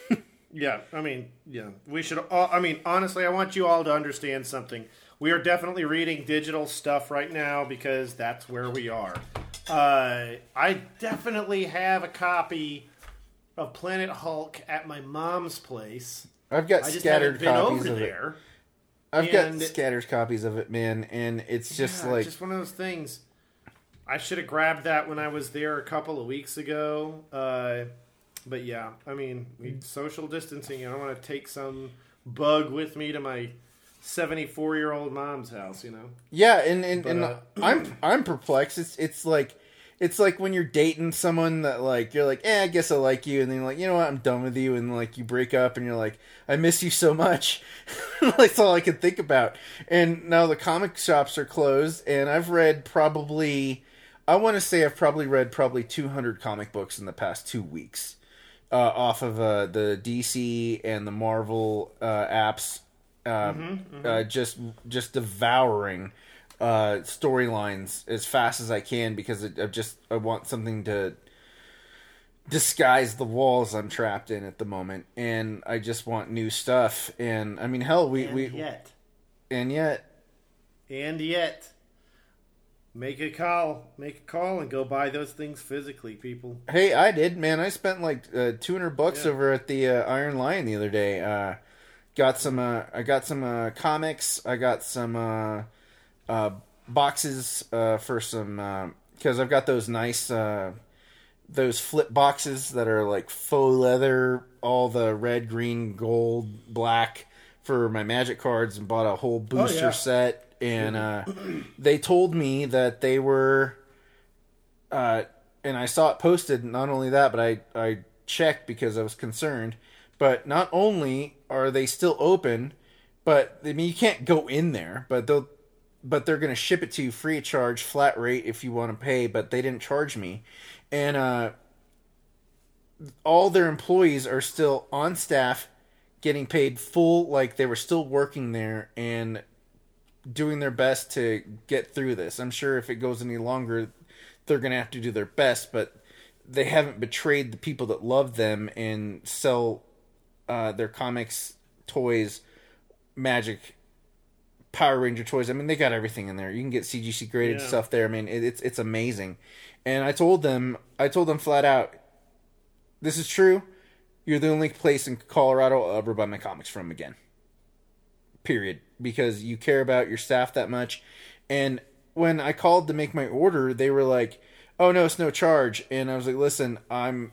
Yeah, I mean, yeah, we should. All, I mean, honestly, I want you all to understand something. We are definitely reading digital stuff right now because that's where we are. Uh, I definitely have a copy of Planet Hulk at my mom's place. I've got I just scattered haven't been copies over of it. there. I've and- got scattered copies of it, man, and it's just Yeah, like just one of those things. I should have grabbed that when I was there a couple of weeks ago. Uh, but yeah, I mean, we, social distancing. I don't want to take some bug with me to my seventy-four-year-old mom's house. You know. yeah, and and, and uh, I'm I'm perplexed. It's it's like it's like when you're dating someone that like you're like, eh, I guess I like you, and then you're like, you know what, I'm done with you, and like you break up, and you're like, I miss you so much. That's all I can think about. And now the comic shops are closed, and I've read probably, I want to say I've probably read probably 200 comic books in the past two weeks, uh, off of uh, the DC and the Marvel uh, apps. Uh, Uh, just just devouring uh, storylines as fast as I can because it, I just I want something to disguise the walls I'm trapped in at the moment, and I just want new stuff. And I mean, hell, we And we yet, and yet and yet, make a call, make a call, and go buy those things physically, people. Hey, I did, man. I spent like uh, two hundred bucks Yeah. over at the uh, Iron Lion the other day. Uh, got some. Uh, I got some uh, comics. I got some uh, uh, boxes uh, for some because I've got those nice uh, those flip boxes that are like faux leather, all the red, green, gold, black for my Magic cards, and bought a whole booster yeah. set. And uh, they told me that they were uh, and I saw it posted. Not only that, but I I checked because I was concerned. But not only are they still open, but I mean you can't go in there, but they'll but they're gonna ship it to you free of charge, flat rate if you want to pay. But they didn't charge me, and uh, all their employees are still on staff, getting paid full like they were still working there and doing their best to get through this. I'm sure if it goes any longer, they're going to have to do their best, but they haven't betrayed the people that love them and sell uh, their comics, toys, magic, Power Ranger toys. I mean, they got everything in there. You can get CGC graded Yeah. stuff there. I mean, it, it's it's amazing. And I told them, I told them flat out, this is true. You're the only place in Colorado I'll ever buy my comics from again period because you care about your staff that much and when i called to make my order they were like oh no it's no charge and i was like listen i'm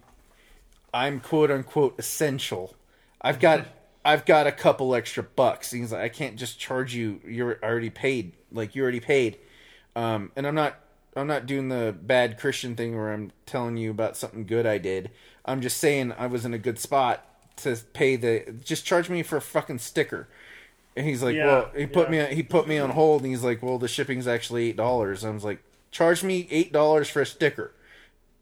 i'm quote unquote essential i've got I've got a couple extra bucks. He's like, I can't just charge you. You're already paid. Like you already paid. Um, and I'm not. I'm not doing the bad Christian thing where I'm telling you about something good I did. I'm just saying I was in a good spot to pay the. Just charge me for a fucking sticker. And he's like, Yeah, well, he put yeah. me. He put me on hold, and he's like, well, the shipping's actually eight dollars. I was like, charge me eight dollars for a sticker.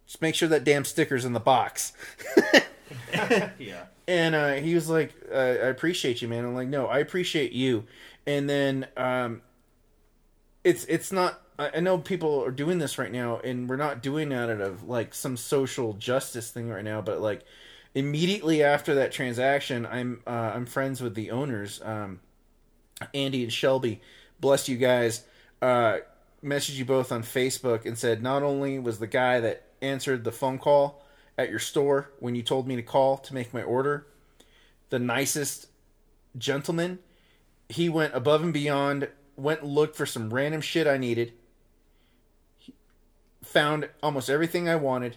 Just make sure that damn sticker's in the box. Yeah. And uh, he was like, uh, "I appreciate you, man." I'm like, "No, I appreciate you." And then um, it's it's not. I know people are doing this right now, and we're not doing it out of like some social justice thing right now. But like immediately after that transaction, I'm uh, I'm friends with the owners, um, Andy and Shelby. Bless you guys. Uh, messaged you both on Facebook and said not only was the guy that answered the phone call at your store when you told me to call to make my order the nicest gentleman. He went above and beyond, went and looked for some random shit I needed, He found almost everything I wanted,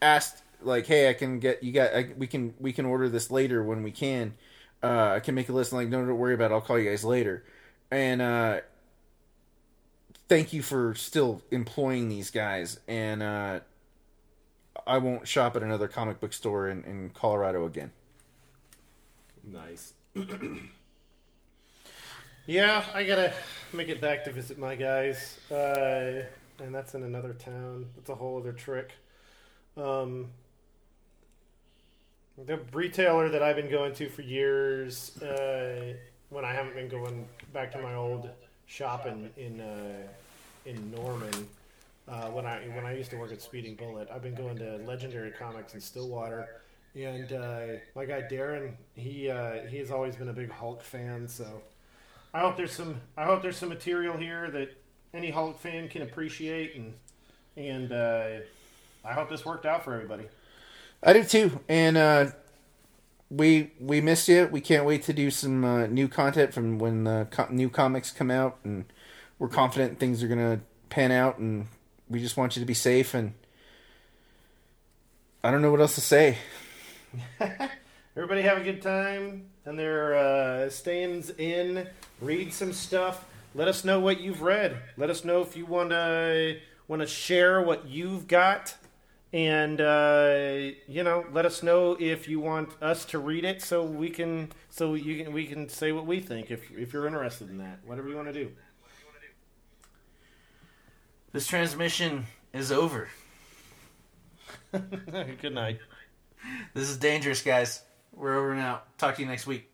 asked like, "Hey, I can get you got I, we can we can order this later when we can. Uh, I can make a list." I'm like, "No, don't worry about it. I'll call you guys later." And uh thank you for still employing these guys and uh I won't shop at another comic book store in, in Colorado again. Nice. yeah, I gotta make it back to visit my guys, uh, and that's in another town. That's a whole other trick. Um, the retailer that I've been going to for years, uh, when I haven't been going back to my old shop in in uh, in Norman. Uh, when I when I used to work at Speeding Bullet, I've been going to Legendary Comics in Stillwater, and uh, my guy Darren, he uh, he has always been a big Hulk fan. So I hope there's some I hope there's some material here that any Hulk fan can appreciate, and and uh, I hope this worked out for everybody. I do too, and uh, we we missed you. We can't wait to do some uh, new content from when the co- new comics come out, and we're confident things are gonna pan out. And we just want you to be safe. And I don't know what else to say. Everybody have a good time, and they're uh, staying in. Read some stuff. Let us know what you've read. Let us know if you want to want to share what you've got, and uh, you know, let us know if you want us to read it, so we can so you can we can say what we think if if you're interested in that. Whatever you want to do. This transmission is over. good night. This is dangerous, guys. We're over now. Talk to you next week.